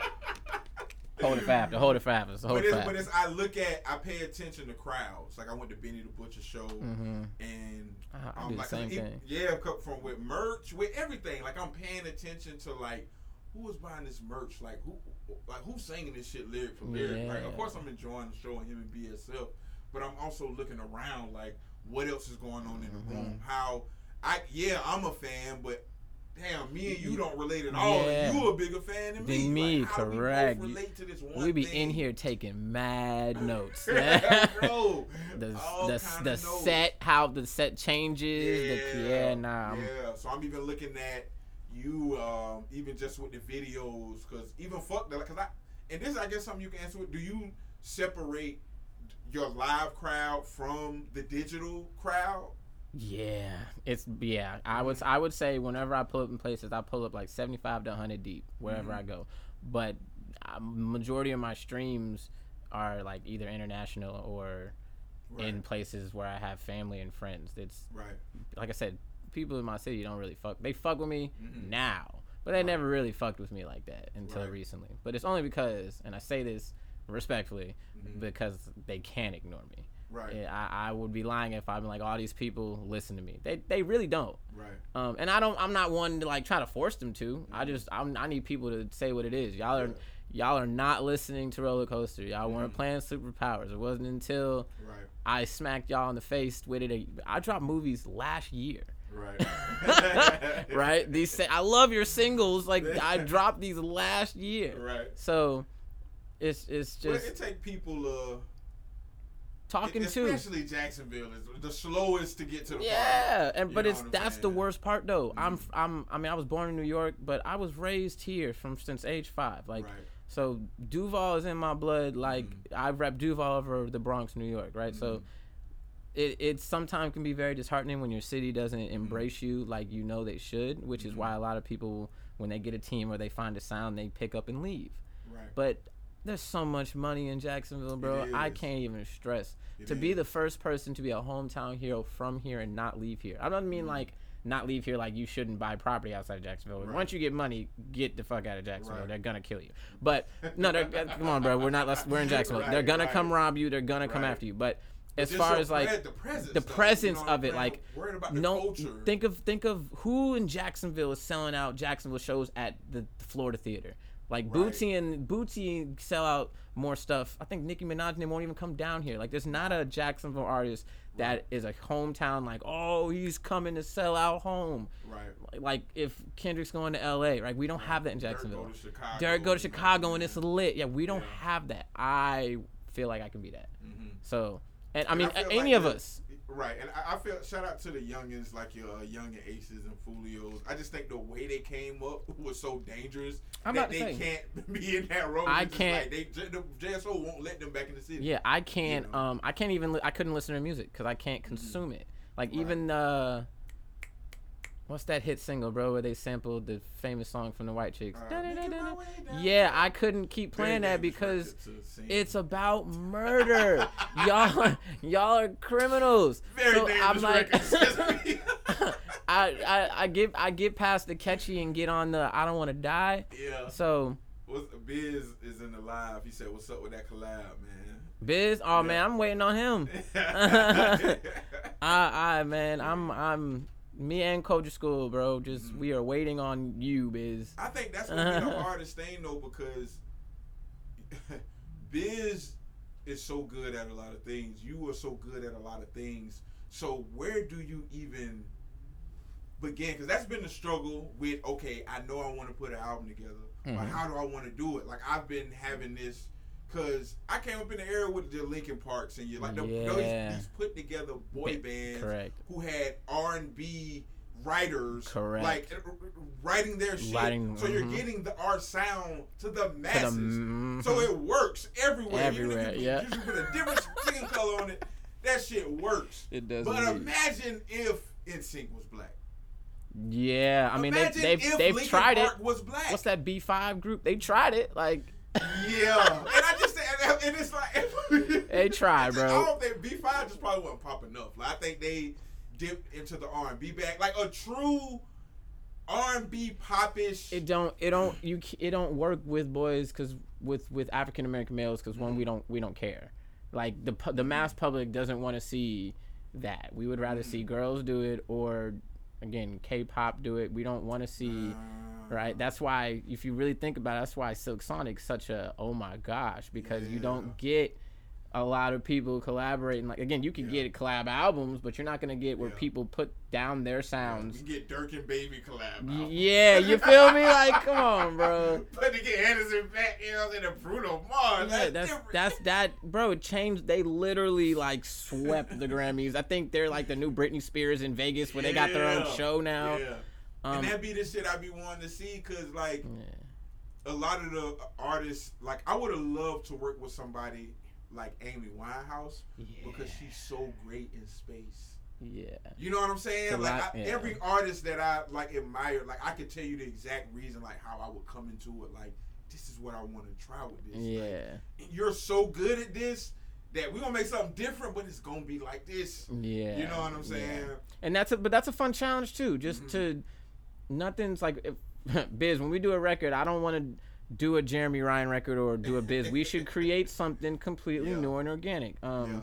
Hold it after. Hold it after. Hold But it but it's I look at I pay attention to crowds. Like I went to Benny the Butcher show Mm-hmm. and I, I like same e- thing. Yeah, from with merch, with everything. Like I'm paying attention to like who was buying this merch, like who like who's singing this shit lyric for lyric. Like of course I'm enjoying the show and him and BSF, but I'm also looking around like what else is going on in the Mm-hmm. room. How I yeah, I'm a fan, but damn, me and you don't relate at all. Yeah. You a bigger fan than me. Than me, like, correct. We relate to this one We be thing? in here taking mad notes. Bro, the the, the set, how the set changes. the, yeah nah. Yeah, so I'm even looking at you, um, even just with the videos, because even fuck that, because I, and this I guess something you can answer with. Do you separate your live crowd from the digital crowd? Yeah, it's yeah. I would I would say whenever I pull up in places, I pull up like seventy five to hundred deep wherever Mm-hmm. I go. But uh, majority of my streams are like either international or in places where I have family and friends. It's Right. like I said, people in my city don't really fuck. They fuck with me Mhm. now, but they never really fucked with me like that until Right. recently. But it's only because, and I say this respectfully, Mhm. because they can't ignore me. Right. I, I would be lying if I'm like all these people listen to me. They they really don't. Right. Um, and I don't. I'm not one to like try to force them to. I just I'm, I need people to say what it is. Y'all are y'all are not listening to Roller Coaster. Y'all weren't playing Superpowers. It wasn't until Right. I smacked y'all in the face with it. I dropped movies last year. Right. Right? These I love your singles. Like I dropped these last year. Right. So it's it's Well, just it take people uh talking to. especially Jacksonville is the slowest to get to the Yeah, and You but it's that's the saying? Mm-hmm. worst part though. I'm I'm I mean I was born in New York, but I was raised here from since age five. Like Right. so, Duval is in my blood. Like I've rep Duval over the Bronx, New York, right? So. It, it sometimes can be very disheartening when your city doesn't embrace you like you know they should, which is why a lot of people, when they get a team or they find a sound, they pick up and leave. Right. But there's so much money in Jacksonville, bro. I can't even stress. It to be the first person to be a hometown hero from here and not leave here. I don't Mm-hmm. mean like not leave here like you shouldn't buy property outside of Jacksonville. Right. Once you get money, get the fuck out of Jacksonville. Right. They're gonna kill you. But no, they're, uh, come on, bro. We're not. let's- We're in Jacksonville. Right, they're gonna come rob you. They're gonna come after you. But as far as like the presence, the though, you know of it, like worried about the no, culture. think of think of who in Jacksonville is selling out Jacksonville shows at the Florida Theatre. Like Right. Bootsy and Bootsy sell out more stuff. I think Nicki Minaj and won't even come down here. Like there's not a Jacksonville artist that is a hometown like, oh, he's coming to sell out home. Right. Like if Kendrick's going to LA, right? We don't have that in Jacksonville. go to Chicago. Derek go to Chicago and it's lit. Yeah, we don't Yeah. have that. I feel like I can be that. Mhm. So, and I mean, I any like of us. Right, and I, I feel shout out to the youngins like your uh, young aces and Foolios. I just think the way they came up was so dangerous I'm that they can't be in that role. I It's can't- Like they, the JSO won't let them back in the city. Yeah, I can't. know? Um, I can't even. Li- I couldn't listen to music because I can't consume it. Like Right. even uh, what's that hit single, bro, where they sampled the famous song from the White Chicks? Uh, Yeah, I couldn't keep playing that because record to sing. it's about murder. y'all, y'all are criminals. very so I'm like. I, I, I get, I get past the catchy and get on the I don't want to die. yeah. So What's, Biz is in the live. He said, "What's up with that collab, man?" Biz, oh Yeah. man, I'm waiting on him. I, I, man, I'm, I'm, me and Culture School, bro. Just Mm-hmm. we are waiting on you, Biz. I think that's gonna be the hardest thing though because Biz is so good at a lot of things. You are so good at a lot of things. So where do you even begin? Because that's been the struggle with. Okay, I know I want to put an album together, but Mhm. how do I want to do it? Like I've been having this. Cause I came up in the era with the Linkin Parks and you like the, Yeah. those, these put together boy bands correct. who had R and B writers, Correct. like writing their shit. Writing- so you're mhm. getting the art sound to the To the, masses. mhm. So it works everywhere. Everywhere, you, yeah. you put a different skin color on it. That shit works. It does. But imagine if NSYNC was black. yeah, I mean they, imagine they've they've tried Park it. Was black. What's that B5 group? They tried it. Like Yeah, and I just and, and it's like They try, bro. I don't think B five just probably wasn't popping enough. Like I think they dipped into the R and B back, like a true R and B popish. it don't it don't you it don't work with boys because with with African American males because one we mm-hmm. don't we don't care. Like the the mass mm-hmm. public doesn't want to see that. We would rather see mm-hmm. girls do it or again K-pop do it. We don't want to see. Right? That's why, if you really think about it, that's why Silk Sonic's such a oh my gosh because you don't get a lot of people collaborating. Like again, you can Yeah. get collab albums, but you're not gonna get where Yeah. people put down their sounds. You get Durk and Baby collab. Y- album. yeah, you feel me? Like, come on, bro. But to get Anderson .Paak, you know, and Bruno Mars, Yeah, that's, that's that's that, bro. It changed. They literally like swept the Grammys. I think they're like the new Britney Spears in Vegas, where they got their own show now. Yeah. Um, and that be the shit I be wanting to see, cause like yeah. a lot of the artists, like I would have loved to work with somebody like Amy Winehouse because she's so great in space. yeah. You know what I'm saying? Like I, yeah. every artist that I like admire, like I could tell you the exact reason, like how I would come into it. Like this is what I want to try with this. Like, Yeah. you're so good at this that we're gonna make something different, but it's gonna be like this. Yeah. You know what I'm yeah. saying? And that's a but that's a fun challenge too. Just Mhm. to nothing's like if, Biz. When we do a record, I don't want to do a Jeremy Ryan record or do a Biz. we should create something completely Yeah. new and organic. Um, yeah.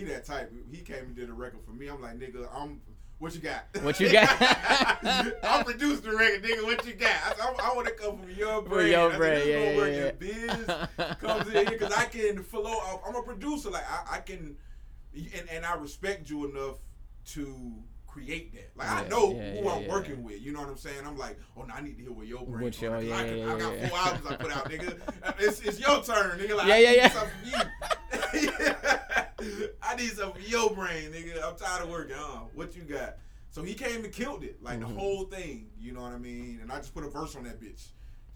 He that type. He came and did a record for me. I'm like, nigga, I'm. What you got? What you got? I produced the record, nigga. What you got? I, I, I want to come from your For brain. your I said, brain, yeah, gonna yeah, biz comes in here because I can flow. Off. I'm a producer. Like I, I can, and, and I respect you enough to create that. Like I know yeah, who yeah, I'm yeah. working with. You know what I'm saying? I'm like, oh, no, I need to hear what your brain. What your- yeah, I, can, yeah, I got yeah, four yeah. albums I put out, nigga. It's, it's your turn, nigga. Like, Yeah, I yeah, need yeah. I need something from your brain, nigga. I'm tired of working. Uh, what you got? So he came and killed it, like Mhm. the whole thing. You know what I mean? And I just put a verse on that bitch.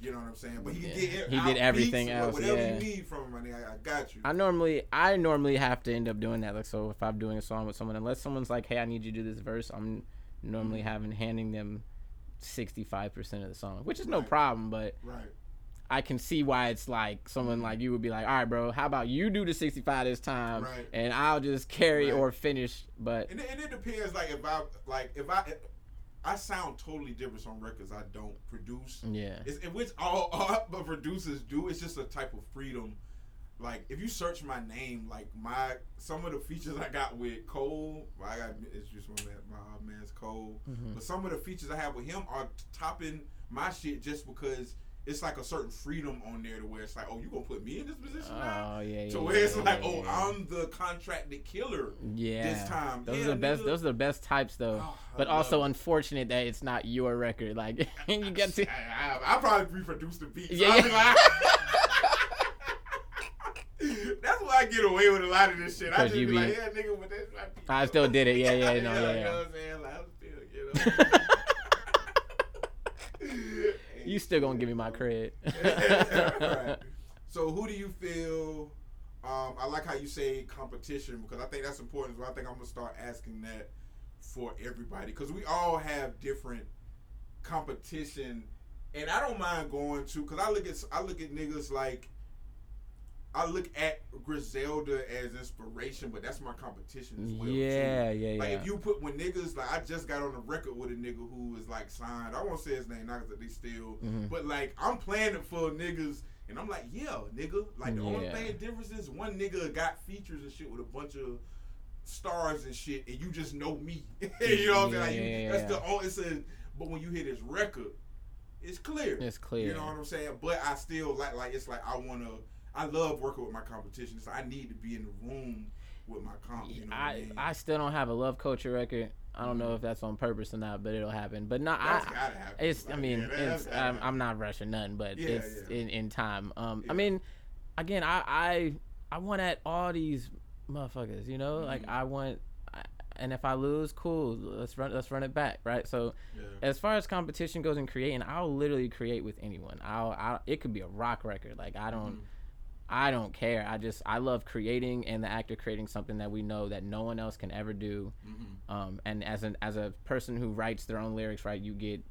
You know what I'm saying? But he Yeah. get He did everything else, Whatever yeah. you need from him, nigga, I, I got you. I normally I normally have to end up doing that. Like so, if I'm doing a song with someone, unless someone's like, "Hey, I need you to do this verse," I'm normally Mm-hmm. having handing them sixty five percent of the song, which is no problem. But right. I can see why it's like someone like you would be like, "All right, bro, how about you do the sixty five this time, Right. and I'll just carry Right. or finish." But And it, and it depends, like if I like if I I sound totally different on records I don't produce. yeah, It's, in which all, all the producers do. It's just a type of freedom. Like if you search my name, like my some of the features I got with Cole, I got it's just one man, my man's Cole. Mhm. But some of the features I have with him are topping my shit just because it's like a certain freedom on there to where it's like, oh, you gonna put me in this position now? Oh yeah, yeah. to yeah, where it's yeah, like, yeah, oh, yeah. I'm the contracted killer. yeah. this time. Those Yeah, are the best. nigga. Those are the best types though. Oh, but also it. unfortunate that it's not your record. Like you get to. I, I, I probably reproduce the beats. Yeah, I'll be yeah. like- That's why I get away with a lot of this shit. I just you be be- like, yeah, nigga, but that's my beat. I still did it. Yeah, yeah, no, You yeah, know what I'm saying? Like, I'm still, you know. You still gonna give me my cred. Right. So who do you feel? Um, I like how you say competition because I think that's important. So I think I'm gonna start asking that for everybody because we all have different competition, and I don't mind going to because I look at I look at niggas like. I look at Griselda as inspiration, but that's my competition as well. too. yeah, yeah, Like yeah. if you put when niggas like I just got on the record with a nigga who was like signed. I won't say his name, not that they still, Mhm. but like I'm playing it for niggas, and I'm like, yeah, nigga. Like the only thing difference is one nigga got features and shit with a bunch of stars and shit, and you just know me. you know what I'm saying? Like, Yeah, yeah, that's yeah. the only. It's a, but when you hear this record, it's clear. It's clear. You know what I'm saying? But I still like like it's like I wanna. I love working with my competition. So I need to be in the room with my comp. You know I, I mean? I still don't have a love culture record. I don't know if that's on purpose or not, but it'll happen. But no, That's I. It's. I mean, yeah, it's. I'm. I'm not rushing nothing, but Yeah, it's yeah. in in time. Um. I mean, again, I I I want at all these motherfuckers. You know, like Mhm. I want, I, and if I lose, cool. Let's run. Let's run it back, right? So Yeah. as far as competition goes in creating, I'll literally create with anyone. I'll, I'll it could be a rock record. Like I don't Mhm. I don't care. I just I love creating and the act of creating something that we know that no one else can ever do. Mhm. Um, and as an as a person who writes their own lyrics, right, you get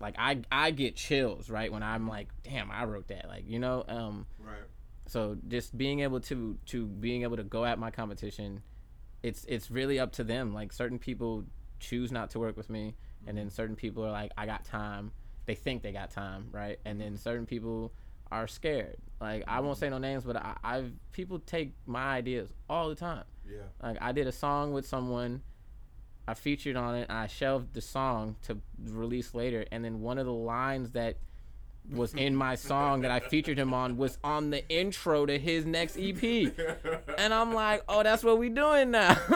like I I get chills, right, when I'm like, damn, I wrote that. Like, you know, um Right. so just being able to to being able to go at my competition, it's it's really up to them. Like certain people choose not to work with me, and then certain people are like, I got time. They think they got time, right? And then certain people are scared. Like I won't say no names, but I, I've people take my ideas all the time. Yeah. Like I did a song with someone, I featured on it. I shelved the song to release later, and then one of the lines that was in my song that I featured him on was on the intro to his next EP. And I'm like, oh, that's what we doing now.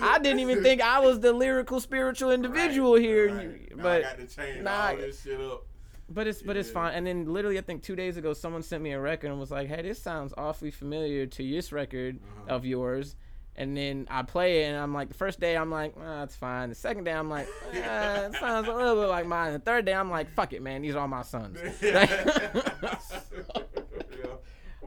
I didn't even think I was the lyrical, spiritual individual Right, here, right. Now I got to change nah, all this shit up. But it's but it's fine. And then literally, I think two days ago, someone sent me a record and was like, "Hey, this sounds awfully familiar to this record Uh-huh. of yours." And then I play it, and I'm like, the first day I'm like, ah, it's fine. The second day I'm like, ah, it sounds a little bit like mine. The third day I'm like, fuck it, man, these are all my sons. Yeah.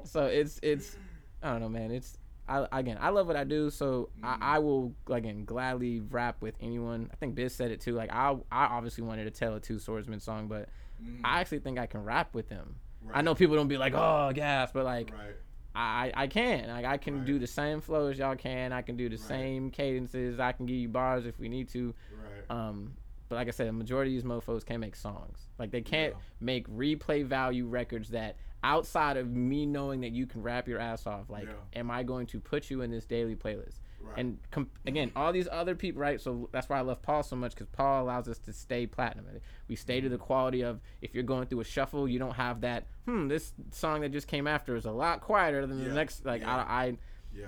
so it's it's I don't know, man. It's I again I love what I do, so Mm-hmm. I, I will again gladly rap with anyone. I think Biz said it too. Like I I obviously wanted to tell a two swordsman song, but Mhm. I actually think I can rap with them. I know people don't be like, oh gas, but like Right. I I can like I can do the same flows y'all can. I can do the Right. same cadences. I can give you bars if we need to. Right. Um, but like I said, the majority of these mofo's can't make songs. Like they can't Yeah. make replay value records that outside of me knowing that you can rap your ass off. Like, Yeah. am I going to put you in this daily playlist? Right. And com- again, all these other people, right? So that's why I love Paul so much because Paul allows us to stay platinum. We stay to the quality of if you're going through a shuffle, you don't have that. Hmm, this song that just came after is a lot quieter than Yeah. the next. Like Yeah. I, I, yeah.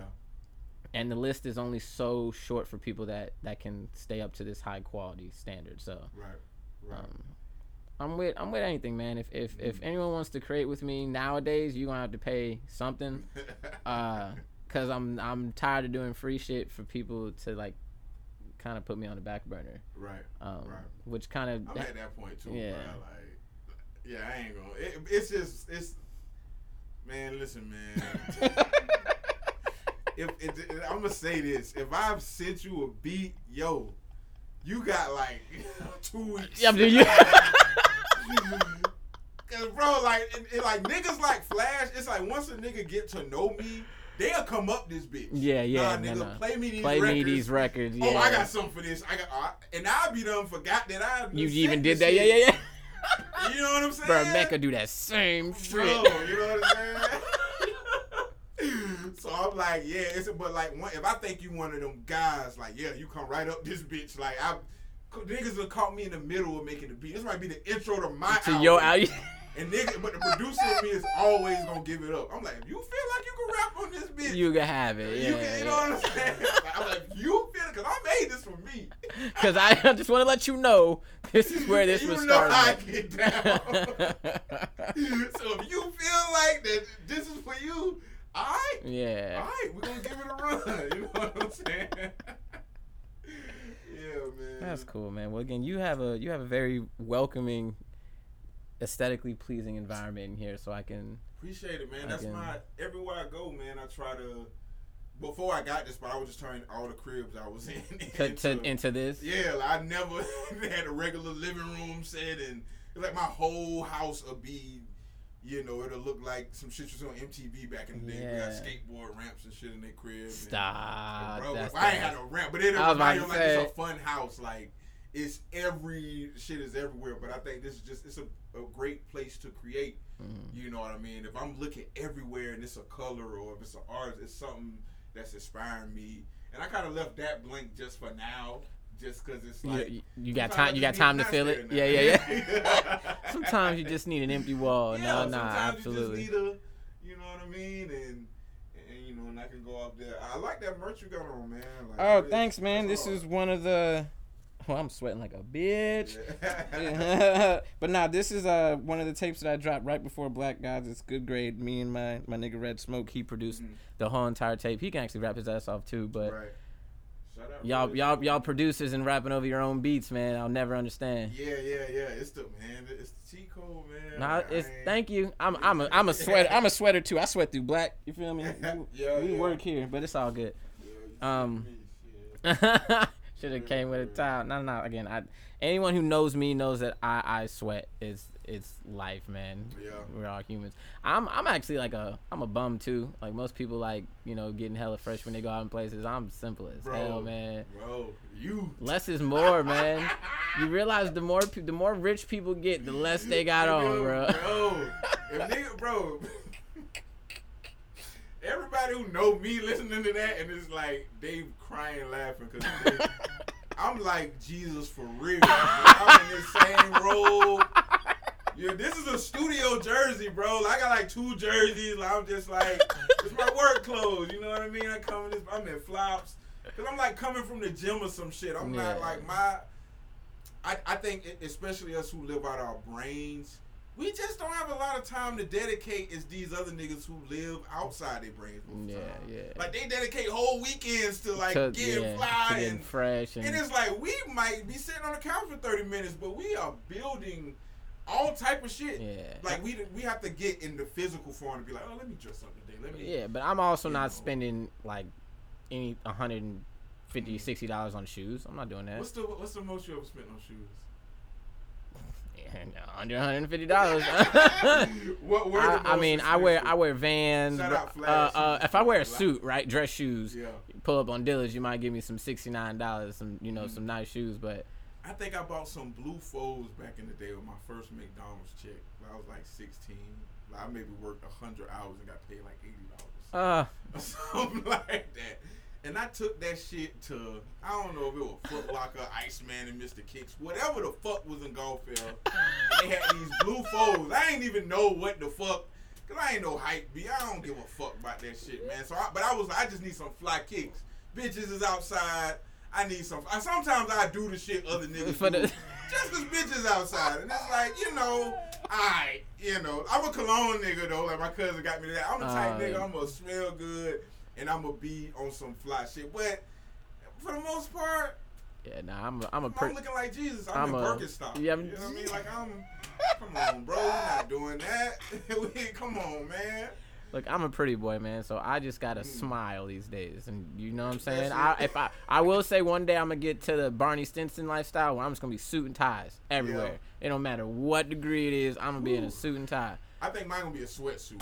and the list is only so short for people that that can stay up to this high quality standard. So Right. Right. um, I'm with I'm with anything, man. If if if Mm-hmm. anyone wants to create with me nowadays, you're gonna have to pay something. Uh, cause I'm I'm tired of doing free shit for people to like, kind of put me on the back burner. right. Um, Right. which kind of I'm at that point too. Yeah. Yeah. Like, yeah, I ain't gonna. It, it's just, it's, man. Listen, man. if it, I'm gonna say this, if I've sent you a beat, yo, you got like two weeks. Yeah, dude, you- Cause bro, like, it, it- like niggas like Flash. It's like once a nigga get to know me, they'll come up this bitch. Yeah, yeah, Nah, nigga, play me these play records. me these records. Yeah. Oh, I got something for this. I got, uh, and I'll be done forgot that I. You even did that? Yeah, shit. yeah, yeah. You know what I'm saying? Bro, Mecca do that same Bro, shit. you know what I'm saying? so I'm like, yeah, it's but like one, if I think you one of them guys, like, yeah, you come right up this bitch, like I niggas have caught me in the middle of making the beat. This might be the intro to my To album. your album. And nigga, but the producer in me is always gonna give it up. I'm like, if you feel like you can rap on this bitch, you can have it. you Yeah. can, you know what I'm saying? Like, I'm like, you feel it, cause I made this for me. Because I just want to let you know this is where this you was know how I started. get down. so if you feel like that, this is for you. All right, yeah. right, we're gonna give it a run. You know what I'm saying? yeah, man. That's cool, man. Well, again, you have a you have a very welcoming, aesthetically pleasing environment in here, so I can. Appreciate it, man. That's Again. my everywhere I go, man. I try to. Before I got this, but I was just turning all the cribs I was in To, into, to, into this. Yeah, like, I never had a regular living room set, and like my whole house would be, you know, it'll look like some shit was on MTV back in the day. We got Yeah. skateboard ramps and shit in their crib. and- Stop. Bro, That's I ain't had no ramp, but it I was about remind you to like it's say. a fun house. Like it's every shit is everywhere. But I think this is just it's a, a great place to create. Mhm. You know what I mean? If I'm looking everywhere and it's a color or if it's an artist, it's something that's inspiring me. And I kind of left that blank just for now, just because it's like you- you got time. You got time to fill it. Yeah, yeah, yeah. Sometimes you just need an empty wall. yeah, no, no, sometimes absolutely. You just need a, you know what I mean, and and you know, and I can go up there. I like that merch you got on, man. Like, Oh, it's- thanks, man. This hard. is one of the. Well, I'm sweating like a bitch. But nah, this is uh one of the tapes that I dropped right before Black Gods. It's good grade. Me and my my nigga Red Smoke, he produced Mhm. the whole entire tape. He can actually rap his ass off too. But right. Y'all y'all y'all producers and rapping over your own beats, man. I'll never understand. Yeah, yeah, yeah. It's the man. It's the cheat code, man. Nah, it's thank you. I'm I'm a I'm a sweater. I'm a sweater too. I sweat through black. You feel me? Yeah, we yeah. work here, but it's all good. Yeah, Um, feel me? Shit. Should have came with a towel. No, no. Again, I anyone who knows me knows that I I sweat. It's it's life, man. Yeah. We're all humans. I'm I'm actually like a I'm a bum too. Like most people, like you know, getting hella fresh when they go out in places. I'm simple as Bro, hell, man. Bro, you. Less is more, man. You realize the more the more rich people get, the less they got on, bro. Bro, if nigga, bro. Everybody who know me listening to that and it's like they crying laughing because I'm like Jesus for real. I'm in this same robe. Yeah, this is a studio jersey, bro. Like, I got like two jerseys. Like, I'm just like, it's my work clothes. You know what I mean? I come in this, I'm in flops. Cause I'm like coming from the gym or some shit. I'm not like my. I, I think especially us who live out our brains, we just don't have a lot of time to dedicate as these other niggas who live outside their brains. Yeah, time. yeah. Like they dedicate whole weekends to like To- getting yeah, fly and fresh and, and it's like we might be sitting on the couch for thirty minutes, but we are building all type of shit. yeah. Like we we have to get in the physical form to be like, oh, let me dress up today. Let me. Yeah, but I'm also not know. spending like any 150 60 dollars on shoes. I'm not doing that. What's the what's the most you ever spent on shoes? Yeah, no, under 150 dollars. what were the I, I mean, I wear I wear Vans. Shout out uh, Flash uh, if I wear a suit, right, dress shoes, Yeah, pull up on Dillard's, you might give me some 69 dollars, some you know Mm. some nice shoes. But I think I bought some blue folds back in the day with my first McDonald's check. I was like sixteen. Like, I maybe worked hundred hours and got paid like eighty dollars. uh, something like that. And I took that shit to I don't know if it was Foot Locker, Iceman, and Mr. Kicks, whatever the fuck was in Gulfville. they had these blue folds. I ain't even know what the fuck, cause I ain't no hype B. I don't give a fuck about that shit, man. So, I, but I was I just need some fly kicks. Bitches is outside. I need some. I, sometimes I do the shit other niggas For do. the- just cause bitches outside, and it's like you know, I you know, I'm a cologne nigga though. Like my cousin got me that. I'm a type Uh, nigga. I'm gonna smell good and I'm gonna be on some fly shit. But for the most part, yeah, nah, I'm a, I'm a I'm looking like Jesus. I'm, I'm in a- Birkenstock. yeah, I'm- know what I mean? Like I'm. Come on, bro. We're not doing that. come on, man. Look, I'm a pretty boy, man, so I just gotta Mm. smile these days, and you know what I'm saying. I, if I, I will say one day I'm gonna get to the Barney Stinson lifestyle where I'm just gonna be suit and ties everywhere. It don't matter what degree it is, I'm gonna be in a suit and tie. I think mine gonna be a sweatsuit.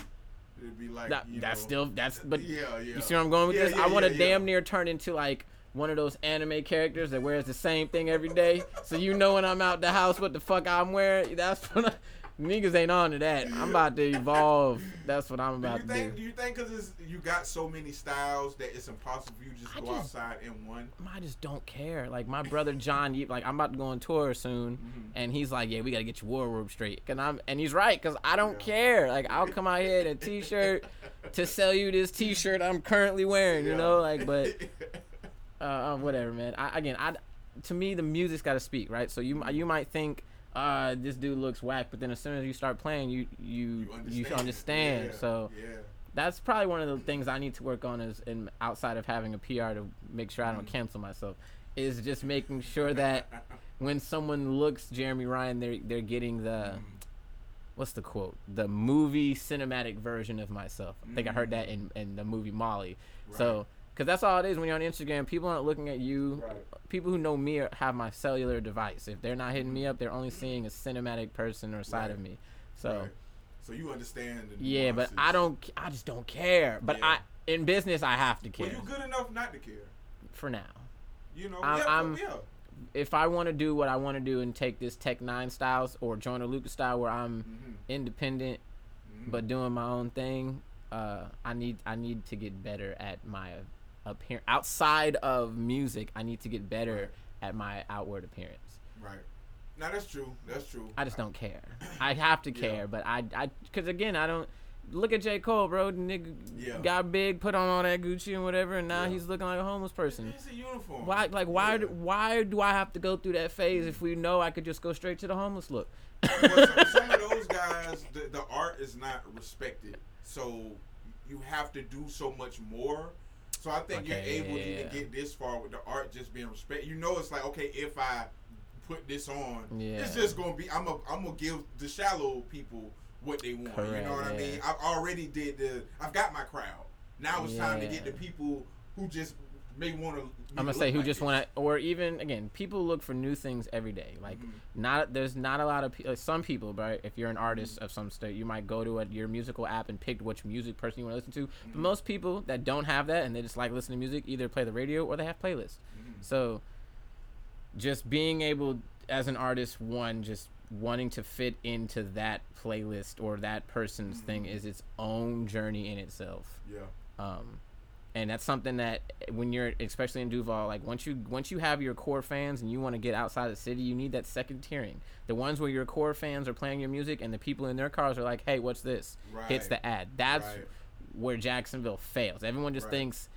It'd be like That, that's know, still that's but yeah, yeah. you see where I'm going with Yeah, this? yeah, I want to damn near turn into like one of those anime characters that wears the same thing every day, so you know when I'm out the house what the fuck I'm wearing. That's what I, Niggas ain't on to that. I'm about to evolve. That's what I'm Do about you to do. Do you think because you got so many styles that it's impossible for you just I go just- outside in one? I just don't care. Like my brother John, like I'm about to go on tour soon, Mm-hmm. and he's like, "Yeah, we gotta get your wardrobe straight." And I'm, and he's right, cause I don't Yeah. care. Like I'll come out here in a t-shirt to sell you this t-shirt I'm currently wearing. You know, like, but uh, uh, whatever, man. I, again, I, to me, the music's got to speak, right? So you, you might think, uh, this dude looks whack, but then as soon as you start playing, you, you, you understand. Yeah, So yeah. that's probably one of the things I need to work on is in outside of having a PR to make sure I don't mm. cancel myself is just making sure that when someone looks Jeremy Ryan they're they're getting the mm. what's the quote? The movie cinematic version of myself. I think I heard that mm. in, in the movie Molly. So because that's all it is when you're on Instagram people aren't looking at you Right. people who know me have my cellular device if they're not hitting me up they're only seeing a cinematic person or side Right. of me so Right. So you understand the yeah, but I don't. I just don't care. But Yeah. I, in business, I have to care. Well, you good enough not to care. for now. You know, I'm- yeah, I'm- If I want to do what I want to do and take this Tech N9ne styles or Joyner Lucas style, where I'm Mhm. independent Mhm. but doing my own thing, uh, I need I need to get better at my appearance outside of music. I need to get better Right. at my outward appearance. Right. Now that's true. That's true. I just don't care. I have to Yeah. care, but I, I, because again, I don't. Look at J. Cole, bro. Nigga Yeah. got big, put on all that Gucci and whatever, and now Yeah. he's looking like a homeless person. It's a uniform. Why, like, why, Yeah. do, why do I have to go through that phase if we know I could just go straight to the homeless look? Well, some, some of those guys, the, the art is not respected, so you have to do so much more. So I think you're Okay, able to yeah. even get this far with the art just being respected. You know, it's like okay, if I put this on, Yeah. it's just gonna be. I'm a, I'm gonna give the shallow people what they want. you know what I mean? I've already did the. I've got my crowd. Now it's time to get the people who just may want to. I'm gonna say who just want to, or even again, people look for new things every day. Like, Mhm. not there's not a lot of like, some people, right? If you're an Mm-hmm. artist of some state, you might go to a, your musical app and pick which music person you want to listen to. Mm-hmm. But most people that don't have that and they just like listening to music, either play the radio or they have playlists. Mm-hmm. So, just being able as an artist, one just wanting to fit into that playlist or that person's Mm-hmm. thing is its own journey in itself Yeah. um, and that's something that when you're especially in Duval, like once you once you have your core fans and you want to get outside the city, you need that second tiering. The ones where your core fans are playing your music and the people in their cars are like, "Hey, what's this?" Hits the ad. That's Right. where Jacksonville fails. Everyone just Right. thinks.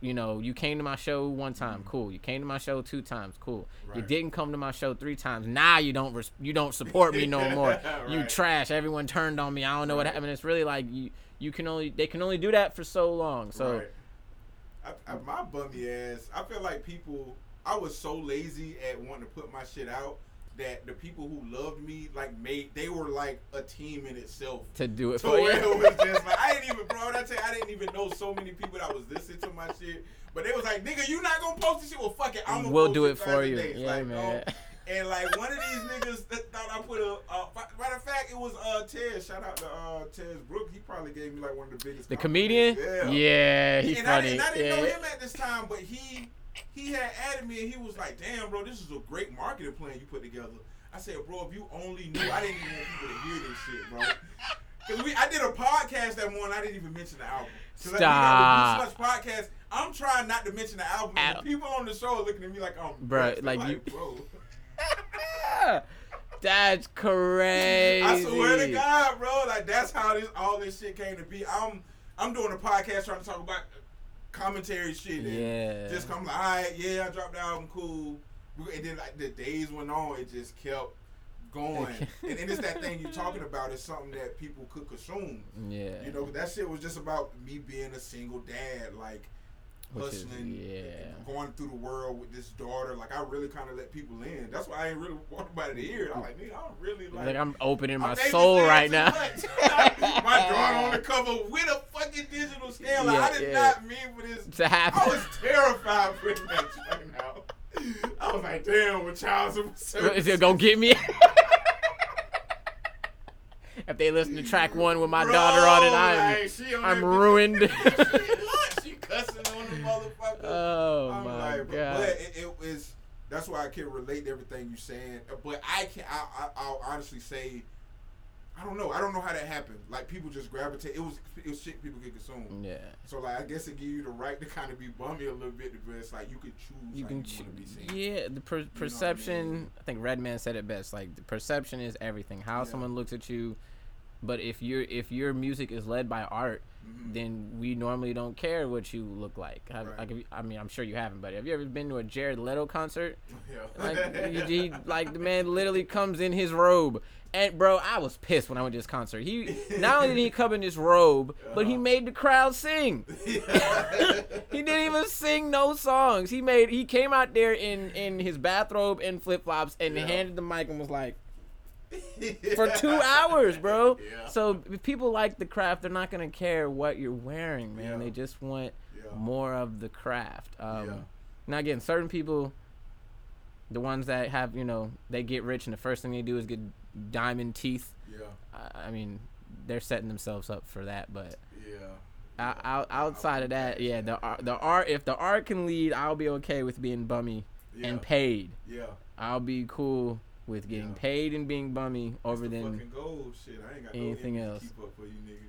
You know, you came to my show one time, cool. You came to my show two times, cool. You Mm-hmm. Didn't come to my show three times. Now you don't res- you don't support me no more. You trash. Everyone turned on me. I don't know what happened. It's really like you you can only they can only do that for so long. So Right. I, I, my bummy ass. I feel like people. I was so lazy at wanting to put my shit out that the people who loved me like made they were like a team in itself. to do it So for you. it was just like I didn't even, bro. I tell you, I didn't even know so many people that was listening to my shit. But they was like, "Nigga, you not gonna post this shit? Well, fuck it, I'm gonna We'll post do it for you. days." Yeah, like, man. no. And like one of these niggas that thought I put a. Uh, matter of fact, it was uh Tez. Shout out to uh Tez Brook. He probably gave me like one of the biggest. The comedian? Yeah. Yeah, he's and I funny. didn't, I didn't yeah. know him at this time, but he he had added me and he was like, "Damn, bro, this is a great marketing plan you put together." I said, "Bro, if you only knew, I didn't even want people to hear this shit, bro." Cause we, I did a podcast that morning. I didn't even mention the album. 'Cause like, we got the Stop. Beach Slush podcast. I'm trying not to mention the album. Al- people on the show are looking at me like "Oh, bro, nuts. like you- bro. That's crazy. I swear to God, bro. Like that's how this all this shit came to be. I'm I'm doing a podcast trying to talk about commentary shit. And Yeah. Just come like, all right, yeah, I dropped the album, cool. And then like the days went on, it just kept going. and, and it's that thing you're talking about. It's something that people could consume. Yeah. You know, that shit was just about me being a single dad, like hustling, yeah. going through the world with this daughter. Like I really kind of let people in. That's why I ain't really want nobody to hear. I'm like, nigga, I'm really like. like I'm opening my soul right now. my daughter on the cover with a fucking digital scale. Like, Yeah, I did yeah. not mean for this. to happen. I was terrified for that right now. I was like, damn, with Charles Is it gonna get me? if they listen to track one with my daughter on it, I'm like, I'm ruined. bitch- she cussing on oh I'm my like, god. but it, it was. That's why I can relate to everything you're saying. But I can. I, I, I'll honestly say, I don't know. I don't know how that happened. Like people just gravitate. It was it was shit people get consumed. Yeah. So like I guess it give you the right to kind of be bummy a little bit, but it's like you can choose. You can choose. wanna be seen. Yeah, the per- what I perception. mean? I, think Redman said it best. Like the perception is everything. How Yeah. someone looks at you. But if your if your music is led by art, Mhm. then we normally don't care what you look like. Have, Right. like if you- I mean, I'm sure you haven't. But have you ever been to a Jared Leto concert? Yeah. Like he, he- like the man literally comes in his robe. And bro, I was pissed when I went to this concert. He not only did he come in his robe, but he Uh-huh. made the crowd sing. he didn't even sing no songs. He made he came out there in in his bathrobe and flip flops and Yeah. handed the mic and was like for two hours, bro. Yeah. So if people like the craft, they're not gonna care what you're wearing, man. Yeah. They just want more of the craft. Um, Yeah. Now again, certain people, the ones that have you know they get rich and the first thing they do is get diamond teeth. Yeah. I, I mean, they're setting themselves up for that, but. Yeah. Out, out, outside of that, yeah, the art, the art. If the art can lead, I'll be okay with being bummy Yeah. and paid. Yeah. I'll be cool with getting Yeah. paid and being bummy over than fucking goal. Shit, I ain't got anything no else. To keep up for you niggas.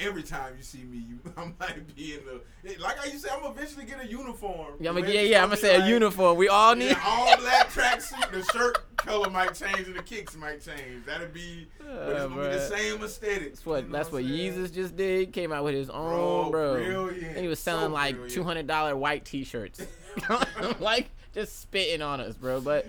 Every time you see me, you I might be in the like I used to say. I'm gonna eventually get a uniform. yeah, I'm, yeah, yeah. I'm gonna say a uniform. We all need. Yeah, all black tracksuit. The shirt color might change and the kicks might change. That'll be, but it's Uh, gonna be the same aesthetic. That's what you know that's what I'm? Yeezus just did. Came out with his own, bro. Brilliant. And he was So selling like two hundred dollar white T-shirts, like just spitting on us, bro. But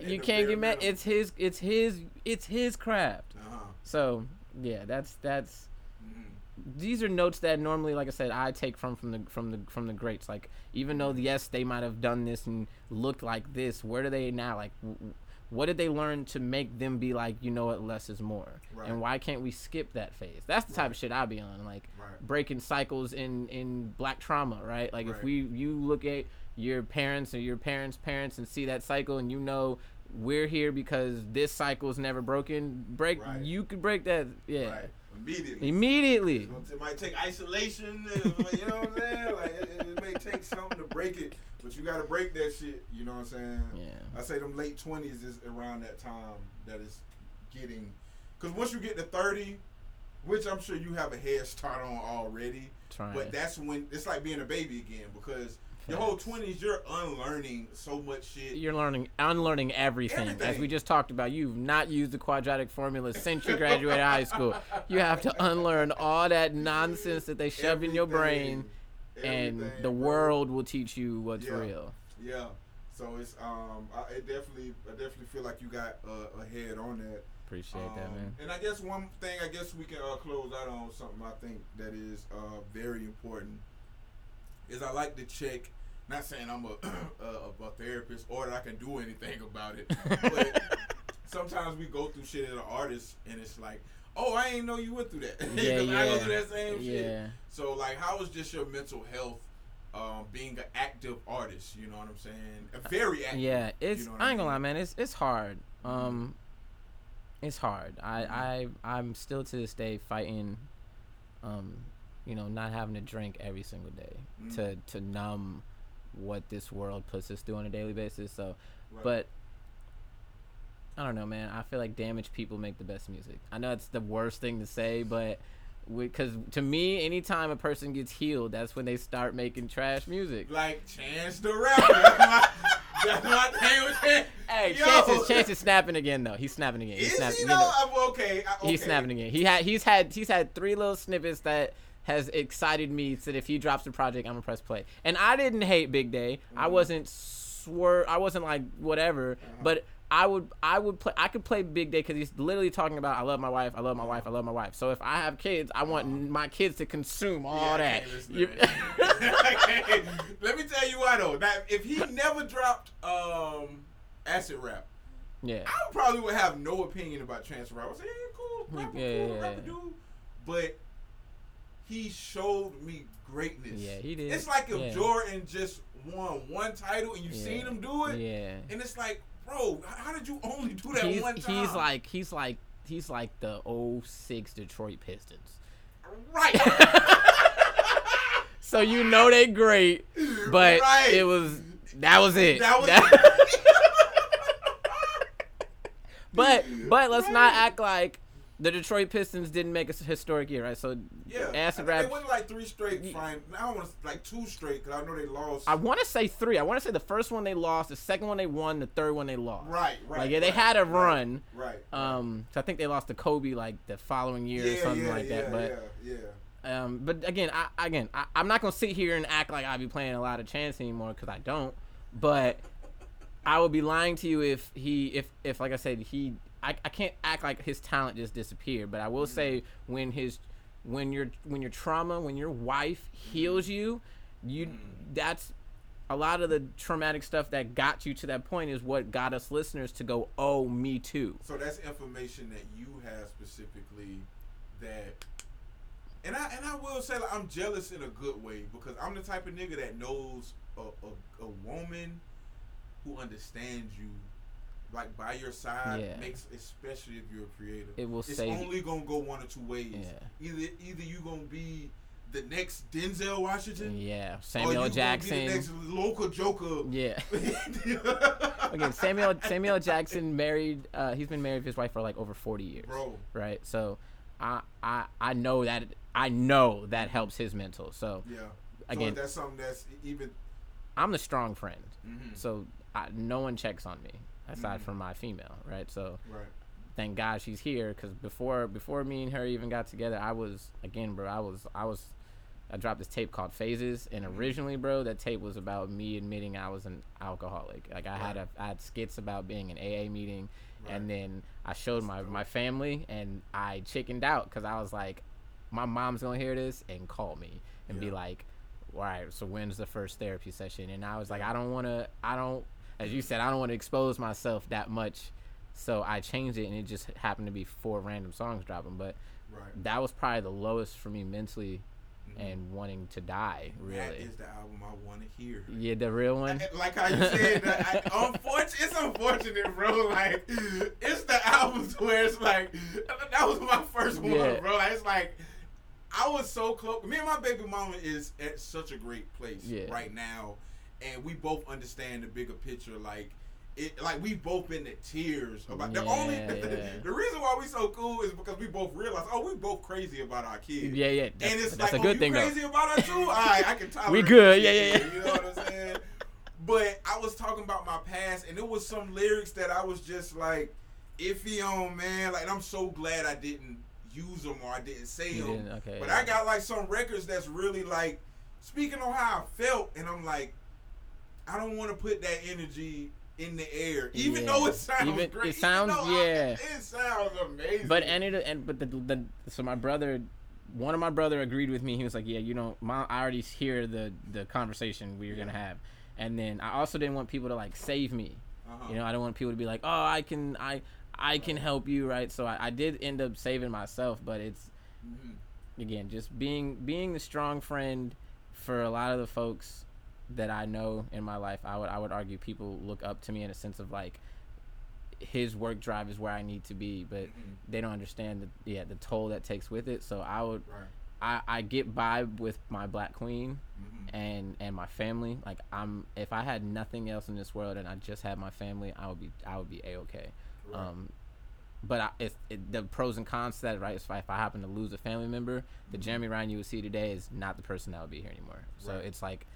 you can't get mad. It's his, it's his, it's his craft. Uh-huh. So yeah, that's that's Mhm. these are notes that normally, like I said, I take from from the from the from the greats. Like even though yes, they might have done this and looked like this, where do they now? Like, what did they learn to make them be like? You know what? Less is more. Right. And why can't we skip that phase? That's the type of shit I be on. Like Right. breaking cycles in in black trauma, right? Like if we you look at your parents or your parents' parents and see that cycle and you know we're here because this cycle is never broken. Break Right. you could break that yeah. Right. Immediately. Immediately. It might take isolation, you know what I'm saying? Like it, it may take something to break it, but you gotta break that shit. You know what I'm saying? Yeah. I say them late twenties is around that time that is getting, because once you get to thirty, which I'm sure you have a head start on already, Trying. but that's when it's like being a baby again because your whole twenties you're unlearning so much shit. You're learning, unlearning everything. As we just talked about, you've not used the quadratic formula since you graduated high school. You have to unlearn all that nonsense that they shove in your brain, and Everything, the bro. world will teach you what's Yeah. real. Yeah. So it's um, I it definitely I definitely feel like you got uh, a head on that. Appreciate that, Um, man. And I guess one thing I guess we can uh, close out on something I think that is uh, very important is I like to check. Not saying I'm a, a a therapist or that I can do anything about it, but sometimes we go through shit as an artist and it's like, oh, I ain't know you went through that. Yeah, 'Cause I go through that same shit. Yeah. So like, how is just your mental health? Um, being an active artist, you know what I'm saying? A very active. Yeah, it's. you know I ain't gonna lie, man. It's it's hard. Um, it's hard. I I I'm still to this day fighting. Um, you know, not having to drink every single day Mhm. to to numb what this world puts us through on a daily basis. So, Right. but I don't know, man. I feel like damaged people make the best music. I know it's the worst thing to say, but because to me, anytime a person gets healed, that's when they start making trash music. like Chance the Rapper. That's my, that's my thing with him. Hey, Yo. Chance is, Chance is snapping again though. He's snapping again. He's Is snapping. he you know, I'm okay. I, okay. He's snapping again. He had he's had he's had three little snippets that has excited me. So that if he drops the project, I'm gonna press play. And I didn't hate Big Day. I Mhm. wasn't swerve. I wasn't like whatever. Uh-huh. But I would I would play. I could play Big Day because he's literally talking about I love my wife. I love my wife. I love my wife. So if I have kids, I want Uh-huh. my kids to consume all Yeah, that. can't listen to You- that. Let me tell you why though. That if he never dropped um acid rap, yeah. I probably would have no opinion about Rapper. I say, yeah, cool, rapper, Yeah, cool, yeah, rapper dude. But he showed me greatness. Yeah, he did. It's like if Yeah. Jordan just won one title and you Yeah. seen him do it, Yeah. and it's like, bro, how did you only do that He's, one time? he's like he's like he's like the 06 Detroit Pistons. right. So you know they great, but Right. it was that was it. That was but but let's not act like the Detroit Pistons didn't make a historic year, right? So Yeah, acid I- rap. They went like three straight. Fine. I don't want to like two straight because I know they lost. I want to say three. I want to say the first one they lost, the second one they won, the third one they lost. right, right. Like yeah, they right, had a run. Right. Um, so I think they lost to Kobe like the following year yeah, or something yeah, like yeah, that. But yeah, yeah. Um, but again, I again, I, I'm not gonna sit here and act like I be playing a lot of chance anymore because I don't. But I would be lying to you if he, if if like I said, he, I, I can't act like his talent just disappeared. But I will mm-hmm. say when his, when your when your trauma, when your wife mm-hmm. heals you, you mm-hmm. that's a lot of the traumatic stuff that got you to that point is what got us listeners to go, oh, me too. So that's information that you have specifically that. And I and I will say like, I'm jealous in a good way because I'm the type of nigga that knows a, a, a woman who understands you, like by your side, Yeah. makes especially if you're a creator. It will it's only gonna go one or two ways. Yeah. Either either you gonna be the next Denzel Washington, Yeah, Samuel you L. gonna Jackson. be the next local Joker. Yeah. Again, Samuel Samuel Jackson married. Uh, he's been married with his wife for like over forty years. Bro. Right. So, I I I know that I know that helps his mental. So Yeah. Again- so that's something that's even. I'm the strong friend. mhm, So I, no one checks on me aside Mhm. from my female. Right. So Right. thank God she's here because before before me and her even got together, I was again, bro. I was I was. I dropped this tape called Phases, and Mhm. originally, bro, that tape was about me admitting I was an alcoholic. Like I had a, I had skits about being in AA meeting, and then I showed my my family, and I chickened out because I was like, my mom's gonna hear this and call me and be like, all right, so when's the first therapy session? And I was like, I don't want to, I don't, as you said, I don't want to expose myself that much. So I changed it, and it just happened to be four random songs dropping. But Right. that was probably the lowest for me mentally Mhm. and wanting to die. Really, is the album I want to hear. yeah, the real one. Like how you said, I, unfortunate, it's unfortunate, bro. Like, it's the albums where it's like, that was my first one, Yeah. bro. Like, it's like, I was so close. Me and my baby mama is at such a great place Yeah. right now, and we both understand the bigger picture. Like, it, like we both been in tears about the only Yeah, yeah. the reason why we so cool is because we both realize, oh, we both crazy about our kids. Yeah, yeah, that's, and it's that's like, a oh, good oh, thing though. crazy about her too? All right, I can tolerate. we good, yeah, yeah, yeah. You know what I'm saying? But I was talking about my past, and it was some lyrics that I was just like iffy on, man. Like I'm so glad I didn't use them or I didn't say You them. didn't? Okay, but yeah. I got like some records that's really like speaking on how I felt, and I'm like, I don't want to put that energy in the air, even Yeah. though it sounds Even- it great. even sounds- though I- yeah. it sounds amazing. But and it and but the, the so my brother, one of my brother agreed with me. He was like, yeah, you know, my I already hear the the conversation we were gonna have, and then I also didn't want people to like save me. Uh-huh. You know, I don't want people to be like, oh, I can I I can help you, right? So I, I did end up saving myself, but it's Mhm. again just being being the strong friend for a lot of the folks that I know in my life. I would I would argue people look up to me in a sense of like his work drive is where I need to be, but Mhm. they don't understand the yeah the toll that takes with it. So I would Right. I, I get by with my black queen Mhm. and and my family. Like I'm if I had nothing else in this world and I just had my family, I would be I would be a okay. Right. Um, but I, if it, the pros and cons to that, right? If I, if I happen to lose a family member, the Jeremy Ryan you would see today is not the person that would be here anymore. So Right. it's like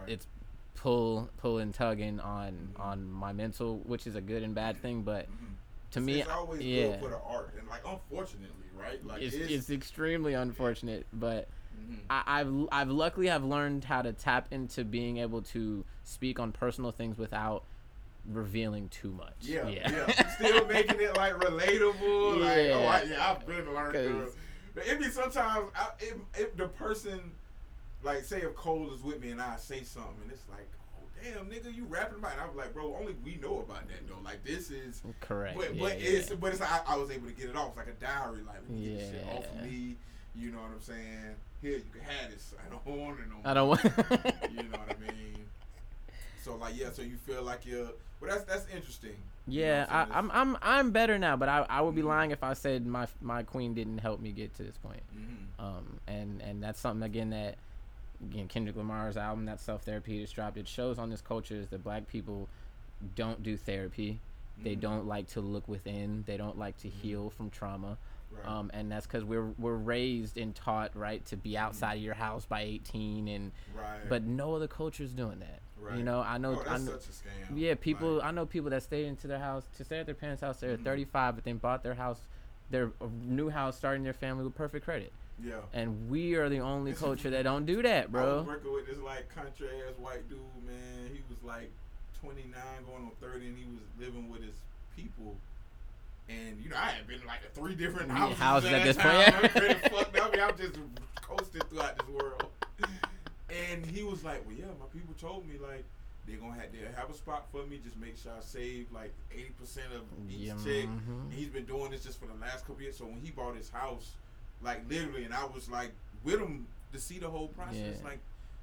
Right. it's pull pull and tugging on Mhm. on my mental, which is a good and bad thing. But Mhm. to me, it's always yeah, good for the art, and like unfortunately, right? Like it's, it's, it's extremely unfortunate, but. Mhm. I, I've I've luckily have learned how to tap into being able to speak on personal things without revealing too much. yeah, yeah. yeah, Still making it like relatable. Like, oh, I, Yeah. yeah, I've been learning. to- 'Cause- But it be sometimes I, if, if the person, like, say if Cole is with me and I say something, and it's like, oh damn, nigga, you rapping about it. I'm like, bro, only we know about that though. Like this is. Correct. But, yeah, but yeah. it's but it's I, I was able to get it off like a diary. Like let me get this shit off of me. You know what I'm saying? Here you can have this. I don't want it no more. I don't want. You know what I mean? So like yeah, so you feel like you're. Well, that's that's interesting. You know yeah, what I, saying? I'm I'm I'm better now, but I, I would be Mhm. lying if I said my my queen didn't help me get to this point. Mhm. Um, and and that's something again that again Kendrick Lamar's album that self therapy just dropped. It shows on this culture is that black people don't do therapy. They Mhm. don't like to look within. They don't like to Mhm. heal from trauma. Right. Um, and that's because we're we're raised and taught right to be outside of your house by 18 and right. but no other culture is doing that. Right. You know, I know, oh, I know such a scam. yeah, people. Like, I know people that stayed into their house to stay at their parents' house. They're Mhm. 35, but then bought their house, their uh, new house, starting their family with perfect credit. Yeah. And we are the only culture that don't do that, bro. I was working with this like country ass white dude, man. He was like 29, going on 30, and he was living with his people. And you know, I had been like three different houses, houses at this point. I'm pretty fucked up. I mean, I'm just coasting throughout this world. And he was like, "Well, yeah, my people told me like they're gonna have they have a spot for me. Just make sure I save like 80 percent of each Yeah, check." mhm. And he's been doing this just for the last couple years. So when he bought his house, like literally, and I was like with him to see the whole process, Yeah. like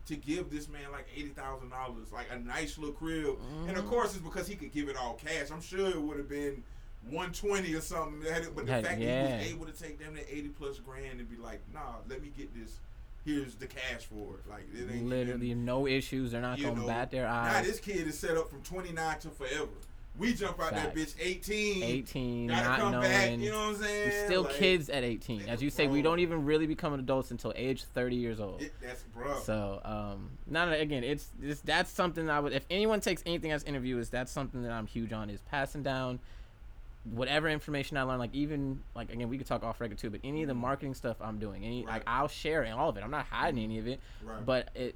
to give this man like eighty thousand dollars, like a nice little crib. And of Mhm. course, it's because he could give it all cash. I'm sure it would have been one twenty or something. But the Had- fact that he was able to take them to eighty plus grand and be like, nah, let me get this. Here's the cash for it. Like it ain't Literally, Even, no issues. They're not gonna know, bat their eyes. this kid is set up from 29 to forever. We jump out that bitch 18. 18, Gotta not come knowing. back. You know what I'm saying? We're still Like, kids at 18. As you say, we don't even really become adults until age 30 years old. It, that's bro. So, um, no, no, again, it's, it's that's something I would. If anyone takes anything as interview, is that's something that I'm huge on. Is passing down whatever information I learn. Like even like again, we could talk off record too. But any of the marketing stuff I'm doing, any like I'll share in all of it. I'm not hiding any of it. right. But it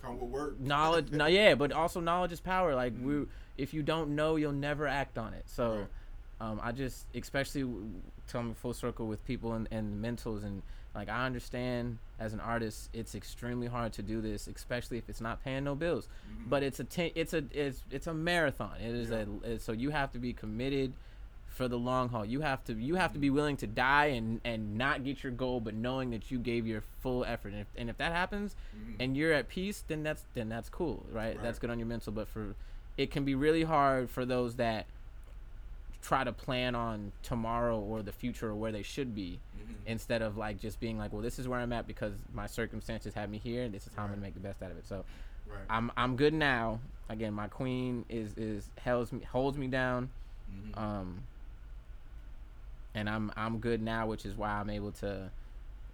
come with work. knowledge, no, yeah, but also knowledge is power. Like Mhm. we, if you don't know, you'll never act on it. So. Right. Um, I just, especially coming full circle with people and, and mentals, and like I understand as an artist, it's extremely hard to do this, especially if it's not paying no bills. Mhm. But it's a ten, it's a it's it's a marathon. It is Yeah. a so you have to be committed for the long haul. You have to you have to be willing to die and and not get your goal, but knowing that you gave your full effort. And if, and if that happens, Mhm. and you're at peace, then that's then that's cool, right? Right. That's good on your mental. But for it can be really hard for those that try to plan on tomorrow or the future or where they should be Mhm. instead of like just being like, well, this is where I'm at because my circumstances have me here, and this is how I'm gonna make the best out of it. So right. I'm I'm good now. Again, my queen is is holds me holds me down. Mhm. Um, and I'm I'm good now, which is why I'm able to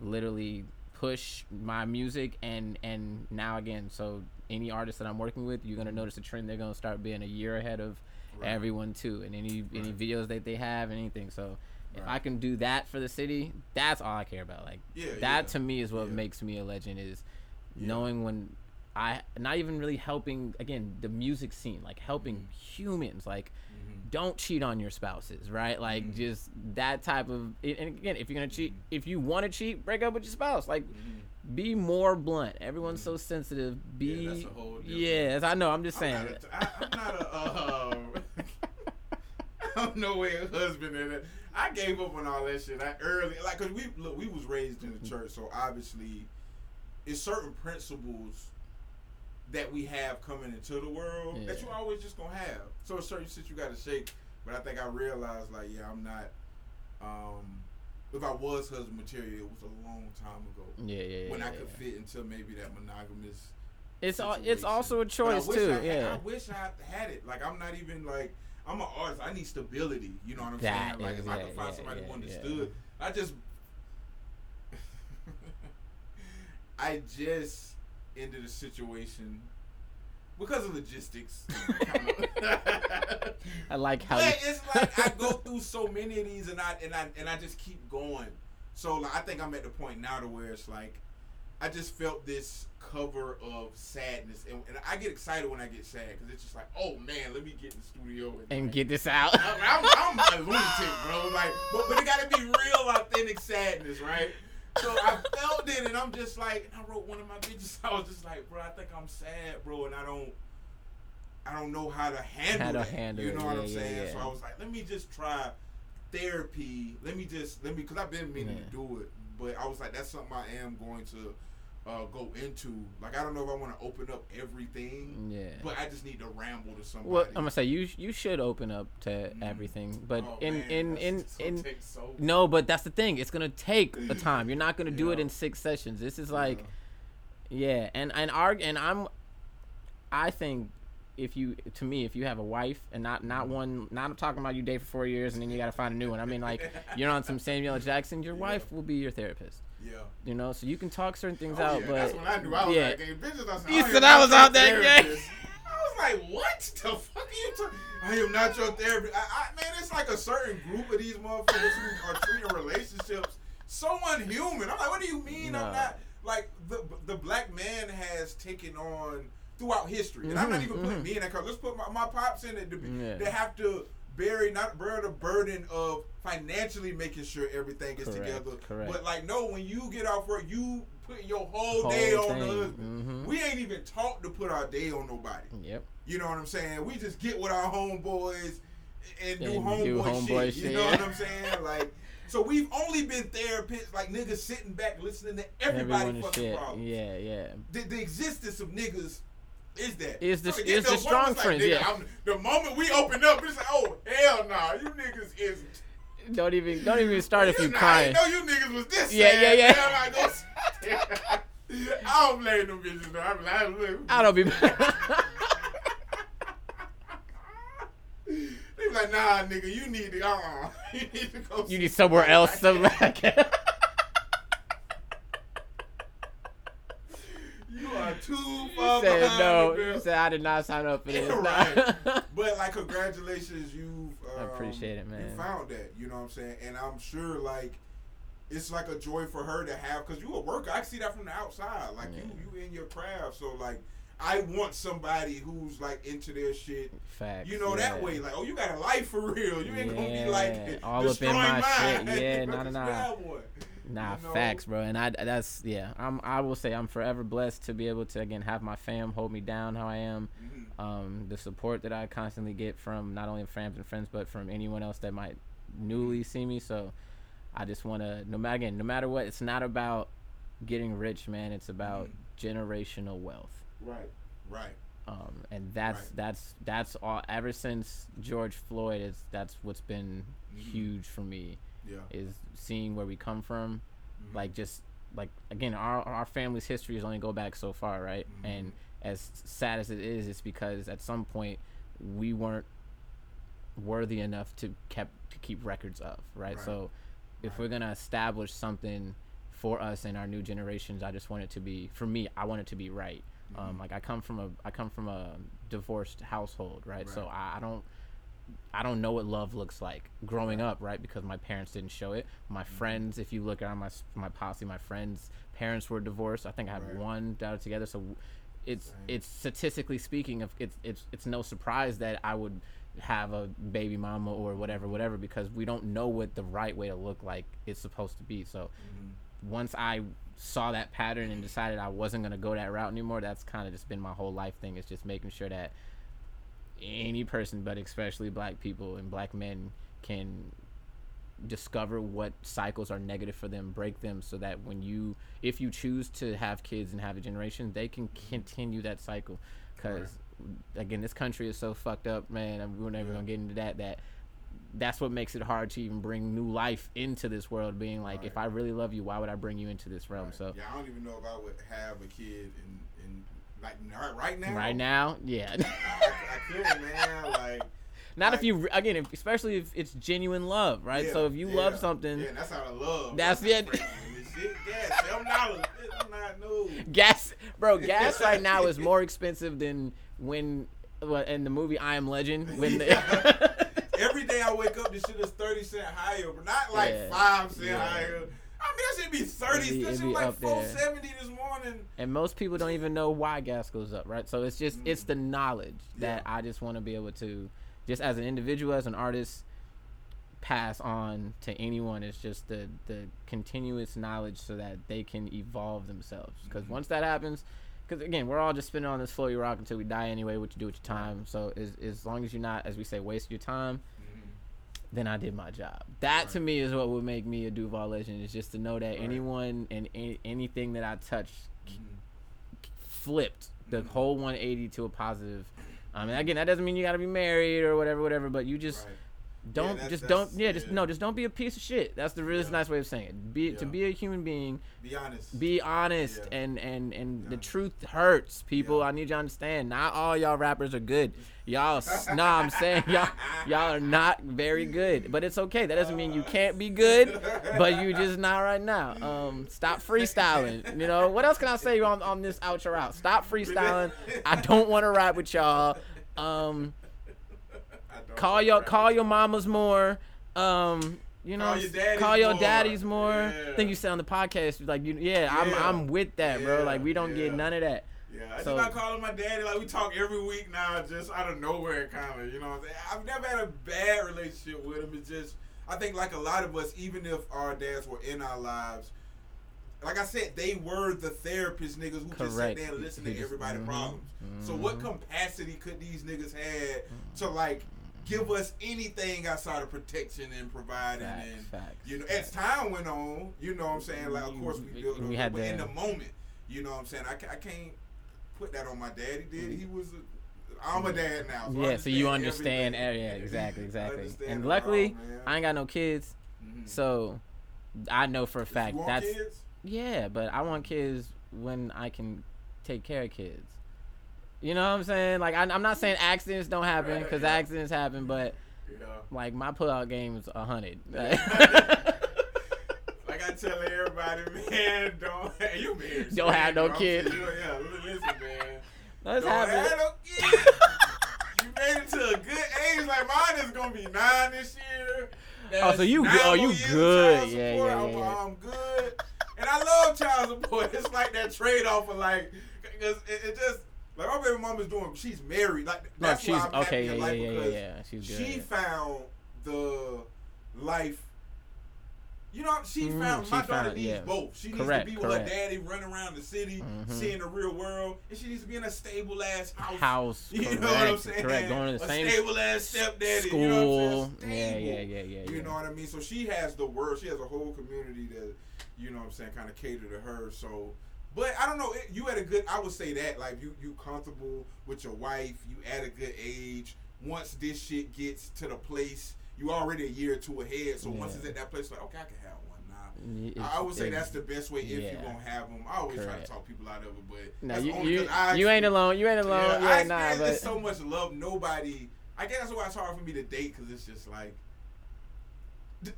literally push my music and and now again. So any artist that I'm working with, you're gonna notice a trend. They're gonna start being a year ahead of Right. everyone too, and any any videos that they have, anything. So if Right. I can do that for the city, that's all I care about. Like Yeah, that yeah. to me is what Yeah. makes me a legend. Is knowing when I not even really helping again the music scene, like helping Mhm. humans, like Mhm. don't cheat on your spouses, right? Like Mhm. just that type of. And again, if you're gonna cheat, Mhm. if you want to cheat, break up with your spouse. Like Mhm. Be more blunt. Everyone's so sensitive. Be Yeah, that's a whole yes, I know. I'm just saying. I'm not a, I, I'm not a. Um, I'm no way a husband in it. I gave up on all that shit. I early like cause we look we was raised in the church, so obviously, it's certain principles that we have coming into the world that you always just gonna have. So certain shit you gotta shake. But I think I realized like yeah, I'm not. Um, if I was husband material, it was a long time ago yeah, yeah, yeah. when I could yeah. fit into maybe that monogamous It's all. It's also a choice too. I, yeah. I wish I had it. Like I'm not even like I'm an artist. I need stability. You know what I'm That saying? Like is- if I yeah, could find yeah, somebody yeah, who yeah. understood, I just I just ended a situation because of logistics. I like how. but it's like I go through so many of these, and I and I and I just keep going. So like, I think I'm at the point now to where it's like I just felt this cover of sadness, and, and I get excited when I get sad because it's just like, oh man, let me get in the studio and, and like, get this out. I'm, I'm, I'm a lunatic, bro. Like, but, but it gotta be real, authentic sadness, right? So I felt it, and I'm just like, and I wrote one of my bitches. I was just like, bro, I think I'm sad, bro, and I don't, I don't know how to handle How to that. handle you it, know what yeah, I'm yeah, saying? yeah. So I was like, let me just try therapy. Let me just let me, cause I've been meaning to do it, but I was like, that's something I am going to. Uh, go into like I don't know if I want to open up everything, yeah. but I just need to ramble to somebody. Well, I'm gonna say you you should open up to Mhm. everything, but Oh, in man, in that's in in so no, but that's the thing. It's gonna take a time. You're not gonna do it in six sessions. This is like Yeah. yeah, and and arg and I'm, I think if you to me if you have a wife and not not one not I'm talking about you date for four years and then you got to find a new one. I mean like you're on some Samuel Jackson. Your wife will be your therapist. Yeah. You know, so you can talk certain things Oh, out, yeah, but that's when I knew I was yeah. like, hey, bitches, I said, You I said I was out there, yeah. therapist. I was like, what the fuck are you talking? I am not your therapist. I, I, man, it's like a certain group of these motherfuckers who are treating relationships so unhuman. I'm like, what do you mean No. I'm not? Like, the the black man has taken on throughout history, and I'm not Mhm, even putting mhm. me in that. Cause let's put my, my pops in it. To be, Yeah. They have to bear not bear the burden of financially making sure everything is Correct, together. correct. But like, no, when you get off work, you put your whole, Whole day on the thing, husband. mhm. We ain't even taught to put our day on nobody. Yep. You know what I'm saying? We just get with our homeboys and do And homeboy, do homeboy shit. shit, You know what I'm saying? Like, so we've only been therapists, like niggas sitting back listening to everybody Everyone fucking shit. problems. Yeah, yeah. The, the existence of niggas is that Is the- is get the strong it's friends, yeah. I'm- the moment we open up, it's like, oh hell nah, you niggas is. Don't even don't even start if you I crying. didn't know you niggas was this. Yeah, sad, yeah, yeah. Like, I don't blame them bitches though. I'm like, look, I don't be. They be like, nah, nigga, you need to, uh, you need to go. you need somewhere else. somebody. Some You are too far said behind no. You said I did not sign up for this. Right. But like, congratulations, you. Um, I appreciate it, man. You found that. You know what I'm saying? And I'm sure like. It's like a joy for her to have because you a worker. I see that from the outside. Like Yeah. you, you in your craft. So like, I want somebody who's like into their shit. Facts. You know yeah. that way. Like, oh, you got a life for real. You ain't gonna be like all up in destroying my mine. shit. Yeah, You nah, nah, nah. have one. Nah, You know? facts, bro. And I that's yeah. I'm I will say I'm forever blessed to be able to again have my fam hold me down how I am. Mhm. Um, the support that I constantly get from not only fans and friends but from anyone else that might newly see me. So I just want to no matter again, no matter what, it's not about getting rich, man. It's about generational wealth. Right. Right. Um, and that's Right. that's that's all. Ever since George Floyd, is that's what's been Mhm. huge for me Yeah. is seeing where we come from Mhm. like just like again our our family's history is only go back so far right Mhm. and as sad as it is it's because at some point we weren't worthy enough to kept to keep records of right, Right. so if Right. we're gonna establish something for us and our new generations i just want it to be for me i want it to be right um Mhm. like i come from a i come from a divorced household right, so I, I don't I don't know what love looks like growing up, right? Because my parents didn't show it. My Mm-hmm. friends, if you look at my my posse, my friends' parents were divorced. I think I had Right. one that are together. So it's it's statistically speaking, of it's it's it's no surprise that I would have a baby mama or whatever, whatever, because we don't know what the right way to look like is supposed to be. So Mhm. once I saw that pattern and decided I wasn't gonna go that route anymore, that's kind of just been my whole life thing. Is just making sure that any person, but especially black people and black men, can discover what cycles are negative for them, break them, so that when you, if you choose to have kids and have a generation, they can continue that cycle. Because again, this country is so fucked up, man. and We're never Yeah. gonna get into that. That that's what makes it hard to even bring new life into this world. Being like, if I really love you, why would I bring you into this realm? Right. So yeah, I don't even know if I would have a kid in like right, right now. right now, yeah. I, I couldn't, man. Like, Not if you again, if, especially if it's genuine love, right? yeah, so if you yeah, love something, yeah, that's out of love. That's it. Shit, seven dollars. I'm not no. gas, bro, gas right now is more expensive than when, in the movie I Am Legend, when the, Every day I wake up, this shit is thirty cent higher, but not like five cent higher. I mean, that should be thirty. It'd be- that should be like up there. four seventy this morning. and most people don't even know why gas goes up, right? So it's just it's Mm. the knowledge that Yeah. I just want to be able to, just as an individual, as an artist, pass on to anyone. It's just the the continuous knowledge so that they can evolve themselves. Because Mhm. once that happens, because again, we're all just spinning on this floaty rock until we die anyway. What you do with your time. So as as long as you're not, as we say, waste your time, then I did my job. That to me is what would make me a Duval legend. Is just to know that Right. anyone and any, anything that I touch Mhm. flipped the Mhm. whole 180 to a positive. I mean, again, that doesn't mean you got to be married or whatever, whatever. But you just Right. don't that's- just that's- don't yeah, just yeah. no just don't be a piece of shit. That's the realest Yeah. nice way of saying it. Be to be a human being, Be honest. be honest Yeah. and and and the truth hurts people. Yeah. I need you to understand. Not all y'all rappers are good. Y'all s- no, I'm saying y'all y'all are not very good. But it's okay. That doesn't mean you can't be good, but you just not right now. Um stop freestyling. You know, what else can I say on on this outro out? Stop freestyling. I don't want to rap with y'all. Um call your call your mamas more. Um, you know, Call your daddies call your more. daddies more. Yeah. I think you said on the podcast, like you, yeah, I'm I'm with that, bro. Like we don't get none of that. Yeah, I So- just not calling my daddy. Like we talk every week now, just out of nowhere, kind of. You know, what I'm saying? I've never had a bad relationship with him. It's just, I think, like a lot of us, even if our dads were in our lives, like I said, they were the therapist niggas who just sit Correct. there and listen Who to just- everybody's mhm, problems. So what mhm. capacity could these niggas had to like give us anything outside of protection and providing Facts, and facts, you know as time went on, you know what I'm saying? Like of course we built we up, had but in the- the moment, you know what I'm saying? I, I can't put that on my dad. He did. He was a, I'm a dad now. So yeah, so you understand everything. Yeah, exactly, exactly. And luckily, all. I ain't got no kids, Mhm. so I know for a fact that's kids? yeah. But I want kids when I can take care of kids. You know what I'm saying? Like I, I'm not saying accidents don't happen because Yeah. accidents happen, but Yeah. like my pullout game is a hundred. Like Tell everybody, man, don't you married? Don't have no kid. saying, Yeah, listen, man. Let's don't have have no kid. you made it to a good age. Like mine is gonna be nine this year. Oh, so you good- oh, you good. Yeah, support. yeah, I'm, yeah. I'm good, and I love child support. It's like that trade off of like, cause it, it just like my baby mom is doing. She's married. Like No, that's she's why I'm happy okay. in Yeah, yeah, life yeah, yeah, because yeah. She's good. she found the life. You know, she Mhm, found she my daughter needs yeah. both. She Correct, needs to be correct. with her daddy, running around the city, Mhm. seeing the real world, and she needs to be in a stable ass house. House. You correct. know what I'm saying? Correct. Going to the a same stable ass stepdaddy. school. You know what I'm saying? yeah, Stable. yeah, yeah, yeah, yeah. You know what I mean? So she has the world. She has a whole community that, you know what I'm saying, kind of cater to her. So, but I don't know. It, you at a good. I would say that like you you comfortable with your wife. You at a good age. Once this shit gets to the place, you already a year or two ahead. So once Yeah. it's at that place, like okay, I can have one now. Y- I- it's- would say that's the best way if yeah. you're gonna have them. I always try to talk people out of it, but No, you you, I you ain't alone. You ain't alone. yeah, Yeah, I nah, experienced but so much love. Nobody. I guess that's why it's hard for me to date because it's just like.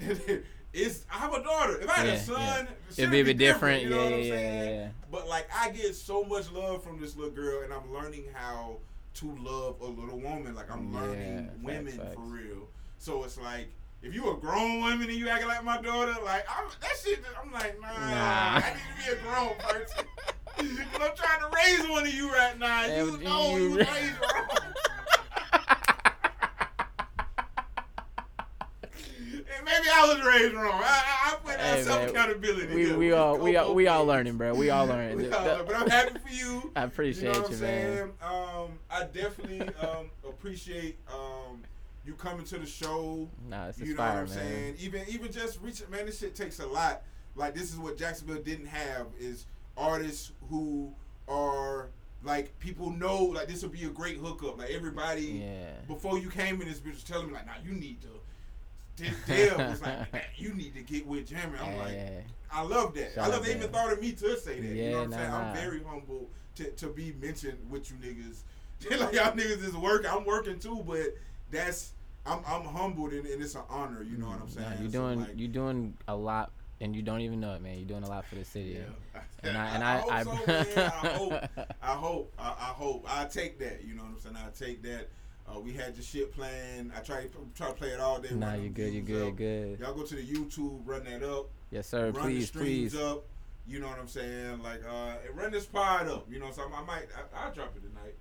it's I have a daughter. If I had Yeah, a son, yeah. it'd be a bit different. You know yeah, what I'm saying? But like I get so much love from this little girl, and I'm learning how to love a little woman. Like I'm learning facts, women facts. for real. So it's like. If you a grown woman and you acting like my daughter, like I'm, that shit, I'm like, nah, Nah. I need to be a grown person. Cause I'm trying to raise one of you right now. You know you- you was raised wrong. And maybe I was raised wrong. I, I, put that Hey, self accountability. we we all we all we all learning, bro. We all learning. We all But I'm happy for you. I appreciate you, know you, man. Um, I definitely um, appreciate um, you coming to the show. Nah, is You know what I'm man. saying? Even even just reaching, man, this shit takes a lot. Like this is what Jacksonville didn't have is artists who are like people know like this would be a great hookup. Like everybody Yeah. before you came in, this bitch was telling me like, nah, you need to. Dale was like, "Man, you need to get with Jamie. I'm like, I love that. Shout I love they even thought of me to say that. you know what I'm saying? nah. I'm very humble to, to be mentioned with you niggas. like y'all niggas is working. I'm working too, but that's I'm I'm humbled and, and it's an honor. You know what I'm saying? Nah, you're doing like, you doing a lot, and you don't even know it, man. You're doing a lot for the city. yeah. And I and I, I, hope so, man. I hope. I hope. I, I hope. I take that. You know what I'm saying? I take that. Uh, we had the shit playing. I try try to play it all day. nah, you them good. You views good. up. Good. Y'all go to the YouTube, run that up. Yes, sir. run the Please, streams please. up. You know what I'm saying? Like, uh, run this pod up. You know, so I, I might, I, I'll drop it tonight.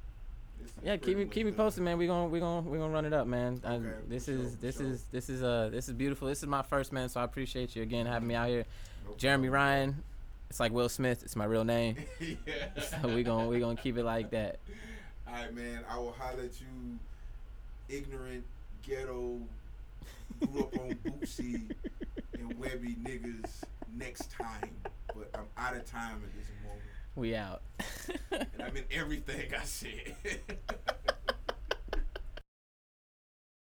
Yeah, keep me keep me posted, man. We gon' we gon' we gonna run it up, man. I, Okay, this for is sure, this sure. is this is uh this is beautiful. This is my first man, so I appreciate you again having me out here. No Jeremy. Ryan, it's like Will Smith. It's my real name. yeah. So we gon' we gonna keep it like that. All right, man. I will holler at you, ignorant, ghetto, grew up on Boosie and Webbie niggas next time. But I'm out of time at this moment. We out. And I'm in everything I said.